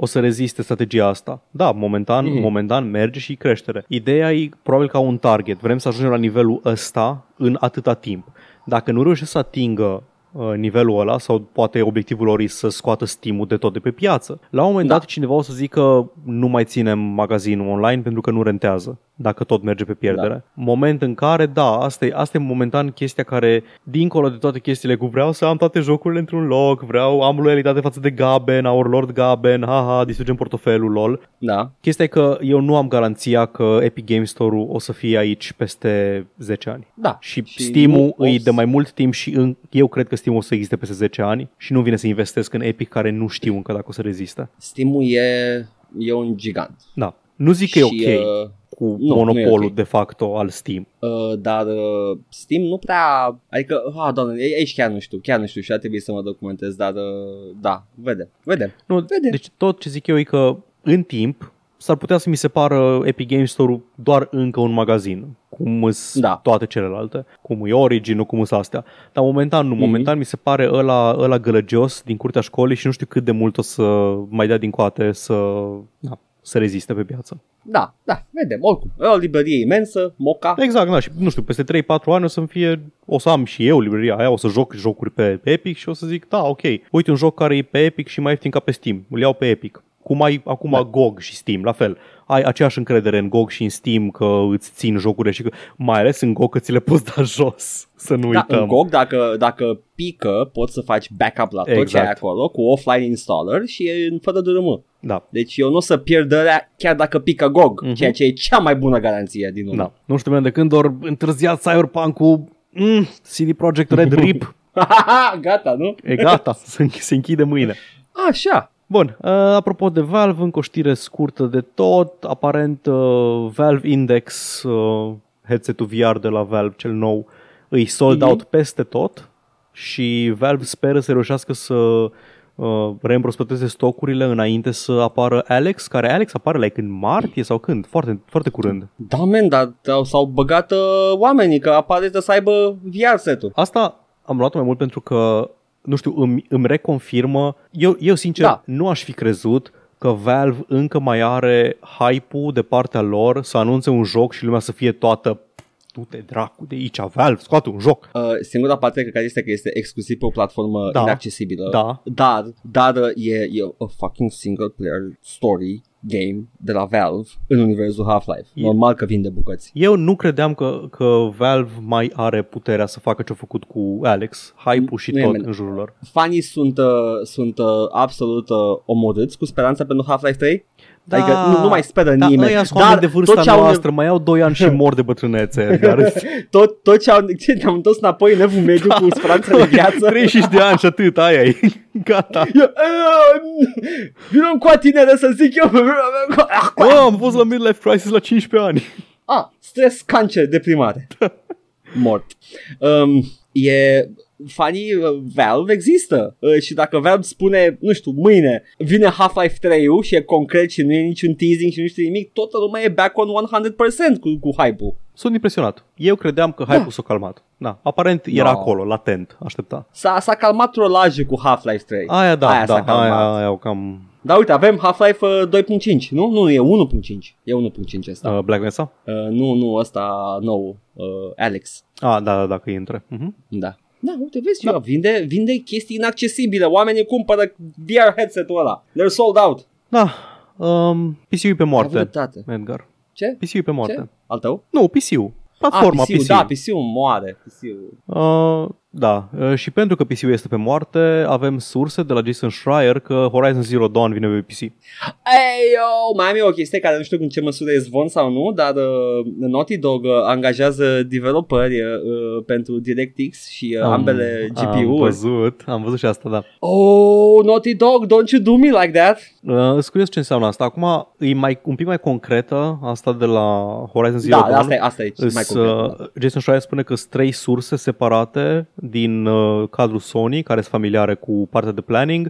o să reziste strategia asta. Da, momentan, Mhm. mm. momentan merge și creștere. Ideea e probabil ca un target. Vrem să ajungem la nivelul ăsta în atâta timp. Dacă nu reușesc să atingă uh, nivelul ăla sau poate obiectivul lor e să scoată Steam-ul de tot de pe piață. La un moment Da. dat cineva o să zică nu mai ținem magazinul online pentru că nu rentează dacă tot merge pe pierdere. Da. Moment în care, da, asta e, asta e momentan chestia care, dincolo de toate chestiile cu vreau să am toate jocurile într-un loc, vreau, am loialitate față de Gaben, our Lord Gaben, haha, distrugem portofelul, lol. Da, Chestia e că eu nu am garanția că Epic Game Store-ul o să fie aici peste 10 ani. da. Și, și Steam-ul îi de mai mult timp și în, eu cred că Steam-ul o să existe peste 10 ani și nu vine să investesc în Epic care nu știu încă dacă o să reziste. Steam-ul e, e un gigant. Da. Nu zic că e Și, ok uh, cu nu, nu e monopolul ok. de facto al Steam. Uh, dar uh, Steam nu prea, adică, ah, doamne, e- aici chiar nu știu, chiar nu știu și ar trebui să mă documentez, dar uh, da, vedem, vedem. Nu, Vedem. deci tot ce zic eu e că în timp s-ar putea să mi se pară Epic Games Store-ul doar încă un magazin, cum sunt Da. toate celelalte, cum e Origin, cum sunt astea. Dar momentan nu, Mhm. momentan mi se pare ăla, ăla gălăgios din curtea școlii și nu știu cât de mult o să mai dea din coate să, da, să reziste pe piață. Da, da, vedem, oricum, e o librărie imensă, Moca, Exact, da, și nu știu, peste 3-4 ani o să-mi fie, o să am și eu libreria aia, o să joc jocuri pe, pe Epic și o să zic, da, ok, uite un joc care e pe Epic și mai ieftin ca pe Steam, îl iau pe Epic. Cum ai acum Da. GOG și Steam, la fel. Ai aceeași încredere în GOG și în Steam că îți țin jocurile și că, mai ales în GOG că ți le poți da jos, să nu da, uităm. în GOG, dacă, dacă pică, poți să faci backup la tot ce Exact. ai acolo, cu offline installer și e în fără DRM. Da. Deci eu nu o să pierd ălea chiar dacă pică GOG, Mhm. ceea ce e cea mai bună garanție din lume. da. Nu știu bine de când ori întârziat Cyberpunk-ul mm, CD Projekt Red RIP, Gata, nu? e gata, se, înch- se închide mâine. Așa. Bun, uh, apropo de Valve, încă o știre scurtă de tot. Aparent uh, Valve Index, uh, headset-ul VR de la Valve, cel nou, îi sold Mhm. out peste tot și Valve speră să reușească să uh, reîmprospăteze stocurile înainte să apară Alex, care Alex apare like în martie sau când? Foarte, foarte curând. Da, men, dar dar s-au băgat uh, oamenii că apare să aibă VR set-ul. Asta am luat mai mult pentru că, nu știu, îmi, îmi reconfirmă. Eu, eu sincer, Da. nu aș fi crezut că Valve încă mai are hype-ul de partea lor să anunțe un joc și lumea să fie toată du-te dracu de aici, Valve, scoate un joc. Uh, singura parte care este că este exclusiv pe o platformă Da. inaccesibilă. Da. Dar, dar uh, e, e a fucking single player story game de la Valve în universul Half-Life. E- Normal că vinde bucăți. Eu nu credeam că, că Valve mai are puterea să facă ce-a făcut cu Alex, hype-ul și Nu e tot men- în jurul lor. Fanii sunt, uh, sunt uh, absolut uh, omorâți cu speranța pentru Half-Life 3. Da. Adică nu, nu mai speră Da, nimeni. ăia sunt oameni de vârsta tot ce au noastră, mai au 2 ani și mor de bătrânețe, Edgar. tot, tot ce au, ce, ne-am întors înapoi în evul mediu cu speranța de viață. 35 de ani și atât, aia e. Gata. Eu, "Uh, Vină cu tinere să zic eu. Oh, am fost la Midlife Crisis la 15 ani. Ah, stres, cancer, deprimare. Mort. Um, e fanii uh, Valve există uh, și dacă Valve spune, nu știu, mâine vine Half-Life 3 și e concret și nu e niciun teasing și nu știu nimic, toată lumea e back on 100% cu, cu hype-ul. Sunt impresionat. Eu credeam că hype-ul s-a calmat. Da, aparent era Da. acolo, latent, aștepta. S-a, s-a calmat trolajul cu Half-Life 3. Aia da, Aia s-a da, calmat. aia, aia, o cam... Dar uite, avem Half-Life uh, 2.5, nu? Nu, e 1.5. E 1.5 ăsta. Uh, Black Mesa? Uh, nu, nu, ăsta nou, uh, Alex. Ah, da, da, da, că intre. Uh-huh. Da. Da, uite, vezi, da. vinde, vinde chestii inaccesibile. Oamenii cumpără VR headset-ul ăla. They're sold out. Da, um, PC-ul e pe Ai avut moarte, dreptate. Edgar. Ce? PC-ul e pe Ce? moarte. Al tău? Nu, PC-ul. Platforma ah, PC-ul, PC. da, PC-ul moare. PC-ul. Uh, da, uh, și pentru că PC-ul este pe moarte, avem surse de la Jason Schreier că Horizon Zero Dawn vine pe PC. Ei, yo, mai am eu o chestie care nu știu în ce măsură e zvon sau nu, dar uh, Naughty Dog uh, angajează developeri uh, uh, pentru DirectX și uh, ambele Am GPU-uri. văzut, am văzut și asta, da. Oh, Naughty Dog, don't you do me like that? Uh, sunt curios ce înseamnă asta. Acum e mai, un pic mai concretă asta de la Horizon Zero Da, Dawn. asta e, asta e mai Îs, concret. uh, Jason Schreier spune că sunt trei surse separate din uh, cadrul Sony, care sunt familiare cu partea de planning,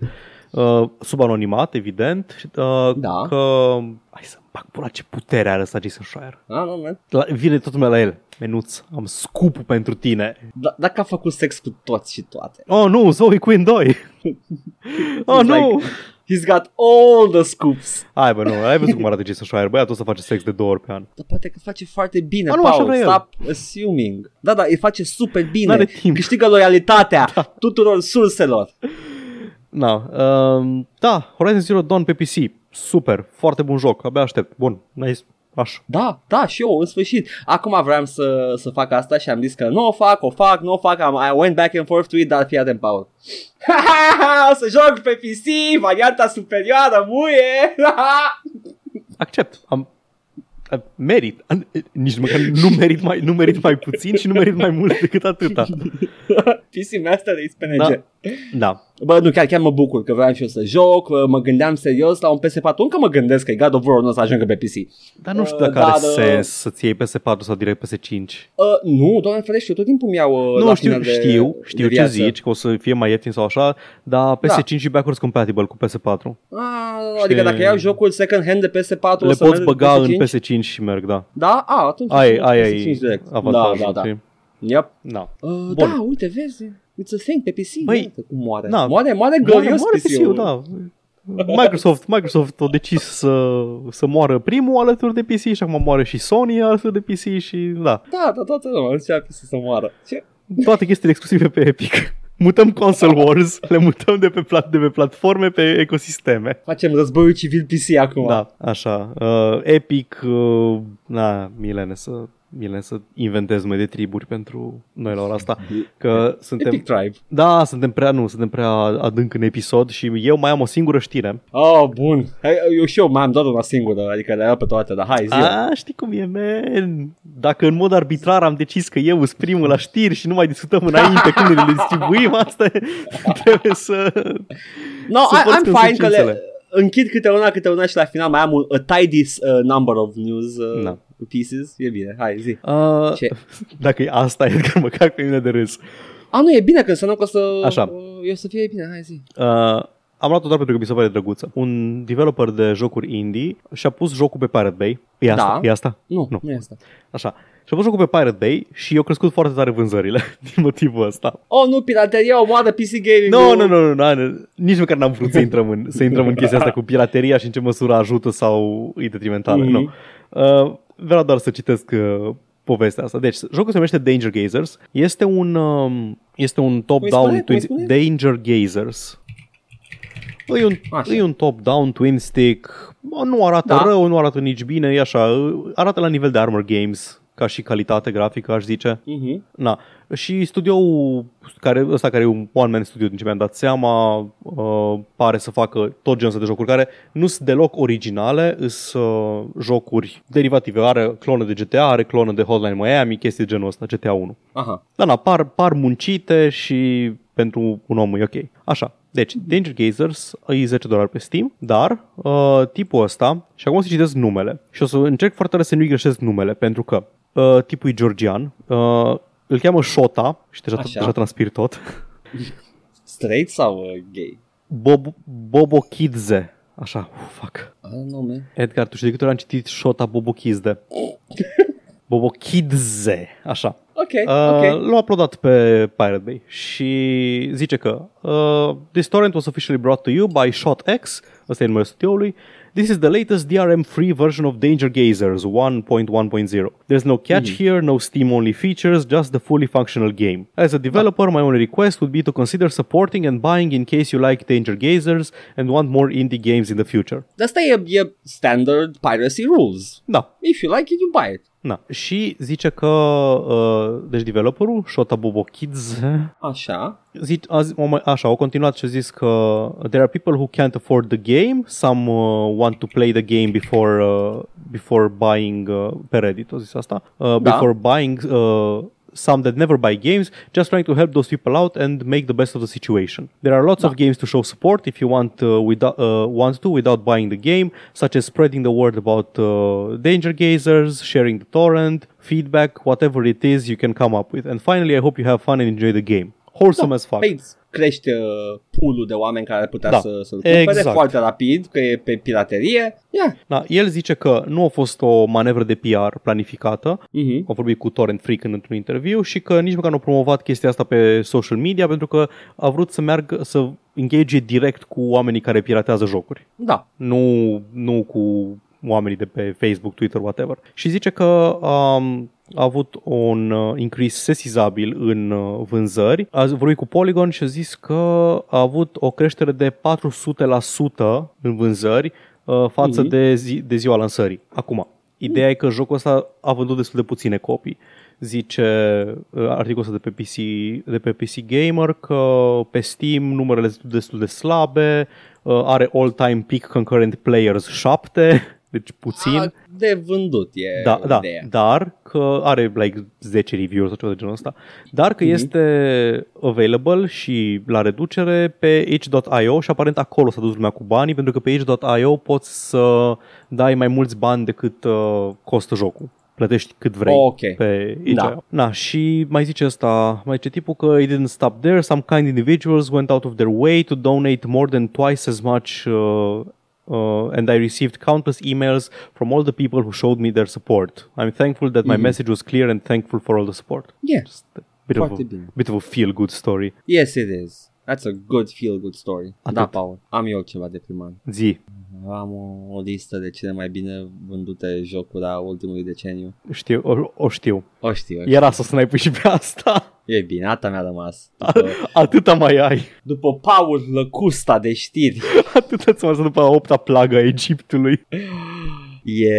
uh, sub anonimat, evident, și, uh, Da. că... Hai să bag pula ce putere are ăsta Jason Schreier. Ah, nu, man. La, vine tot lumea la el. Menuț, am scupul pentru tine. Da, dacă a făcut sex cu toți și toate. Oh, nu, Zoe Quinn 2. oh, He's nu. like- He's got all the scoops. Hai, bă, nu, ai văzut cum arată Jason Schreier. Băiatul ăsta face sex de două ori pe an. Dar poate că face foarte bine, A, nu, așa Paul. vrea el. Stop assuming. Da, da, îi face super bine. N-are timp. Câștigă loialitatea tuturor surselor. Na, uh, da, Horizon Zero Dawn pe PC. Super, foarte bun joc, abia aștept. Bun, nice. Așa. Da, da, și eu, în sfârșit. Acum vreau să, să fac asta și am zis că nu o fac, o fac, nu o fac. Am, I went back and forth to it, dar fii atent, Paul. o să joc pe PC, varianta superioară, muie. Accept. Am, a- merit. Am- Nici măcar nu merit, mai, nu merit mai puțin și nu merit mai mult decât atâta. PC Master Race PNG. Da. Da. Bă, nu, chiar, chiar mă bucur că vreau și eu să joc, mă gândeam serios la un PS4, încă mă gândesc că God of War nu o să ajungă pe PC. Dar nu știu Uh, dacă da, are da. sens să-ți iei PS4 sau direct PS5. Uh, nu, doamne ferește, eu tot timpul mi-au uh, Nu, la știu, final de, știu, de știu ce viață. zici, că o să fie mai ieftin sau așa, dar PS5 și backwards compatible cu PS4. Ah, adică dacă iau jocul second hand de PS4 o Le să poți merg băga pe în PS5? PS5 și merg, da. Da? A, atunci Aia, aia PS5 e direct. avantajul. Da, da, da. știi? Yep. Da. Uh, Bun. da, uite, vezi, it's a thing pe PC. Băi, Iată cum moare. da. Moare, moare Moare, glorios moare PC-ul. PC-ul, da. Microsoft, Microsoft a decis să, să moară primul alături de PC și acum moare și Sony alături de PC și da, Da, da, toată lumea zicea PC să moară. Ce? toate chestiile exclusive pe Epic. Mutăm console wars, le mutăm de pe, plat, de pe platforme pe ecosisteme. Facem războiul civil PC acum. Da, așa. Uh, Epic, uh, na, Milene, să, Milene, să inventez mai de triburi pentru noi la ora asta. Că suntem, Epic Tribe. da, suntem prea, nu, suntem prea adânc în episod și eu mai am o singură știre. Oh, bun. Hai, Eu și eu mai am doar una singură, adică le-am pe toate, dar hai, zi A, știi cum e, man? Dacă în mod arbitrar am decis că eu sunt primul la știri și nu mai discutăm înainte cum ne le distribuim, asta e- trebuie să... No, Să I, porți I'm fine că consecințele. le închid câte una, câte una și la final mai am un a tidy uh, number of news uh, Da. Pieces. E bine, hai, zi. Uh, Ce? dacă e asta, Edgar, măcar pe mine de râs. A, nu, e bine că înseamnă că o să, Așa. uh, eu să fie bine, hai, zi. Uh, am luat-o doar pentru că mi se pare drăguță. Un developer de jocuri indie și-a pus jocul pe Pirate Bay. E asta? Da. E asta? Nu, Nu. nu, nu e asta. Așa. Și-a pus jocul pe Pirate Bay și i-au crescut foarte tare vânzările din motivul ăsta. Oh, nu, pirateria omoară PC gaming Nu, nu, nu, nu, nu, nici măcar n-am vrut să intrăm în, să intrăm în chestia asta cu pirateria și în ce măsură ajută sau e detrimentală. Mhm. Nu. Uh, vreau doar să citesc uh, povestea asta. Deci, jocul se numește Danger Gazers. Este un, um, este un top-down spune? Cum îi 20 spune? Danger Gazers. E un, Așa. e un top-down twin stick, Bă, nu arată Da. rău, nu arată nici bine, e așa, arată la nivel de Armor Games, ca și calitate grafică, aș zice. Mhm. Na. Și studioul care, ăsta care e un one-man studio, din ce mi-am dat seama, uh, pare să facă tot genul ăsta de jocuri care nu sunt deloc originale, sunt uh, jocuri derivative. Are clonă de GTA, are clonă de Hotline Miami, chestii de genul ăsta, GTA 1. Aha. Da, na, par, par muncite și pentru un om e ok. Așa. Deci, Danger Gazers e 10 dolari pe Steam, dar uh, tipul ăsta, și acum o să citesc numele, și o să încerc foarte tare să nu-i greșesc numele, pentru că uh, tipul e georgian, uh, îl cheamă Shota, și deja, Așa. deja transpir tot, Straight sau uh, gay? Bob, Bobokidze. Așa, uf, fuck. Are nume? Edgar, tu știi de câte ori am citit Shota Bobokidze? Bobokidze, așa. Ok, Uh, ok. L-a uploadat pe Pirate Bay și zice că uh, This torrent was officially brought to you by ShotX, ăsta e numele studioului. This is the latest DRM-free version of Danger Gazers 1.1.0. There's no catch hmm. here, no Steam-only features, just the fully functional game. As a developer, my only request would be to consider supporting and buying in case you like Danger Gazers and want more indie games in the future. Dar asta e, e standard piracy rules. No. If you like it, you buy it. Na. Și zice că, uh, deci developerul, Shota Bobo Kids, Așa. Zic, azi, o mai- așa, au continuat și a zis că there are people who can't afford the game, some uh, want to play the game before uh, before buying uh, pe Reddit, au zis asta, uh, before buying uh, some that never buy games, just trying to help those people out and make the best of the situation. There are lots of games to show support if you want uh, without uh, want to without buying the game, such as spreading the word about uh, Danger Gazers, sharing the torrent, feedback, whatever it is you can come up with. And finally, I hope you have fun and enjoy the game. Wholesome as fuck. Crește uh, pool de oameni care ar putea Da. să, să-l cumpere Exact. foarte rapid, că e pe piraterie. Yeah. Da, el zice că nu a fost o manevră de PR planificată, Mhm. a vorbit cu Torrent Freak în într-un interviu și că nici măcar nu a promovat chestia asta pe social media pentru că a vrut să meargă, să engage direct cu oamenii care piratează jocuri. Da. Nu, nu cu oamenii de pe Facebook, Twitter, whatever. Și zice că um, a avut un uh, increase sesizabil în uh, vânzări. A vorbit cu Polygon și a zis că a avut o creștere de 400% în vânzări uh, față Mhm. de, zi, de ziua lansării. Acum, ideea e că jocul ăsta a vândut destul de puține copii. Zice uh, articolul ăsta de pe, PC, de pe PC Gamer că pe Steam numerele sunt destul de slabe, uh, are all-time peak concurrent players 7, deci puțin. A, de vândut e Da, da, ideea. dar că are like 10 reviews sau ceva de genul ăsta, dar că Mhm. este available și la reducere pe itch.io și aparent acolo s-a dus lumea cu banii pentru că pe itch.io poți să dai mai mulți bani decât uh, costă jocul. Plătești cât vrei Ok. pe itch.io. Da. Na, și mai zice asta, mai zice tipul că it didn't stop there, some kind individuals went out of their way to donate more than twice as much uh, uh, and I received countless emails from all the people who showed me their support. I'm thankful that my Mhm. message was clear and thankful for all the support. Yeah. Just bit, of a, bit of a feel-good story. Yes, it is. That's a good feel-good story. Atât. Da, Paul. Am eu ceva deprimant. Zi, Am o, o listă de cele mai bine vândute jocuri a ultimului deceniu. știu, o, o știu. O știu. Era să să pus și pe asta. E bine, asta mi-a rămas. După, Atâta mai ai. după Paul Lăcusta de știri. Atâta ți-am zis după a opta plagă a Egiptului. E,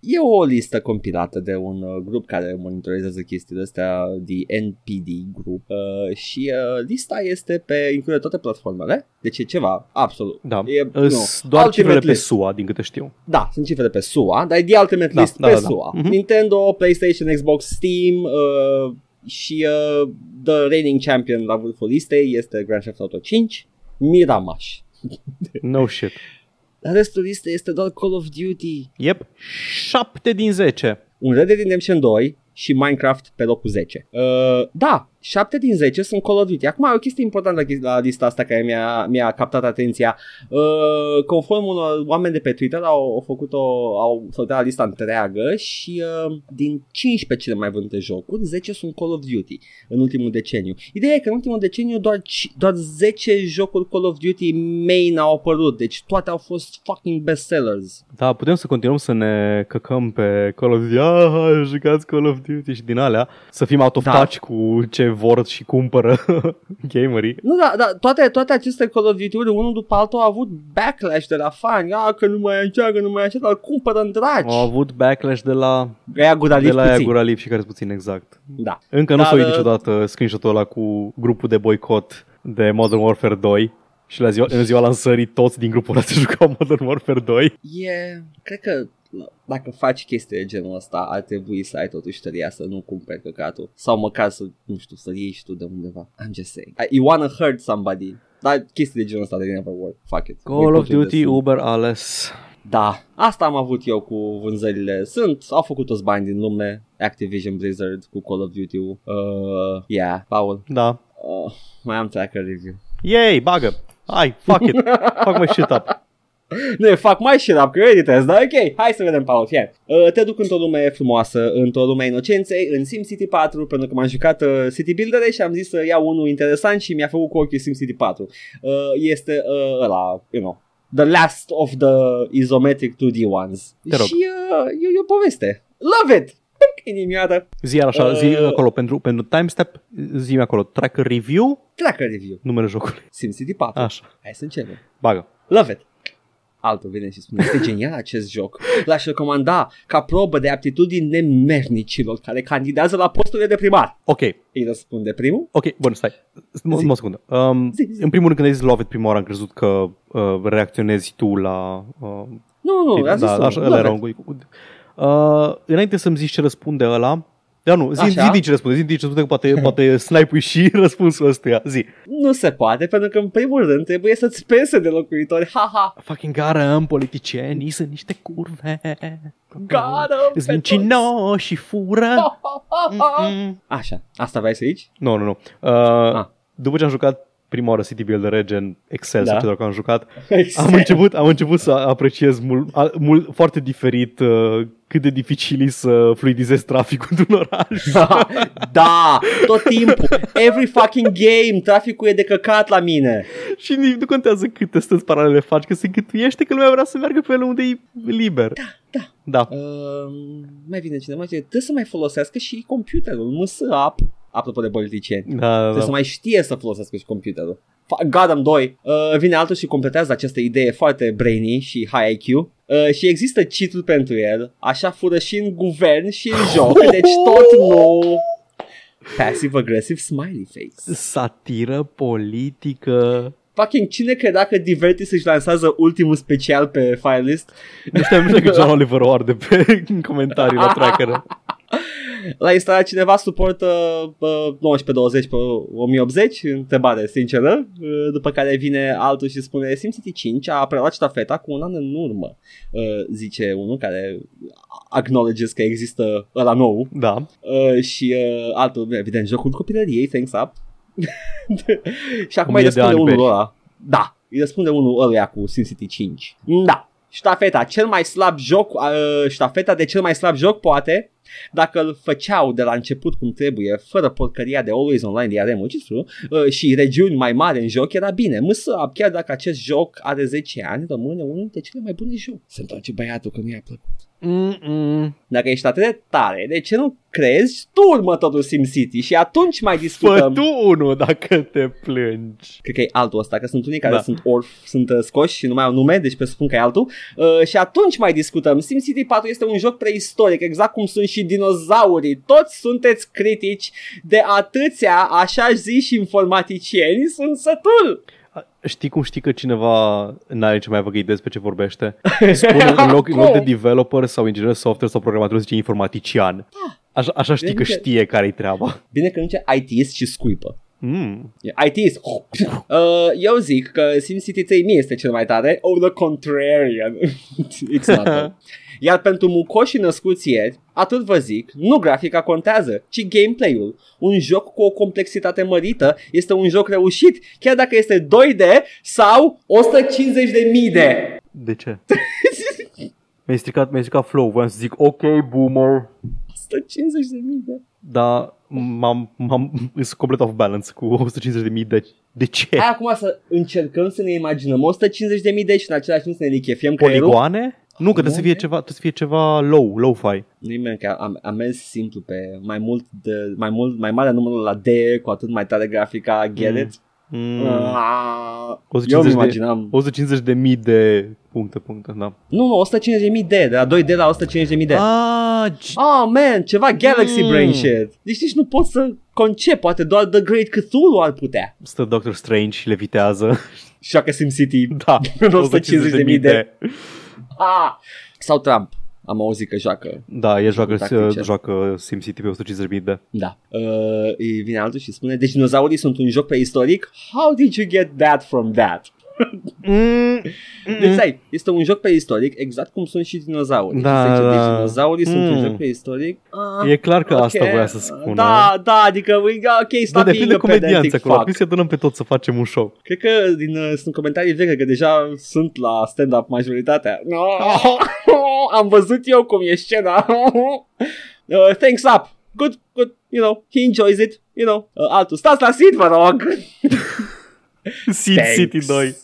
e o listă compilată de un uh, grup care monitorizează chestiile astea, The NPD Group uh, și uh, lista este pe include toate platformele, deci e ceva absolut. Da, E, Îs nu, doar Ultimate cifrele pe list. SUA, din câte știu. Da, sunt cifrele pe SUA, dar e The Ultimate Da, List da, pe da, da. SUA. Mhm. Nintendo, PlayStation, Xbox, Steam uh, și uh, The Reigning Champion la vârful listei este Grand Theft Auto 5, Miramaș. No shit. Dar restul listei este doar Call of Duty, Yep, 7 din 10. un Red Dead Redemption 2 și Minecraft pe locul 10. Uh, da, 7 din 10 sunt Call of Duty. Acum o chestie importantă la, la lista asta care mi-a, mi-a captat atenția. Uh, conform unor oameni de pe Twitter au, au făcut o, au făcut lista întreagă și uh, din 15 cele mai vândute jocuri, 10 sunt Call of Duty în ultimul deceniu. Ideea e că în ultimul deceniu doar, ci- doar 10 jocuri Call of Duty main au apărut, deci toate au fost fucking bestsellers. Da, putem să continuăm să ne căcăm pe Call of Duty. Ah, jucați Call of Duty și din alea. Să fim out of Da. touch cu ce vor și cumpără gamerii. Nu, da, da, toate, toate aceste Call of Duty-uri, unul după altul, au avut backlash de la fani. Ah, că nu mai încearcă, nu mai așa, dar cumpără în dragi. Au avut backlash de la, Aia gura de la aia puțin. Gura Lip și care puțin exact. Da. Încă nu Dar, s-a uit uh, niciodată screenshot-ul ăla cu grupul de boicot de Modern Warfare 2 și la ziua, în ziua lansării toți din grupul ăla se jucau Modern Warfare 2. E, cred că dacă faci chestii de genul ăsta, ar trebui să ai totuși tăria să nu cumperi căcatul. Sau măcar să, nu știu, să iei și tu de undeva. I'm just saying. I- You wanna hurt somebody. Dar chestii de genul ăsta, they never work. Fuck it. Call of Boycottul Duty, de- Uber, ales. Da, asta am avut eu cu vânzările. Sunt, au făcut toți bani din lume. Activision Blizzard cu Call of Duty. Uh, yeah, Paul. Da. Uh, mai am tracker review. Yay, bagă. Hai, fuck it. fuck my shit up. Nu, fac mai shit up, că eu editez, dar ok, hai să vedem, Paul, fie. Uh, te duc într-o lume frumoasă, într-o lume a inocenței, în SimCity 4, pentru că m-am jucat uh, City Builder și am zis să iau unul interesant și mi-a făcut cu ochiul SimCity 4. Uh, este uh, ăla, you know, the last of the isometric 2D ones. Te rog. Și uh, e, e o poveste. Love it! Pic, inimioară. Zi iar așa, Uh. zi acolo pentru, pentru timestamp, zi acolo, tracker review, Tracker review. numele jocului. SimCity 4. Așa, Hai să începem. bagă. Love it. Altul vine și spune, este genial acest joc. L-aș recomanda ca probă de aptitudini nemernicilor care candidează la posturile de primar. Ok, Îi răspunde primul. ok, bun, stai. Mă, Zi. mă o secundă. Um, Zi, zi. în primul rând, când ai zis Love It prima oară, am crezut că uh, reacționezi tu la... Uh, Nu, nu, a zis da, unul. așa, ăla Love era it. un uh, Înainte să-mi zici ce răspunde ăla, da, nu, zi, Așa. zi din ce răspunde, zi din ce răspunde, că poate, poate snipe și răspunsul ăstuia, zi. Nu se poate, pentru că în primul rând trebuie să-ți pese de locuitori. Ha-ha. Fucking garăm, politicienii sunt niște curve. Garăm Sunt pe mincinoși și fură. Ha, ha, ha, ha. Mm-mm. Așa, asta vrei să zici? Nu, nu, nu. Uh, Ah. După ce am jucat prima oară City Builder Regen Excel Da. sau ce dacă am jucat, Exact. am început, am început să apreciez mult, a, mult, foarte diferit uh, cât de dificil e să fluidizezi traficul într-un oraș. da, tot timpul. Every fucking game, traficul e de căcat la mine. și nici nu contează câte stăți paralele faci, că se gâtuiește că lumea vrea să meargă pe el unde e liber. Da, da. Da. Uh, mai vine cineva și zice, trebuie să mai folosească și computerul, nu să ap. Apropo de politicieni. Da, da, Trebuie să da. mai știe să folosească și computerul. Fa- Gotham 2 uh, vine altul și completează această idee foarte brainy și high IQ uh, și există cheat pentru el, așa fură și în guvern și în joc, deci tot nou. Passive aggressive smiley face. Satiră politică. Fucking cine credea că Divertis își lansează ultimul special pe filelist? Nu știam, nu știam că John Oliver o arde pe în comentarii la tracker. L-a instalat cineva suportă uh, 1920 pe 1080 Întrebare sinceră. Uh, După care vine altul și spune SimCity 5 a preluat ștafeta cu un an în urmă. Uh, Zice unul care acknowledges că există ăla nou. Da. uh, Și uh, altul, evident, jocul copilăriei, thanks up. Și acum O îi mie de răspunde ani unul pești. ăla. Da, îi răspunde unul ăluia cu SimCity 5 Da, ștafeta, cel mai slab joc uh, Ștafeta de cel mai slab joc poate dacă îl făceau de la început cum trebuie, fără porcăria de Always Online DRM, which is true, uh, și regiuni mai mari în joc, era bine. Măsă, chiar dacă acest joc are 10 ani, rămâne unul dintre cele mai bune jocuri. Se întoarce băiatul că nu i-a plăcut. Mm-mm. Dacă ești atât de tare, de ce nu crezi tu următorul SimCity și atunci mai Fă discutăm. tu unul dacă te plângi. Cred că e altul ăsta, că sunt unii care Da. sunt orf, sunt uh, scoși și nu mai au nume, deci presupun că e altul. Uh, și atunci mai discutăm. SimCity 4 este un joc preistoric, exact cum sunt și dinozaurii. Toți sunteți critici de atâția, așa ziși informaticieni, sunt sătul. A, Știi cum știi că cineva n-are ce mai văgă idei despre ce vorbește? Spune în loc, în loc de developer sau inginer software sau programator zice informatician. Așa, așa știi că Bine că- știe care-i treaba. Bine că nu ce ITist și scuipă. Mm. ITist. Uh, eu zic că SimCity 3 mie este cel mai tare. Oh, the contrarian. It's not though. Iar pentru mucoșii născuți ieri, atât vă zic, nu grafica contează, ci gameplay-ul. Un joc cu o complexitate mărită este un joc reușit, chiar dacă este 2D sau 150 de mii de. De ce? Mi-ai stricat, mi-ai stricat flow, voiam să zic ok, boomer. 150 de mii de. Dar m-am, m-am, sunt complet off balance cu 150.000 de... De ce? Hai acum să încercăm să ne imaginăm 150 de mii de și în același timp să ne lichefiem creierul. Poligoane? Nu, că trebuie să fie ceva, trebuie să fie ceva low, low-fi. Nimeni că am, am mers simplu pe mai mult, de, mai mult, mai mare numărul la D, cu atât mai tare grafica, get Mm. it? Mm. Ah, eu 150 îmi de, imaginam. 150 de mii de puncte, puncte, da. Nu, nu, 150.000 de, de la 2D la 150.000 de. Ah, g- Oh, man, ceva Galaxy Mm. Brain shit. Deci nici nu pot să concep, poate doar The Great Cthulhu ar putea. stă Doctor Strange și levitează. Și joacă SimCity. Da, În 150.000 de. Ah! Sau Trump. Am auzit că joacă. Da, el joacă, Tactice. joacă SimCity pe 150.000 de. Da. Uh, îi vine altul și spune, deci dinozaurii sunt un joc preistoric? How did you get that from that? Mm. Deci, stai, este un joc preistoric, exact cum sunt și dinozaurii. Da, Și zice, da. Deci dinozaurii sunt un Mm. joc preistoric? Ah, E clar că ok. asta voia să spună. Da, da, adică, we- ok, da stop being depinde a comedianți pedantic acolo. fuck. Trebuie să adunăm pe toți să facem un show. Cred că din, uh, sunt comentarii vechi, că deja sunt la stand-up majoritatea. No, am văzut eu cum e scena. uh, thanks up. Good, good, you know, he enjoys it, you know. Uh, altul, stați la sit, vă rog. Seed Thanks. City 2.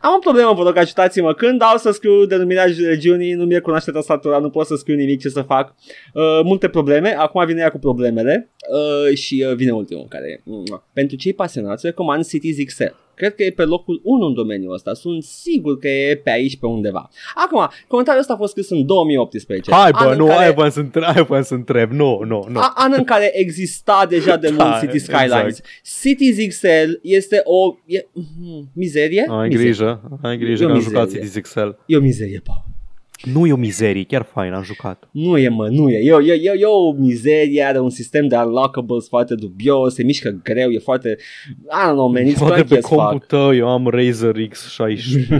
Am o problemă, vă rog, ajutați-mă. Când dau să scriu denumirea regiunii, nu mi-e cunoaște tastatura, nu pot să scriu nimic ce să fac. Uh, multe probleme, acum vine ea cu problemele uh, și uh, vine ultimul care e. Mm. Pentru cei pasionați, recomand Cities XL. Cred că e pe locul 1 în domeniul ăsta. Sunt sigur că e pe aici, pe undeva. Acum, comentariul ăsta a fost scris în 2018. Hai an bă, în nu, care- hai bă să întreb, hai bă să întreb. Nu, nu, nu. a- an în care exista deja de mult Da, City Skylines. exact. Cities XL este o e, mm, mizerie? Ai Mizerie. grijă, ai grijă E o că am mizerie. jucat Cities XL. E o mizerie, Paul. Nu e o mizerie, chiar fain, am jucat. Nu e, mă, nu e. E, e, e, e o mizerie, are un sistem de unlockables foarte dubios, se mișcă greu, e foarte... I don't know, man, it's Poate clunky pe as fuck. compul tău eu am Razer X69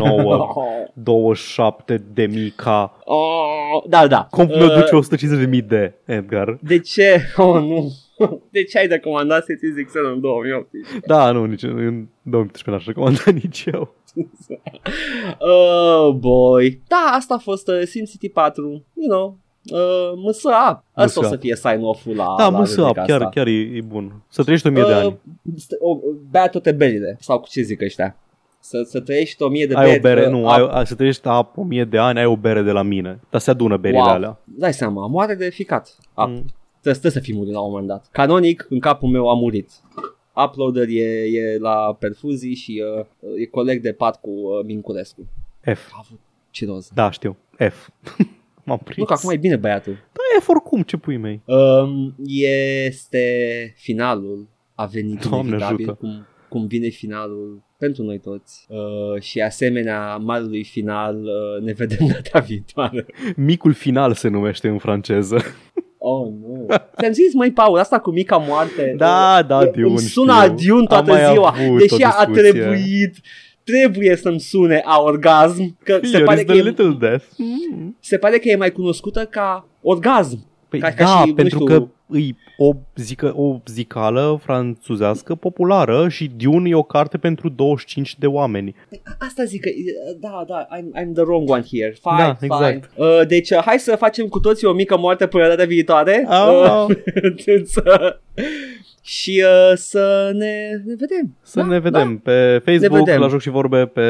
27 de mii K. Oh, da, da. Compul meu Uh, duce 150 de mii de, Edgar. De ce? Oh, nu. De ce ai recomandat Cities XL în 2018? Da, nu, nici în 2013 n-aș recomanda nici eu. Oh, boy. Da, asta a fost uh, SimCity 4, you know. Uh, măsă up. Asta o Măsă să fie sign-off-ul la Da, la mă să rubrica chiar, asta. chiar e, e bun. Să trăiești 1000 de Uh, ani. st- o- Bea toate berile. Sau cu ce zic ăștia? Să, să trăiești o mie de Ai beri. o bere, uh, nu, up. ai, ai, să trăiești a 1000 de ani, ai o bere de la mine. Dar se adună berile Wow. alea. Dai seama, moare de ficat. Up. Mm. Trebuie, trebuie să fi murit la un moment dat. Canonic, în capul meu a murit. Uploader e, e la perfuzii și uh, e coleg de pat cu uh, Minculescu. F. A avut ciroz. Da, știu. F. M-am prins. Nu, că acum e bine băiatul. Da, F oricum, ce pui mei. Um, este finalul. A venit Doamne inevitabil ajută. cum, cum vine finalul pentru noi toți. Uh, și asemenea marelui final uh, ne vedem data viitoare. Micul final se numește în franceză. Oh, nu. Ți-am zis, măi, Paul, asta cu mica moarte. Da, da, e- Dion, Îmi sună știu. a Dune Am toată mai ziua. avut Deși o a discuție. trebuit trebuie să-mi sune a orgasm. Că se Here pare is că, the e, little death. Mm. se pare că e mai cunoscută ca orgasm. Păi Ca- ca da, și, nu pentru știu- că îi o, zică, o zicală franțuzească populară și Dune e o carte pentru 25 de oameni. Asta zic că, da, da, I'm, I'm the wrong one here. Fine, Da, fine. exact. Uh, deci, uh, hai să facem cu toții o mică moarte până data viitoare. Ah. Uh, să- și uh, să ne, ne vedem. Să Da, ne vedem pe Facebook, vedem. la Joc și Vorbe, pe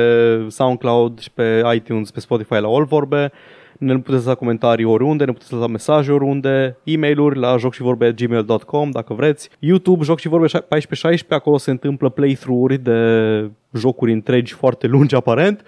SoundCloud și pe iTunes, pe Spotify la All Vorbe. Ne puteți lăsa comentarii oriunde, ne puteți lăsa mesaje oriunde, e-mail-uri la joc și vorbe gmail.com dacă vreți. YouTube, Joc și Vorbe 1416, acolo se întâmplă playthrough-uri de jocuri întregi foarte lungi aparent.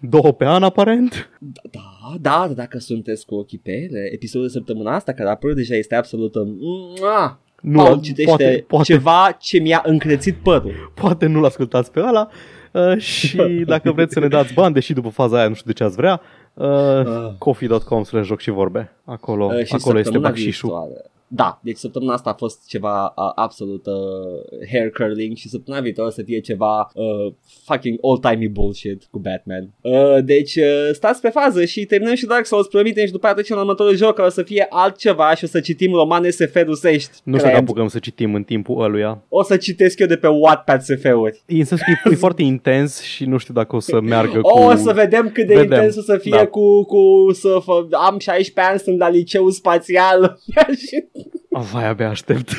Două pe an aparent. Da, da, da, dacă sunteți cu ochii pe ele, episodul de săptămâna asta, care a apărut deja, este absolut... Mua! Nu, Paul citește poate, poate, ceva ce mi-a încrețit părul. poate nu-l ascultați pe ăla. Uh, și dacă vreți să ne dați bani, deși după faza aia nu știu de ce ați vrea, uh, Uh. coffee.com slash joc și vorbe. Acolo, Uh, și acolo este săptămâna bacșișul. viitoare. Da, deci săptămâna asta a fost ceva uh, absolut uh, hair curling și săptămâna viitoare o să fie ceva uh, fucking old-timey bullshit cu Batman. Uh, deci uh, stați pe fază și terminăm și Dark Souls, promitem și după aceea trecem la următorul joc care o să fie altceva și o să citim romane SF rusești. Nu știu cred. dacă apucăm să citim în timpul ăluia. O să citesc eu de pe Wattpad SF-uri. E în sensul că e, e foarte intens și nu știu dacă o să meargă cu... O, o să vedem cât de Vedem, intens o să fie da. cu, cu să fă, am 16 ani, sunt la liceu spațial și Oh, vai, abia aștept.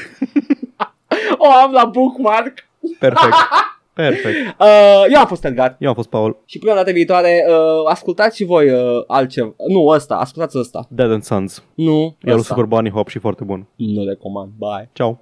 o am la bookmark. Perfect. Perfect. Uh, eu am fost Edgar Eu am fost Paul. și până data viitoare uh, ascultați și voi uh, altceva. Nu, ăsta, ascultați ăsta. Dead and Sons. Nu, E al lui ăsta. Super Bunny Hop și foarte bun. Nu recomand. Bye. Ciao.